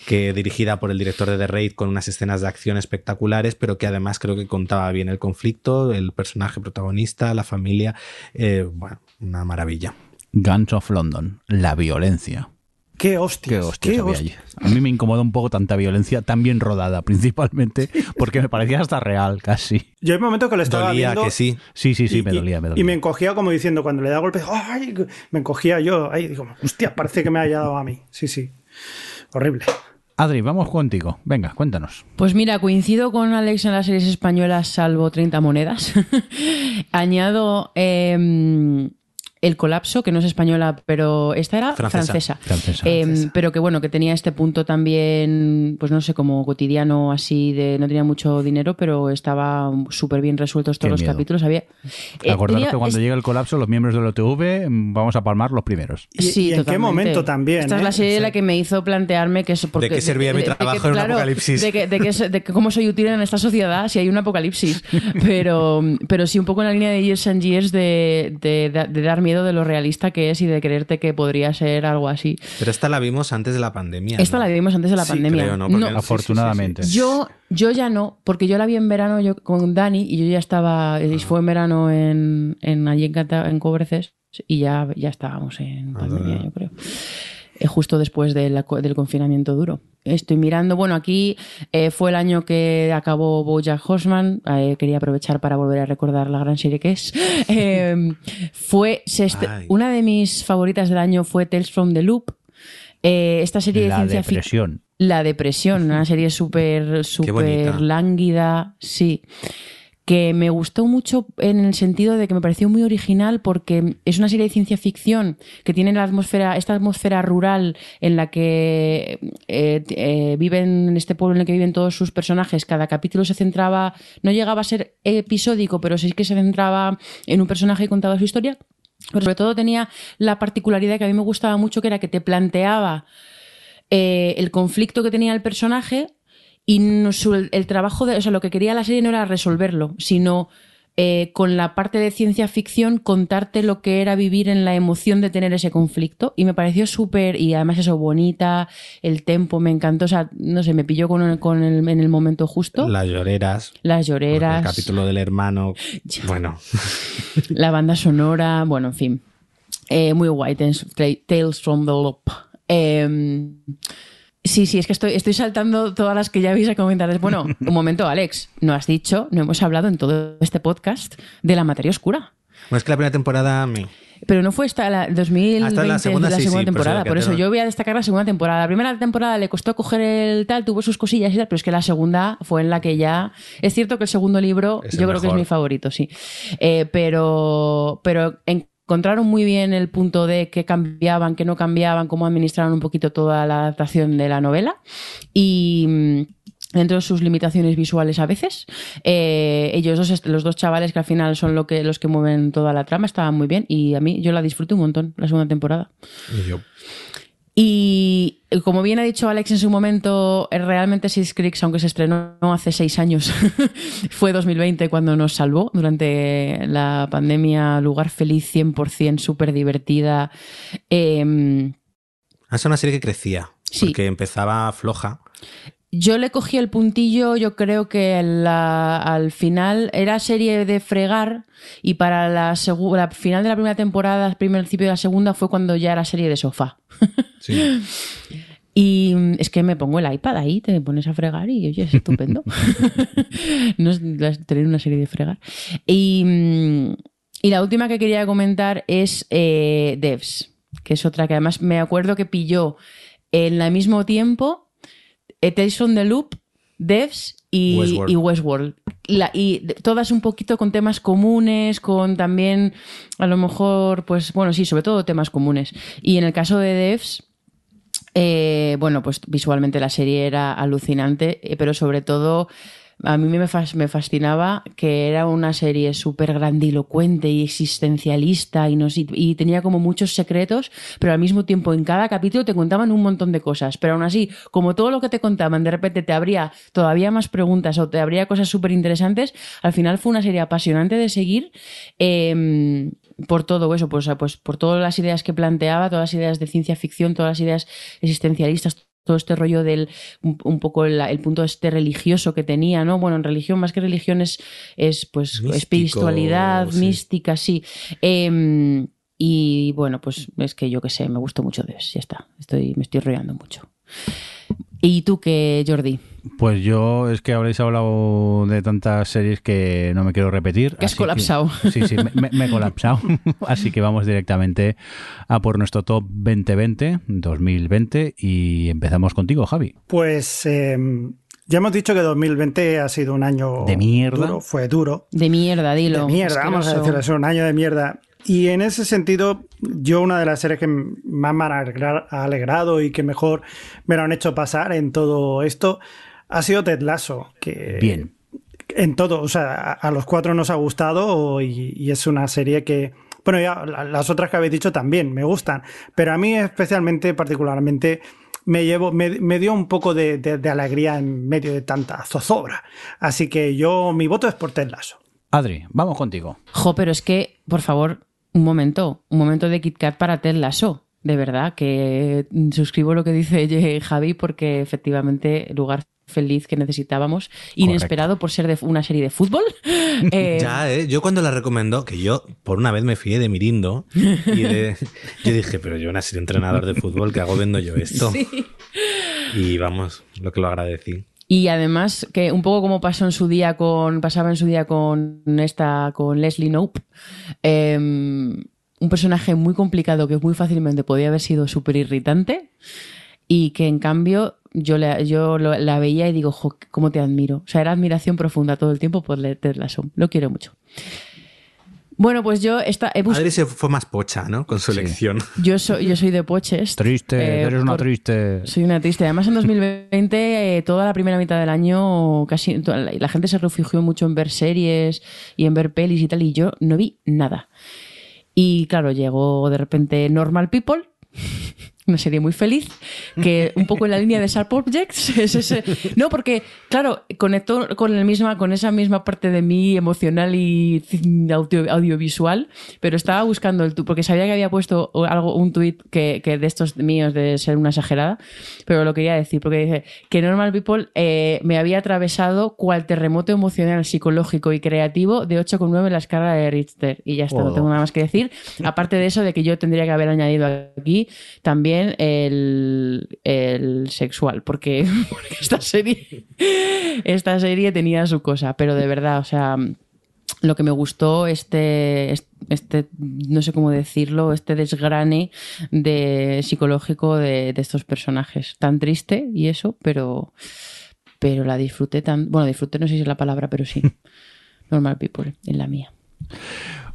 que dirigida por el director de The Raid con unas escenas de acción espectaculares, pero que además creo que contaba bien el conflicto, el personaje protagonista, la familia, eh, bueno, una maravilla. Guns of London, la violencia. Qué hostia. Qué A mí me incomodó un poco tanta violencia tan bien rodada, *laughs* principalmente, porque me parecía hasta real, casi. Yo hay un momento que lo estaba dolía, viendo... que sí. Sí, sí, sí, me, dolía, me dolía. Y me encogía como diciendo, cuando le da golpes, ¡ay! Me encogía yo. Ahí digo, hostia, parece que me haya dado a mí. Sí, sí. Horrible. Adri, vamos contigo. Venga, cuéntanos. Pues mira, coincido con Alex en las series españolas, salvo 30 monedas. *laughs* Añado... Eh, el colapso, que no es española, pero esta era francesa. Em, pero que bueno, que tenía este punto también, pues no sé, como cotidiano así, de no tenía mucho dinero, pero estaba súper bien resueltos todos los capítulos. Había, eh, Acordaros que cuando llega el colapso, los miembros del OTV mm, vamos a palmar los primeros. ¿Y, sí, en qué momento también? Esta es la ¿eh? serie la que me hizo plantearme que eso porque, ¿De qué servía mi trabajo en un apocalipsis? De, que, de, cómo soy útil en esta sociedad si hay un apocalipsis. *laughs* pero, pero sí, un poco en la línea de Years and Years de, de dar miedo de lo realista que es y de creerte que podría ser algo así. Pero esta la vimos antes de la pandemia. Esta la vimos antes de la pandemia. no, afortunadamente. yo, yo ya no, porque yo la vi en verano yo con Dani y yo ya estaba, ah. fue en verano en, en allí en, en Cobreces y ya, ya estábamos en ah, pandemia, yo creo. Eh, justo después del confinamiento duro. Estoy mirando, bueno, aquí eh, fue el año que acabó Bojack Horseman, eh, quería aprovechar para volver a recordar la gran serie que es. *laughs* Em, fue una de mis favoritas del año fue Tales from the Loop. esta serie de ciencia ficción. La depresión, una serie súper, súper lánguida, sí que me gustó mucho en el sentido de que me pareció muy original porque es una serie de ciencia ficción que tiene la atmósfera, esta atmósfera rural en la que eh, eh, viven, en este pueblo en el que viven todos sus personajes. Cada capítulo se centraba, no llegaba a ser episódico, pero sí que se centraba en un personaje y contaba su historia. Pero sobre todo tenía la particularidad que a mí me gustaba mucho, que era que te planteaba eh, el conflicto que tenía el personaje y el trabajo de, o sea, lo que quería la serie no era resolverlo, sino eh, con la parte de ciencia ficción contarte lo que era vivir en la emoción de tener ese conflicto. Y me pareció súper, y además eso, bonita, el tempo, me encantó. O sea, no sé, me pilló con, con el, en el momento justo. Las lloreras. Las lloreras. El capítulo del hermano. *laughs* Bueno. *laughs* la banda sonora, bueno, en fin. Eh, muy guay, Tales from the Loop. Eh, Sí, sí, es que estoy, estoy saltando todas las que ya habéis a comentar. Bueno, *laughs* un momento, Alex, no has dicho, no hemos hablado en todo este podcast de la materia oscura. Bueno, es que la primera temporada... Pero no fue hasta la 2020 hasta la segunda, temporada. Por eso, yo voy a destacar la segunda temporada. La primera temporada le costó coger el tal, tuvo sus cosillas y tal, pero es que la segunda fue en la que ya. Es cierto que el segundo libro, yo creo que es mi favorito, sí. Eh, pero, pero en encontraron muy bien el punto de qué cambiaban, qué no cambiaban, cómo administraron un poquito toda la adaptación de la novela y mm, dentro de sus limitaciones visuales a veces. Eh, ellos dos, los dos chavales que al final son lo que, los que mueven toda la trama, estaban muy bien y a mí yo la disfruté un montón la segunda temporada. Y yo. Y como bien ha dicho Alex en su momento, eh, realmente Six Creeks, aunque se estrenó hace seis años, *laughs* fue 2020 cuando nos salvó durante la pandemia. Lugar feliz 100%, súper divertida. Eh, es una serie que crecía, sí. porque empezaba floja. Yo le cogí el puntillo, yo creo que al final era serie de fregar y para la, la, final de la primera temporada, el primer principio de la segunda fue cuando ya era serie de sofá. Sí. *laughs* Y es que me pongo el iPad ahí, te pones a fregar y oye, es estupendo. *laughs* no es tener una serie de fregar. Y, Y la última que quería comentar es eh, Devs, que es otra que además me acuerdo que pilló en el mismo tiempo Tales on the Loop, Devs y Westworld. y Westworld. La- y de- todas un poquito con temas comunes, con también, a lo mejor, pues bueno, sí, sobre todo temas comunes. Y en el caso de Devs, eh, bueno, pues visualmente la serie era alucinante, eh, pero sobre todo a mí me, fas- me fascinaba que era una serie súper grandilocuente y existencialista y, y, tenía como muchos secretos, pero al mismo tiempo en cada capítulo te contaban un montón de cosas, pero aún así, como todo lo que te contaban de repente te habría todavía más preguntas o te habría cosas súper interesantes, al final fue una serie apasionante de seguir. eh, por todo eso, pues, pues por todas las ideas que planteaba, todas las ideas de ciencia ficción, todas las ideas existencialistas, todo este rollo del un, un poco el, el punto este religioso que tenía, ¿no? Bueno, en religión, más que religión es, es pues Místico, espiritualidad, sí. mística, sí. Eh, y bueno, pues es que yo qué sé, me gustó mucho Dios, ya está. Estoy, me estoy rodeando mucho. ¿Y tú qué, Jordi? Pues yo es que habréis hablado de tantas series que no me quiero repetir. Que has así colapsado. *laughs* sí, sí, me, he colapsado. *laughs* así que vamos directamente a por nuestro top 2020, 2020 y empezamos contigo, Javi. Pues eh, ya hemos dicho que 2020 ha sido un año De mierda. duro, fue duro. De mierda, dilo. de mierda, vamos a decirlo, es un año de mierda. Y en ese sentido, yo una de las series que más me han alegra- alegrado y que mejor me lo han hecho pasar en todo esto ha sido Ted Lasso, que Bien. en todo, o sea, a, a los cuatro nos ha gustado y, y es una serie que, bueno, ya la- las otras que habéis dicho también me gustan, pero a mí especialmente, particularmente, me, llevo, me, me dio un poco de, de- de alegría en medio de tanta zozobra. Así que yo, mi voto es por Ted Lasso. Adri, vamos contigo. Jo, pero es que, por favor, un momento, un momento de Kit Kat para Ted Lasso. De verdad, que suscribo lo que dice *laughs* Javi porque efectivamente lugar feliz que necesitábamos, inesperado por ser de una serie de fútbol. *laughs* Eh, Ya, ¿eh? Yo cuando la recomendó, que yo por una vez me fié de Mirindo, y de- *laughs* yo dije, pero yo, una serie entrenador de fútbol, ¿qué hago viendo yo esto? sí. Y vamos, lo que lo agradecí. Y además, que un poco como pasó en su día con. pasaba en su día con esta. con Leslie Knope. eh, un personaje muy complicado que muy fácilmente podía haber sido súper irritante. Y que en cambio yo, la, yo la veía y digo, jo, cómo te admiro. O sea, era admiración profunda todo el tiempo por Ted Lasso. Lo quiero mucho. Bueno, pues yo esta, he bus- Adri se fue más pocha, ¿no? Con su Sí. elección. yo, soy, yo soy de Poches. Triste, Eh, eres una por- triste. Soy una triste. Además, en 2020, eh, toda la primera mitad del año, casi toda la, la gente se refugió mucho en ver series y en ver pelis y tal, y yo no vi nada. Y claro, llegó de repente Normal People. *laughs* Una serie muy feliz, que un poco en la línea de Sharp Objects. *laughs* es ese- No, porque, claro, conectó con, el misma, con esa misma parte de mí emocional y audio- audiovisual, pero estaba buscando el tu porque sabía que había puesto algo, un tuit que, que de estos míos de ser una exagerada, pero lo quería decir, porque dice que Normal People eh, me había atravesado cual terremoto emocional, psicológico y creativo de 8,9 en la escala de Richter. Y ya está, no Oh. tengo nada más que decir. Aparte de eso, de que yo tendría que haber añadido aquí también el, el sexual, porque, *laughs* porque esta serie esta serie tenía su cosa, pero de verdad, o sea, lo que me gustó este, este no sé cómo decirlo, este desgrane de psicológico de, de estos personajes. Tan triste y eso, pero, pero la disfruté tan, bueno, disfruté no sé si es la palabra, pero sí. *laughs* Normal People, en la mía.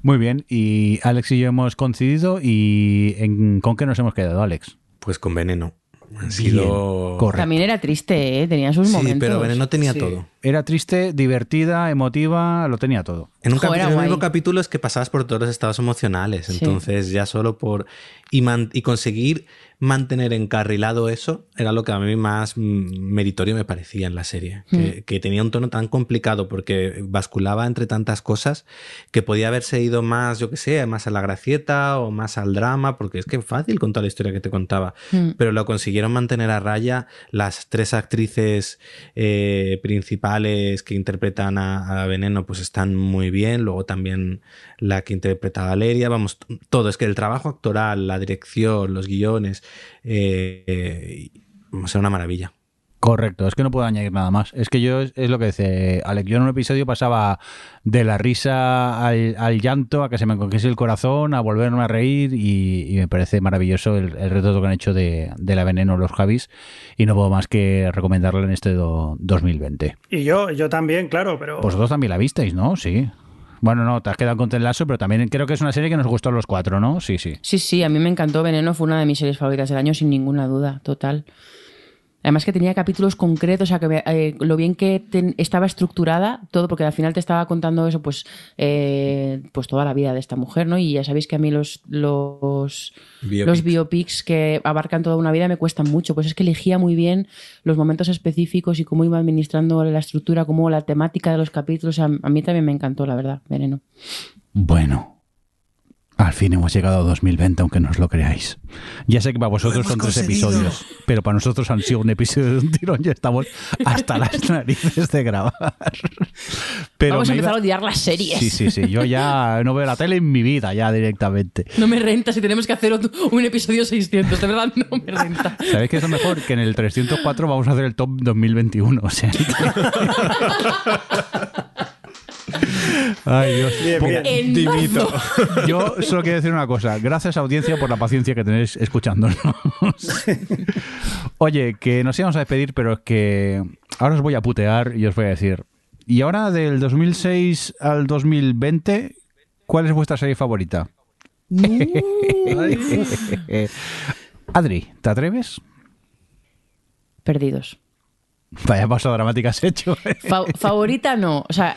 Muy bien, y Alex y yo hemos coincidido y en- ¿con qué nos hemos quedado, Alex? Pues con veneno. Han sido. correcto. También era triste, ¿eh? tenía sus Sí, momentos. pero veneno tenía Sí. todo. Era triste, divertida, emotiva, lo tenía todo. En un Jo, capítulo, en el mismo capítulo es que pasabas por todos los estados emocionales. Sí. Entonces, ya solo por. Y, man- y conseguir mantener encarrilado eso era lo que a mí más meritorio me parecía en la serie. Que, que tenía un tono tan complicado porque basculaba entre tantas cosas que podía haberse ido más, yo qué sé, más a la gracieta o más al drama, porque es que es fácil contar la historia que te contaba. Mm. Pero lo consiguieron mantener a raya las tres actrices eh, principales que interpretan a, a Veneno, pues están muy bien. Luego también la que interpreta a Valeria. Vamos, todo. Es que el trabajo actoral, la dirección, los guiones, eh, eh, vamos, era una maravilla. Correcto, es que no puedo añadir nada más. Es que yo, es, lo que dice Alex, yo en un episodio pasaba de la risa al, llanto, a que se me encogiese el corazón, a volverme a reír y, me parece maravilloso el, retrato que han hecho de, la veneno los Javis y no puedo más que recomendarlo en este 2020. Y yo, yo también, claro, pero... Vosotros también la visteis, ¿no? Sí. Bueno, no, te has quedado con Ted pero también creo que es una serie que nos gustó a los cuatro, ¿no? Sí, sí. Sí, sí, a mí me encantó. Veneno fue una de mis series favoritas del año, sin ninguna duda, total. Además que tenía capítulos concretos, o sea, que eh, lo bien que estaba estructurada, todo, porque al final te estaba contando eso, pues, eh, pues toda la vida de esta mujer, ¿no? Y ya sabéis que a mí los, los, biopics. los biopics que abarcan toda una vida me cuestan mucho, pues es que elegía muy bien los momentos específicos y cómo iba administrando la estructura, cómo la temática de los capítulos, a mí también me encantó, la verdad, Veneno. Bueno, al fin hemos llegado a 2020, aunque no os lo creáis. Ya sé que para vosotros son tres episodios, pero para nosotros han sido un episodio de un tirón. Ya estamos hasta las *laughs* narices de grabar. Vamos a empezar a odiar las series. Sí, sí, sí. Yo ya no veo la tele en mi vida, ya directamente. No me renta si tenemos que hacer un episodio 600. De verdad, no me renta. ¿Sabéis qué es lo mejor? Que en el 304 vamos a hacer el top 2021. O sea. *laughs* Ay, Dios. *laughs* Yo solo quiero decir una cosa. Gracias, audiencia, por la paciencia que tenéis escuchándonos. *laughs* Oye, que nos íbamos a despedir, pero es que ahora os voy a putear y os voy a decir. Y ahora, del 2006 al 2020, ¿cuál es vuestra serie favorita? *laughs* Adri, ¿te atreves? Perdidos. Vaya paso dramático has hecho. *laughs* ¿eh? favorita no. O sea,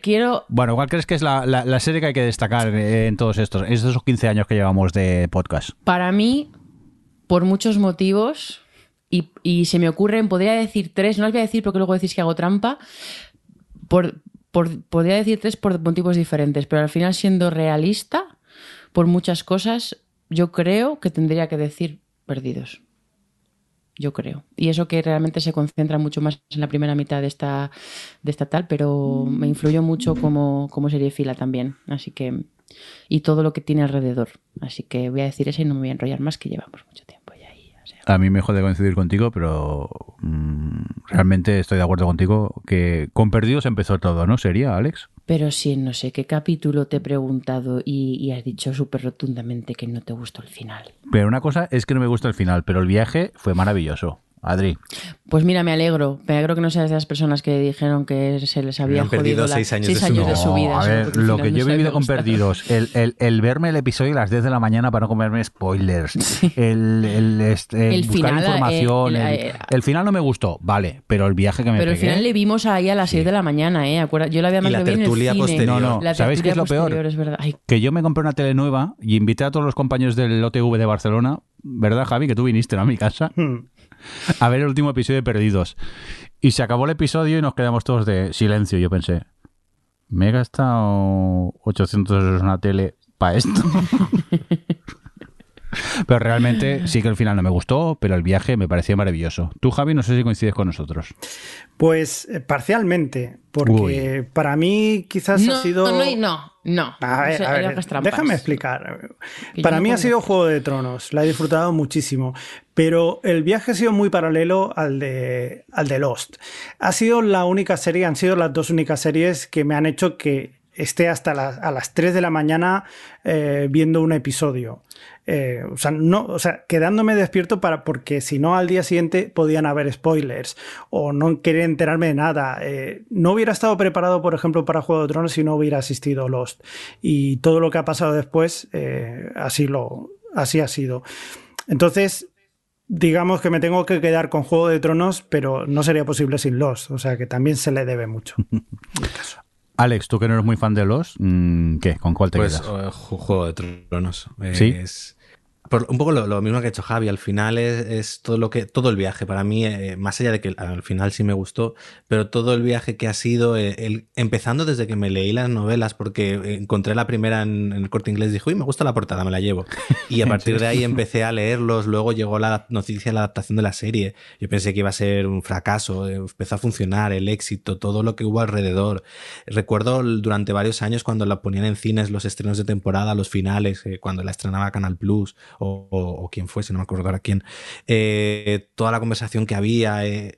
quiero. Bueno, ¿cuál crees que es la, serie que hay que destacar en todos estos, en estos 15 años que llevamos de podcast? Para mí, por muchos motivos, y, se me ocurren, podría decir tres, no las voy a decir porque luego decís que hago trampa. Por, podría decir tres por motivos diferentes, pero al final, siendo realista, por muchas cosas, yo creo que tendría que decir perdidos yo creo. Y eso que realmente se concentra mucho más en la primera mitad de esta, de esta tal, pero me influyó mucho como, como serie fila también. Así que. Y todo lo que tiene alrededor. Así que voy a decir eso y no me voy a enrollar más, que llevamos mucho tiempo ya ahí. A mí me jode coincidir contigo, pero mm, realmente estoy de acuerdo contigo que con Perdidos empezó todo, ¿no? ¿Sería, Alex? Pero si en no sé qué capítulo te he preguntado y, has dicho súper rotundamente que no te gustó el final. Pero una cosa es que no me gusta el final, pero el viaje fue maravilloso. Adri. Pues mira, me alegro. Me alegro que no seas de las personas que dijeron que se les había jodido seis años, de, su vida. a ver, lo que yo he vivido con Perdidos, el, verme el episodio a las 10 de la mañana para no comerme spoilers, el, este, buscar información. El, final no me gustó, vale, pero el viaje que me Pero el final le vimos ahí a las 6 de la mañana, ¿eh? Yo la había más la tertulia Posterior. No, no, ¿sabéis qué es lo peor? Que yo me compré una tele nueva y invité a todos los compañeros del OTV de Barcelona, ¿verdad, Javi? Que tú viniste a mi casa. A ver el último episodio de Perdidos. Y se acabó el episodio y nos quedamos todos de silencio. Yo pensé, me he gastado 800 euros en una tele para esto. *laughs* pero realmente sí que el final no me gustó, pero el viaje me parecía maravilloso. Tú, Javi, no sé si coincides con nosotros. Pues eh, parcialmente, porque para mí quizás ha sido... No, no, no. A ver, a ver déjame explicar. Para mí ha sido Juego de Tronos, la he disfrutado muchísimo, pero el viaje ha sido muy paralelo al de, al de Lost. Ha sido la única serie, han sido las dos únicas series que me han hecho que esté hasta a las 3 de la mañana eh, viendo un episodio. Eh, o, sea, quedándome despierto para, porque si no al día siguiente podían haber spoilers o no quería enterarme de nada. Eh, no hubiera estado preparado, por ejemplo, para Juego de Tronos si no hubiera asistido Lost. Y todo lo que ha pasado después, así, lo, así ha sido. Entonces, digamos que me tengo que quedar con Juego de Tronos, pero no sería posible sin Lost. O sea que también se le debe mucho. *laughs* Alex, tú que no eres muy fan de los, mm, ¿qué? ¿Con cuál te pues, quedas? Eh, Juego de Tronos. ¿Sí? Es, un poco lo, mismo que ha hecho Javi, al final es, todo lo que todo el viaje para mí, eh, más allá de que al final sí me gustó, pero todo el viaje que ha sido, eh, empezando desde que me leí las novelas, porque encontré la primera en, el corte inglés, dijo, uy, me gusta la portada, me la llevo. Y a *laughs* partir de ahí empecé a leerlos, luego llegó la noticia de la adaptación de la serie, yo pensé que iba a ser un fracaso, eh, empezó a funcionar, el éxito, todo lo que hubo alrededor. Recuerdo durante varios años cuando la ponían en cines los estrenos de temporada, los finales, cuando la estrenaba Canal Plus o, o, quién fue, si no me acuerdo ahora quién, eh, toda la conversación que había, eh,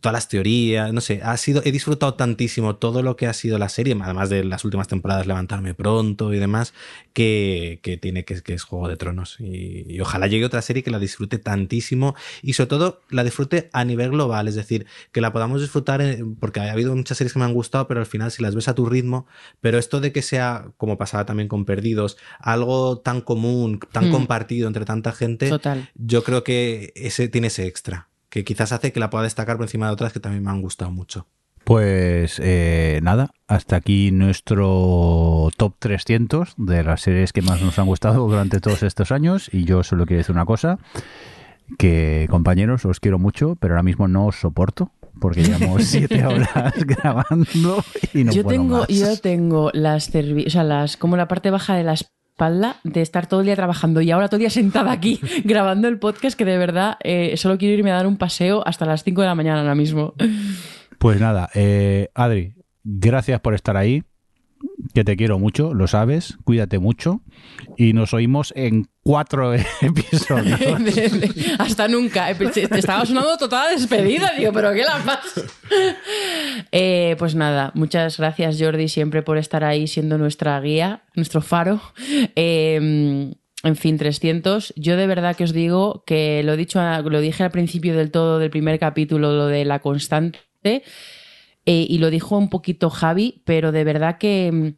todas las teorías, no sé, ha sido, he disfrutado tantísimo todo lo que ha sido la serie, además de las últimas temporadas levantarme pronto y demás, que, que tiene que, que, es Juego de Tronos. Y, y, ojalá llegue otra serie que la disfrute tantísimo y sobre todo la disfrute a nivel global, es decir, que la podamos disfrutar, porque ha habido muchas series que me han gustado, pero al final si las ves a tu ritmo, pero esto de que sea, como pasaba también con Perdidos, algo tan común, tan mm. compartido entre tanta gente, Total. yo creo que ese tiene ese extra que quizás hace que la pueda destacar por encima de otras que también me han gustado mucho. Pues eh, nada, hasta aquí nuestro top 300 de las series que más nos han gustado durante todos estos años y yo solo quiero decir una cosa, que compañeros os quiero mucho, pero ahora mismo no os soporto porque llevamos *laughs* siete horas *laughs* grabando y no yo puedo tengo más. yo tengo las o sea, las como la parte baja de las espalda de estar todo el día trabajando y ahora todo el día sentada aquí *laughs* grabando el podcast que de verdad eh, solo quiero irme a dar un paseo hasta las 5 de la mañana ahora mismo. Pues nada, eh, Adri, gracias por estar ahí, que te quiero mucho, lo sabes, cuídate mucho y nos oímos en cuatro *laughs* episodios. *laughs* hasta nunca. Te estaba sonando toda despedida, digo, pero ¿qué la pasa? *laughs* Eh, pues nada, muchas gracias Jordi siempre por estar ahí siendo nuestra guía, nuestro faro. Eh, en fin, 300. Yo de verdad que os digo que lo, dicho, lo dije al principio del todo del primer capítulo, lo de la constante, eh, y lo dijo un poquito Javi, pero de verdad que,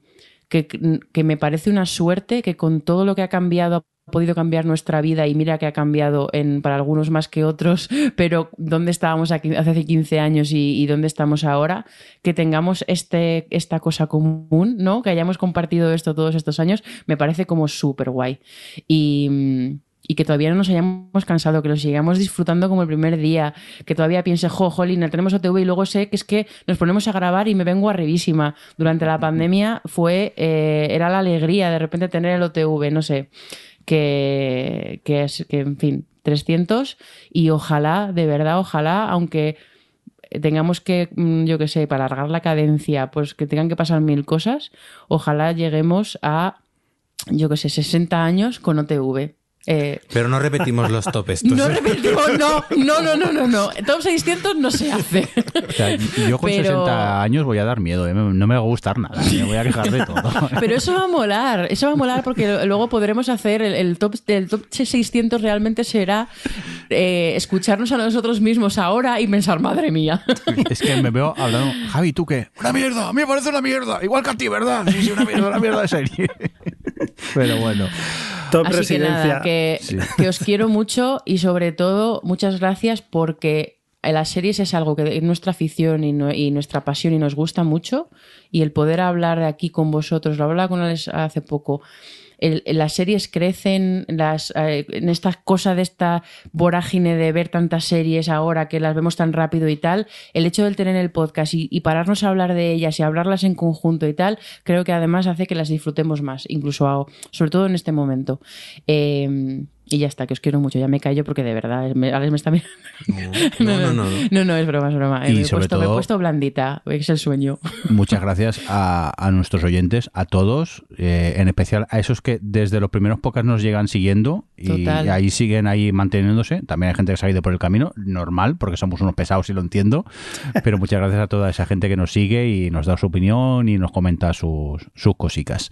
que, me parece una suerte que con todo lo que ha cambiado podido cambiar nuestra vida y mira que ha cambiado en, para algunos más que otros, *laughs* pero dónde estábamos aquí, hace 15 años y, y, dónde estamos ahora, que tengamos este, esta cosa común, ¿no? Que hayamos compartido esto todos estos años, me parece como súper guay. Y, y que todavía no nos hayamos cansado, que lo sigamos disfrutando como el primer día, que todavía piense, jo, jolín, tenemos OTV y luego sé que es que nos ponemos a grabar y me vengo arribísima. Durante la pandemia fue, eh, era la alegría de repente tener el OTV, no sé que, que es, que en fin, 300 y ojalá, de verdad, ojalá, aunque tengamos que, yo que sé, para alargar la cadencia, pues que tengan que pasar mil cosas, ojalá lleguemos a, yo que sé, 60 años con OTV. Eh, Pero no repetimos los top estos. *laughs* No repetimos, no, no, no, no, no, no. Top 600 no se hace. O sea, yo con Pero... 60 años voy a dar miedo, ¿eh? no me va a gustar nada, me voy a quejar de todo. *laughs* Pero eso va a molar, eso va a molar porque luego podremos hacer el, el top, el top 600 realmente será eh, escucharnos a nosotros mismos ahora y pensar, madre mía. *laughs* Es que me veo hablando, Javi, ¿tú qué? Una mierda, a mí me parece una mierda, igual que a ti, ¿verdad? Sí, sí, una mierda, una mierda de serie. Pero bueno. Top Así que nada, que, Sí. que os quiero mucho y sobre todo muchas gracias porque las series es algo que es nuestra afición y, no- y nuestra pasión y nos gusta mucho y el poder hablar de aquí con vosotros, lo hablaba con Alex hace poco, las series crecen, las, eh, en esta cosa de esta vorágine de ver tantas series ahora que las vemos tan rápido y tal, el hecho de tener el podcast y, y pararnos a hablar de ellas y hablarlas en conjunto y tal, creo que además hace que las disfrutemos más, incluso a- sobre todo en este momento. Eh, y ya está, que os quiero mucho. Ya me callo porque de verdad, me- Alex me está mirando. No, *laughs* no, no. no. No, no, es broma, es broma. Eh, Y me, he sobre puesto, me he todo- puesto blandita, es el sueño. *laughs* Muchas gracias a, a nuestros oyentes, a todos, eh, en especial a esos que desde los primeros podcasts nos llegan siguiendo y, ahí siguen ahí manteniéndose. También hay gente que se ha ido por el camino, normal, porque somos unos pesados y lo entiendo. *laughs* Pero muchas gracias a toda esa gente que nos sigue y nos da su opinión y nos comenta sus, sus cositas.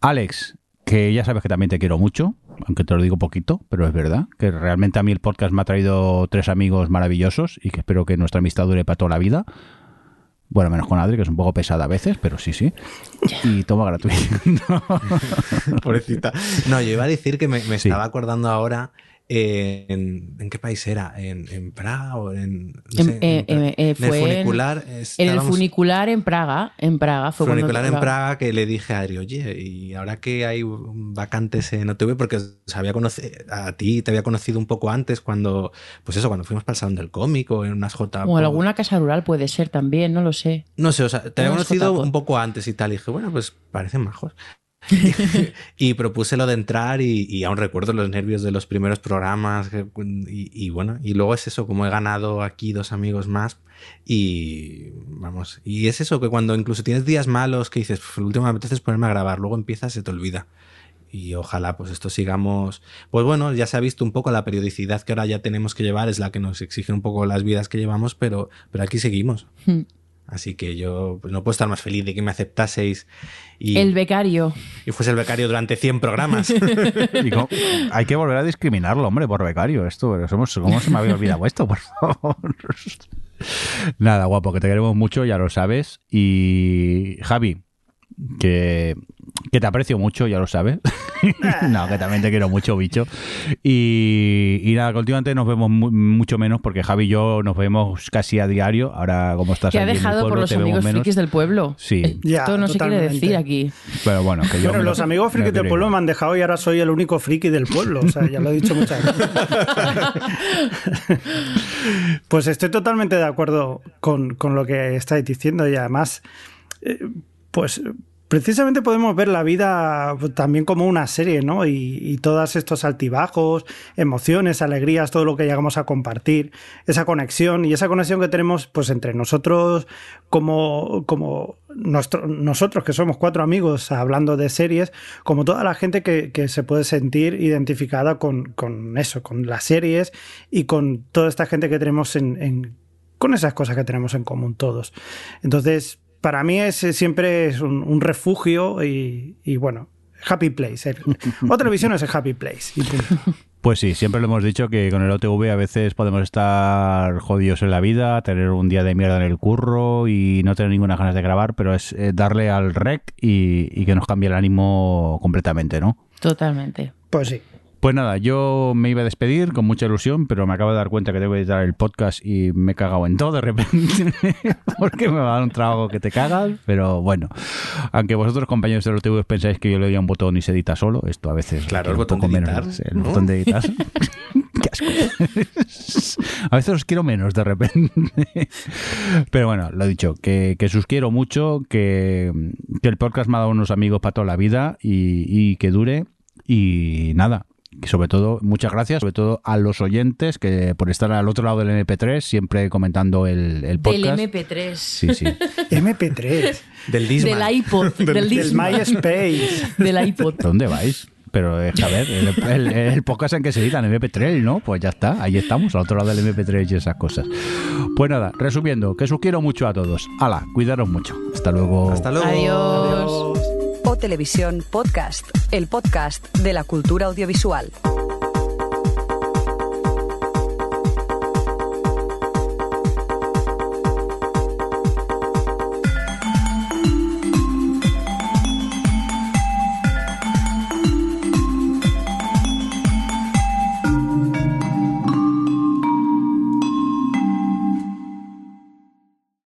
Alex, que ya sabes que también te quiero mucho, aunque te lo digo poquito, pero es verdad, que realmente a mí el podcast me ha traído tres amigos maravillosos y que espero que nuestra amistad dure para toda la vida. Bueno, menos con Adri, que es un poco pesada a veces, pero sí, sí. Y toma gratuito. *laughs* Pobrecita. No, yo iba a decir que me, me Sí. estaba acordando ahora eh, en, ¿en qué país era? ¿En, en Praga o en...? no sé, eh, en- eh, eh, en fue funicular. En el funicular en Praga, en Praga fue funicular en Praga que le dije a Adri, oye, y ahora que hay vacantes en OTV, porque conocido, a ti te había conocido un poco antes cuando, pues eso, cuando fuimos para el salón del cómic o en unas J. O en alguna casa rural puede ser también, no lo sé. No sé, o sea, te había conocido un poco antes y tal. Y dije, bueno, pues parecen majos. *laughs* y propuse lo de entrar y, y aún recuerdo los nervios de los primeros programas. Y, y bueno, y luego es eso, como he ganado aquí dos amigos más. Y vamos, y es eso, que cuando incluso tienes días malos que dices, "Uf, el último me apetece ponerme a grabar, luego empiezas, se te olvida. y ojalá pues esto sigamos, pues bueno, ya se ha visto un poco la periodicidad que ahora ya tenemos que llevar, es la que nos exige un poco las vidas que llevamos, pero, pero aquí seguimos. Así que yo pues, no puedo estar más feliz de que me aceptaseis y, El becario. y fuese el becario durante 100 programas. *laughs* Hay que volver a discriminarlo, hombre, por becario. Esto, pero somos, ¿cómo se me había olvidado esto, por favor? *laughs* Nada, guapo, que te queremos mucho, ya lo sabes. Y Javi, que, que te aprecio mucho, ya lo sabes. *laughs* no, que también te quiero mucho, bicho. Y, y nada, que últimamente nos vemos mu- mucho menos porque Javi y yo nos vemos casi a diario. Ahora, como estás Que ha dejado por los te amigos frikis del pueblo. Sí. Ya, Esto no se quiere totalmente. decir aquí. Pero bueno, que yo lo- los amigos frikis del pueblo me han dejado y ahora soy el único friki del pueblo. O sea, ya lo he dicho muchas veces. *laughs* Pues estoy totalmente de acuerdo con, con lo que estáis diciendo y además, eh, pues precisamente podemos ver la vida también como una serie, ¿no? Y, y todos estos altibajos, emociones, alegrías, todo lo que llegamos a compartir, esa conexión y esa conexión que tenemos pues entre nosotros como, como nosotros que somos cuatro amigos hablando de series, como toda la gente que, que se puede sentir identificada con, con eso, con las series y con toda esta gente que tenemos en, en- con esas cosas que tenemos en común todos. Entonces, para mí es eh, siempre es un, un refugio y, y, bueno, happy place. El- *laughs* otra visión es el happy place. Pues sí, siempre lo hemos dicho que con el OTV a veces podemos estar jodidos en la vida, tener un día de mierda en el curro y no tener ninguna ganas de grabar, pero es eh, darle al rec y, y que nos cambie el ánimo completamente, ¿no? Totalmente. Pues sí. Pues nada, yo me iba a despedir con mucha ilusión, pero me acabo de dar cuenta que debo editar el podcast y me he cagado en todo de repente, *laughs* porque me va a dar un trabajo que te cagas, pero bueno, aunque vosotros compañeros de OTV pensáis que yo le doy a un botón y se edita solo, esto a veces Claro, el botón de menos, editar, el ¿no? botón de editar. *laughs* Qué asco. A veces os quiero menos de repente. Pero bueno, lo he dicho, que, que os quiero mucho, que, que el podcast me ha dado unos amigos para toda la vida y, y que dure. Y nada, que sobre todo, muchas gracias, sobre todo a los oyentes que por estar al otro lado del MP3, siempre comentando el, el Del podcast. MP3. Sí, sí. *laughs* MP3, Del Disman. *laughs* *laughs* Del iPod. del del Discman, MySpace. Del iPod. ¿Dónde vais? Pero eh, a ver, el, el- el podcast en que se editan MP3, ¿no? Pues ya está, ahí estamos, al otro lado del MP3 y esas cosas. Pues nada, resumiendo, que os quiero mucho a todos. Hala, cuidaros mucho. Hasta luego. Hasta luego. Adiós. O Televisión Podcast, el podcast de la cultura audiovisual.